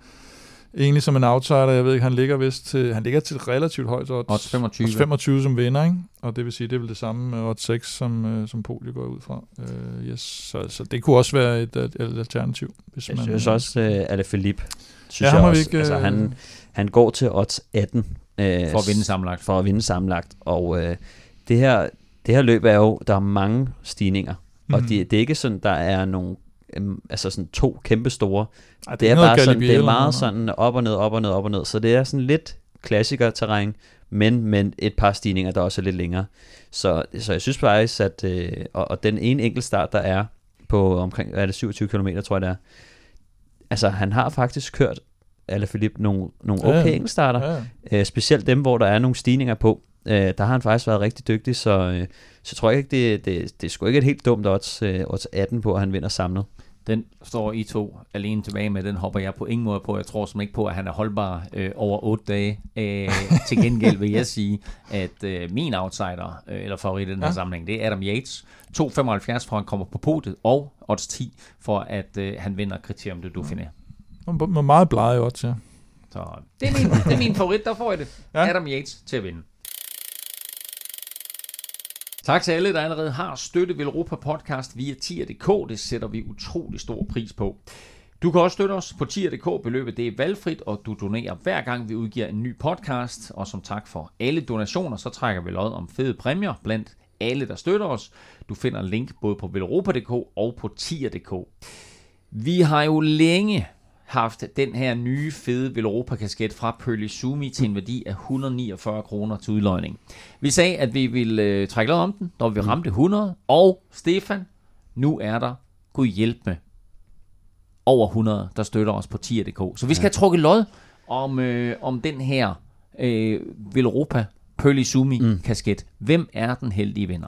egentlig som en outsider, jeg ved ikke, han ligger vist til, han ligger til et relativt højt odds. Odds 25. Odds 25 som vinder, ikke? Og det vil sige, det er vel det samme med odds 6, som, øh, som Polio går ud fra. Øh, yes, så, så det kunne også være et, et, et alternativ. Hvis Jeg man, synes øh, også, uh, Ale Philippe, synes Ja, jeg har vi også, ikke, altså, øh, han, han går til odds 18. Øh, For at vinde sammenlagt. For at vinde sammenlagt. Og øh, det, her, det her løb er jo, der er mange stigninger. Mm. Og Mhm. det, det er ikke sådan, der er nogle, øhm, altså sådan to kæmpe store. Ej, Det er noget bare sådan, det er meget sådan op og ned, op og ned, op og ned. Så det er sådan lidt klassikerterræn, men men et par stigninger, der også er lidt længere. Så, så jeg synes faktisk, at øh, og, og den ene enkelt start, der er på omkring, hvad er det 27 km, tror jeg det er. Altså, han har faktisk kørt Alaphilippe nogle, nogle okay ja. enkeltstarter. Ja. Øh, specielt dem, hvor der er nogle stigninger på. Øh, der har han faktisk været rigtig dygtig, så, øh, så tror jeg ikke, det, det, det er sgu ikke et helt dumt odds, øh, odds 18 på, at han vinder samlet. Den står I to alene tilbage med. Den hopper jeg på ingen måde på. Jeg tror simpelthen ikke på, at han er holdbar øh, over 8 dage. Øh, til gengæld vil jeg sige, at øh, min outsider, øh, eller favorit i den her Ja. sammenhæng, det er Adam Yates. 2,75 for at han kommer på podiet, og odds 10 for at øh, han vinder kriterium de Dauphiné. Med meget blege odds, ja. Så det er, min, det er min favorit, der får jeg det. Ja. Adam Yates til at vinde. Tak til alle, der allerede har støttet Velropa Podcast via tier.dk. Det sætter vi utrolig stor pris på. Du kan også støtte os på tier.dk. Beløbet det er valgfrit, og du donerer hver gang, vi udgiver en ny podcast. Og som tak for alle donationer, så trækker vi lod om fede præmier blandt alle, der støtter os. Du finder link både på velropa.dk og på tier.dk. Vi har jo længe haft den her nye fede Veloropa-kasket fra Pearly Sumi til en værdi af 149 kroner til udløjning. Vi sagde, at vi ville øh, trække lod om den, når vi ramte 100, og Stefan, nu er der, Gud hjælp med, over 100, der støtter os på tier.dk. Så vi skal have trukket lod om, øh, om den her øh, Veloropa Pearly Sumi-kasket. Hvem er den heldige vinder?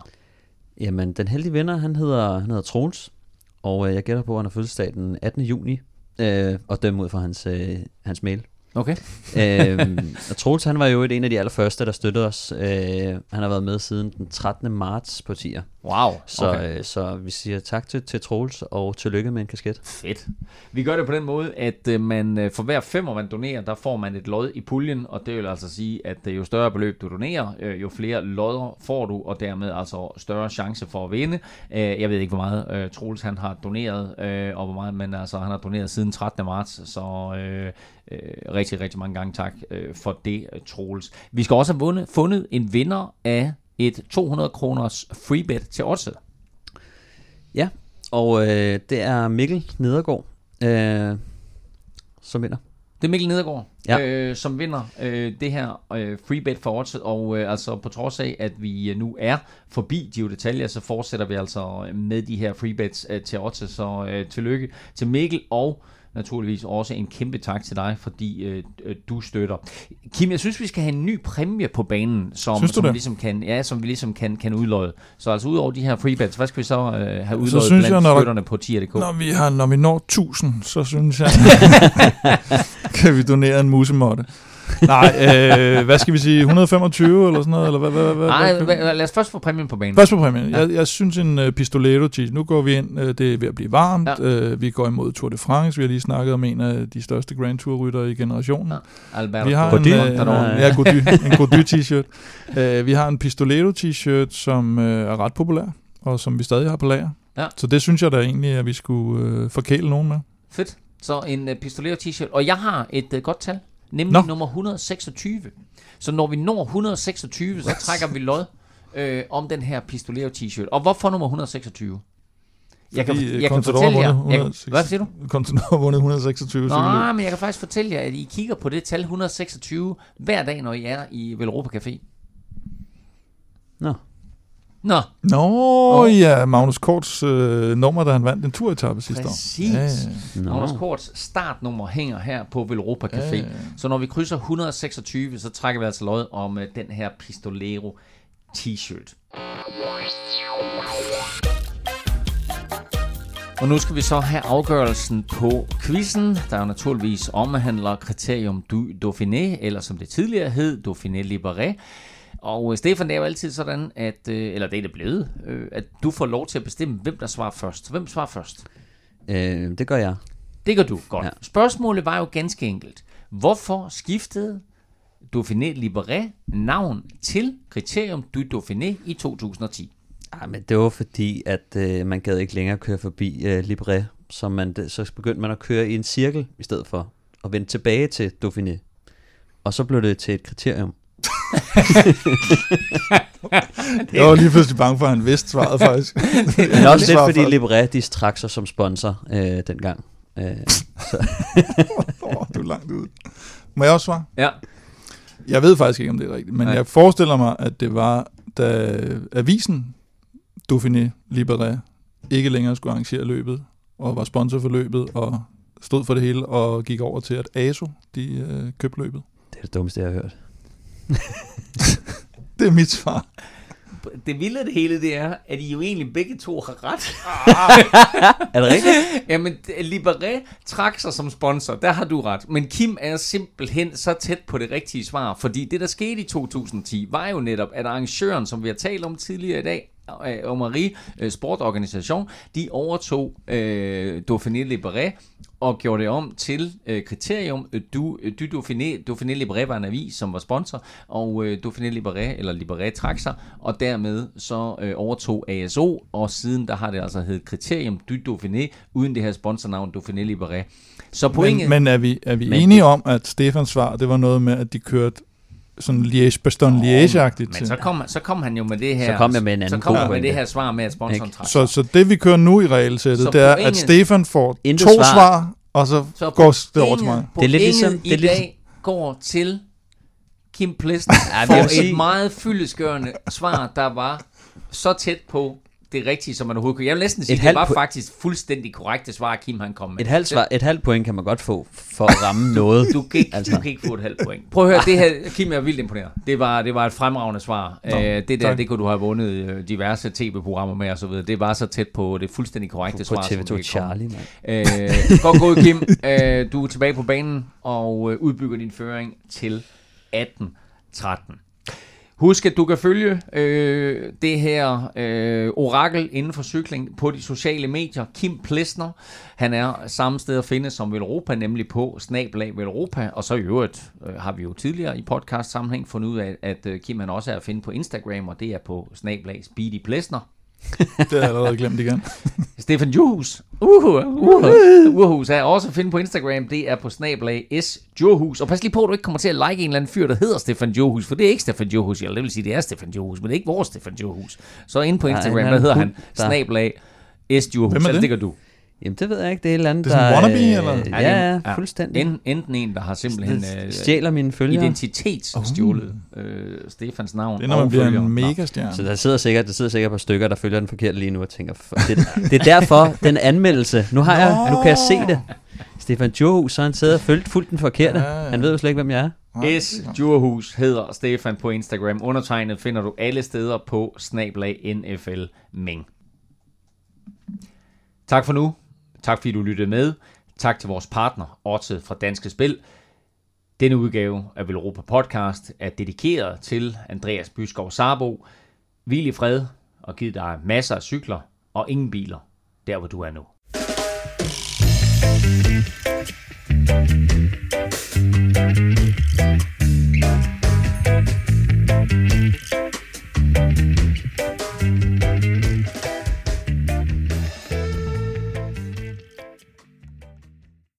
Jamen, den heldige vinder, han hedder, han hedder Troels, og øh, jeg gætter på, at han har fødselsdag den 18. juni, øh, og dømme ud fra hans, øh, hans mail. Okay. øhm, og Troels, han var jo en af de allerførste, der støttede os. Øh, han har været med siden den 13. marts på tier. Wow, Så, okay. øh, så vi siger tak til, til Troels, og tillykke med en kasket. Fedt. Vi gør det på den måde, at øh, man øh, for hver femmer, man donerer, der får man et lod i puljen, og det vil altså sige, at øh, jo større beløb du donerer, øh, jo flere lodder får du, og dermed altså større chance for at vinde. Øh, jeg ved ikke, hvor meget øh, Troels han har doneret, øh, og hvor meget, men altså han har doneret siden 13. marts, så øh, øh, rigtig, rigtig mange gange tak øh, for det, øh, Troels. Vi skal også have vundet, fundet en vinder af et 200 kroners freebet til Odset. Ja, og øh, det er Mikkel Nedergaard, øh, som vinder. Det er Mikkel Nedergaard, Ja. øh, som vinder øh, det her øh, free bet for odds, og øh, altså på trods af, at vi øh, nu er forbi Gio Detaljer, så fortsætter vi altså med de her free bets øh, til odds, så øh, tillykke til Mikkel, og naturligvis også en kæmpe tak til dig, fordi øh, øh, du støtter. Kim, jeg synes, vi skal have en ny præmie på banen, som, som, vi ligesom kan, ja, som vi ligesom kan, kan udløje. Så altså udover de her free bets, hvad skal vi så øh, have udløjet Så synes blandt jeg, når støtterne på tier.dk? Når vi, har, når vi når 1000, så synes jeg, kan vi donere en musemotte. Nej, øh, hvad skal vi sige, 125 eller sådan noget? Eller hvad, hvad, hvad, Nej, hvad, hvad, lad os først få præmien på banen. Først på præmien. Ja. Jeg, jeg synes en uh, pistolero -tis. Nu går vi ind, uh, det er ved at blive varmt. Ja. Uh, vi går imod Tour de France. Vi har lige snakket om en af de største Grand Tour ryttere i generationen. Ja. Alberto Vi har Gody? en, uh, ja, Gody, en Gody t-shirt. Uh, vi har en Pistolero t-shirt, som uh, er ret populær, og som vi stadig har på lager. Ja. Så det synes jeg da egentlig, at vi skulle uh, forkæle nogen med. Fedt. Så en uh, pistolero t-shirt. Og jeg har et uh, godt tal, nemlig Nå. nummer 126. Så når vi når 126, så trækker vi lod øh, om den her pistolero t-shirt. Og hvorfor nummer 126? Jeg kan, Fordi, øh, jeg kan fortælle jer... vundet Jeg, kan- 106. hvad siger du? Contador har vundet 126 cykelløb. Nej, men jeg kan faktisk fortælle jer, at I kigger på det tal 126 hver dag, når I er i Velropa Café. Nå, Nå, Nå Åh. ja, Magnus Korts øh, nummer, da han vandt en turetappe sidste præcis. år. Ja, Nå. Magnus Korts startnummer hænger her på Velropa Café. Ja, ja, ja. Så når vi krydser 126, så trækker vi altså lod om uh, den her Pistolero t-shirt. Og nu skal vi så have afgørelsen på quizzen, der jo naturligvis omhandler kriterium du Dauphiné, eller som det tidligere hed, Dauphiné Libéré. Og øh, Stefan, det er jo altid sådan, at, øh, eller det er det blevet, øh, at du får lov til at bestemme, hvem der svarer først. Hvem svarer først? øh, det gør jeg. Det gør du godt. Ja. Ja. Spørgsmålet var jo ganske enkelt. Hvorfor skiftede Dauphiné Libéré navn til Kriterium du Dauphiné i 2010? Ej, men det var fordi, at øh, man gad ikke længere køre forbi øh, Libre, så, man, så begyndte man at køre i en cirkel i stedet for at vende tilbage til Dauphiné. Og så blev det til et kriterium. Jeg var lige pludselig bange for, at han vidste svaret faktisk. Men også lidt fordi for- Libre, de trak sig som sponsor øh, dengang. Øh, Åh, du er langt ude. Må jeg også svare? Ja. Jeg ved faktisk ikke, om det er rigtigt, men Nej. jeg forestiller mig, at det var, da avisen Dauphiné Libéré ikke længere skulle arrangere løbet, og var sponsor for løbet, og stod for det hele, og gik over til, at ASO, de øh, købte løbet. det er det dummeste, jeg har hørt. Det er mit svar. Det vilde af det hele, det er, at I jo egentlig begge to har ret. Er det rigtigt? Jamen, Libéré trak sig som sponsor, der har du ret. Men Kim er simpelthen så tæt på det rigtige svar, fordi det, der skete i 2010, var jo netop, at arrangøren, som vi har talt om tidligere i dag, øh, og Marie øh, Sportorganisation, de overtog øh, Dauphiné Libéré og gjorde det om til øh, kriterium øh, du, øh, du Dauphiné. Dauphiné Libéré var en avis, som var sponsor, og øh, Dauphiné Libéré, eller Libéré trak sig, og dermed så øh, overtog ASO, og siden der har det altså heddet kriterium du Dauphiné, uden det her sponsornavn Dauphiné Libéré. Så pointet... Men, men er vi, er vi Men enige om, at Stefans svar, det var noget med, at de kørte sådan liège bastogne liège agtigt Men til? så kom, så kom han jo med det her... Så kom jeg med en anden Så kom han med det her svar med, at sponsoren Så, så det vi kører nu i regelsættet, det er, at Stefan får to svar. svar, og så, Så går det over til mig. Det er lidt ligesom- det er i lidt- dag går til Kim Plessen Ja, for et meget fyldeskørende svar, der var så tæt på det rigtige, som man overhovedet kunne. Jeg vil næsten sige, Et det var po- faktisk fuldstændig korrekte svar, Kim han kom med. Et halvt, svar, et halvt point kan man godt få for at ramme noget. Du kan, ikke, altså. du kan ikke få et halvt point. Prøv at høre, det her, Kim er vildt imponeret. Det var, det var et fremragende svar. Nå, Æ, det der, tak. det kunne du have vundet øh, diverse tv-programmer med og så videre. Det var så tæt på det fuldstændig korrekte på svar. som TV2 det kan komme. Charlie, mand. Øh, godt gået, Kim. Øh, du er tilbage på banen og øh, udbygger din føring til 18-13. Husk, at du kan følge øh, det her øh, orakel inden for cykling på de sociale medier. Kim Plesner, han er samme sted at finde som Velropa, nemlig på Snablag Velropa. Og så i øvrigt øh, har vi jo tidligere i podcast sammenhæng fundet ud af, at øh, Kim han også er at finde på Instagram, og det er på Snablag Speedy Plesner. det har jeg allerede glemt igen. Stefan Johus. Uh, uh, uh, Uhus er også at finde på Instagram. Det er på snablag S. Johus. Og pas lige på, at du ikke kommer til at like en eller anden fyr, der hedder Stefan Johus. For det er ikke Stefan Johus. Eller det vil sige, det er Stefan Johus, men det er ikke vores Stefan Johus. Så ind på Instagram, Nej, der hedder er han snablag S. Johus. Hvem er det? det gør du. Jamen, det ved jeg ikke. Det er et eller andet, Det er sådan der... en wannabe, eller? Ja, ja, fuldstændig. En, enten en, der har simpelthen øh, Stjæler mine følgere. identitetsstjålet øh, Stefans navn. Det er, når man og bliver følgere. en megastjerne. Så der sidder sikkert, der sidder sikkert på stykker, der følger den forkert lige nu og tænker, "Fuck, det, det er derfor, den anmeldelse. Nu har jeg, nu kan jeg se det. Stefan Johus, så han siddet og fulgt, fulgt den forkerte. Ja, ja. Han ved jo slet ikke, hvem jeg er. S. Djurhus hedder Stefan på Instagram. Undertegnet finder du alle steder på snablag NFL Ming. Tak for nu. Tak fordi du lyttede med. Tak til vores partner, Odset fra Danske Spil. Denne udgave af Velropa Podcast er dedikeret til Andreas Byskov Sarbo. Hvil i fred og giv dig masser af cykler og ingen biler, der hvor du er nu.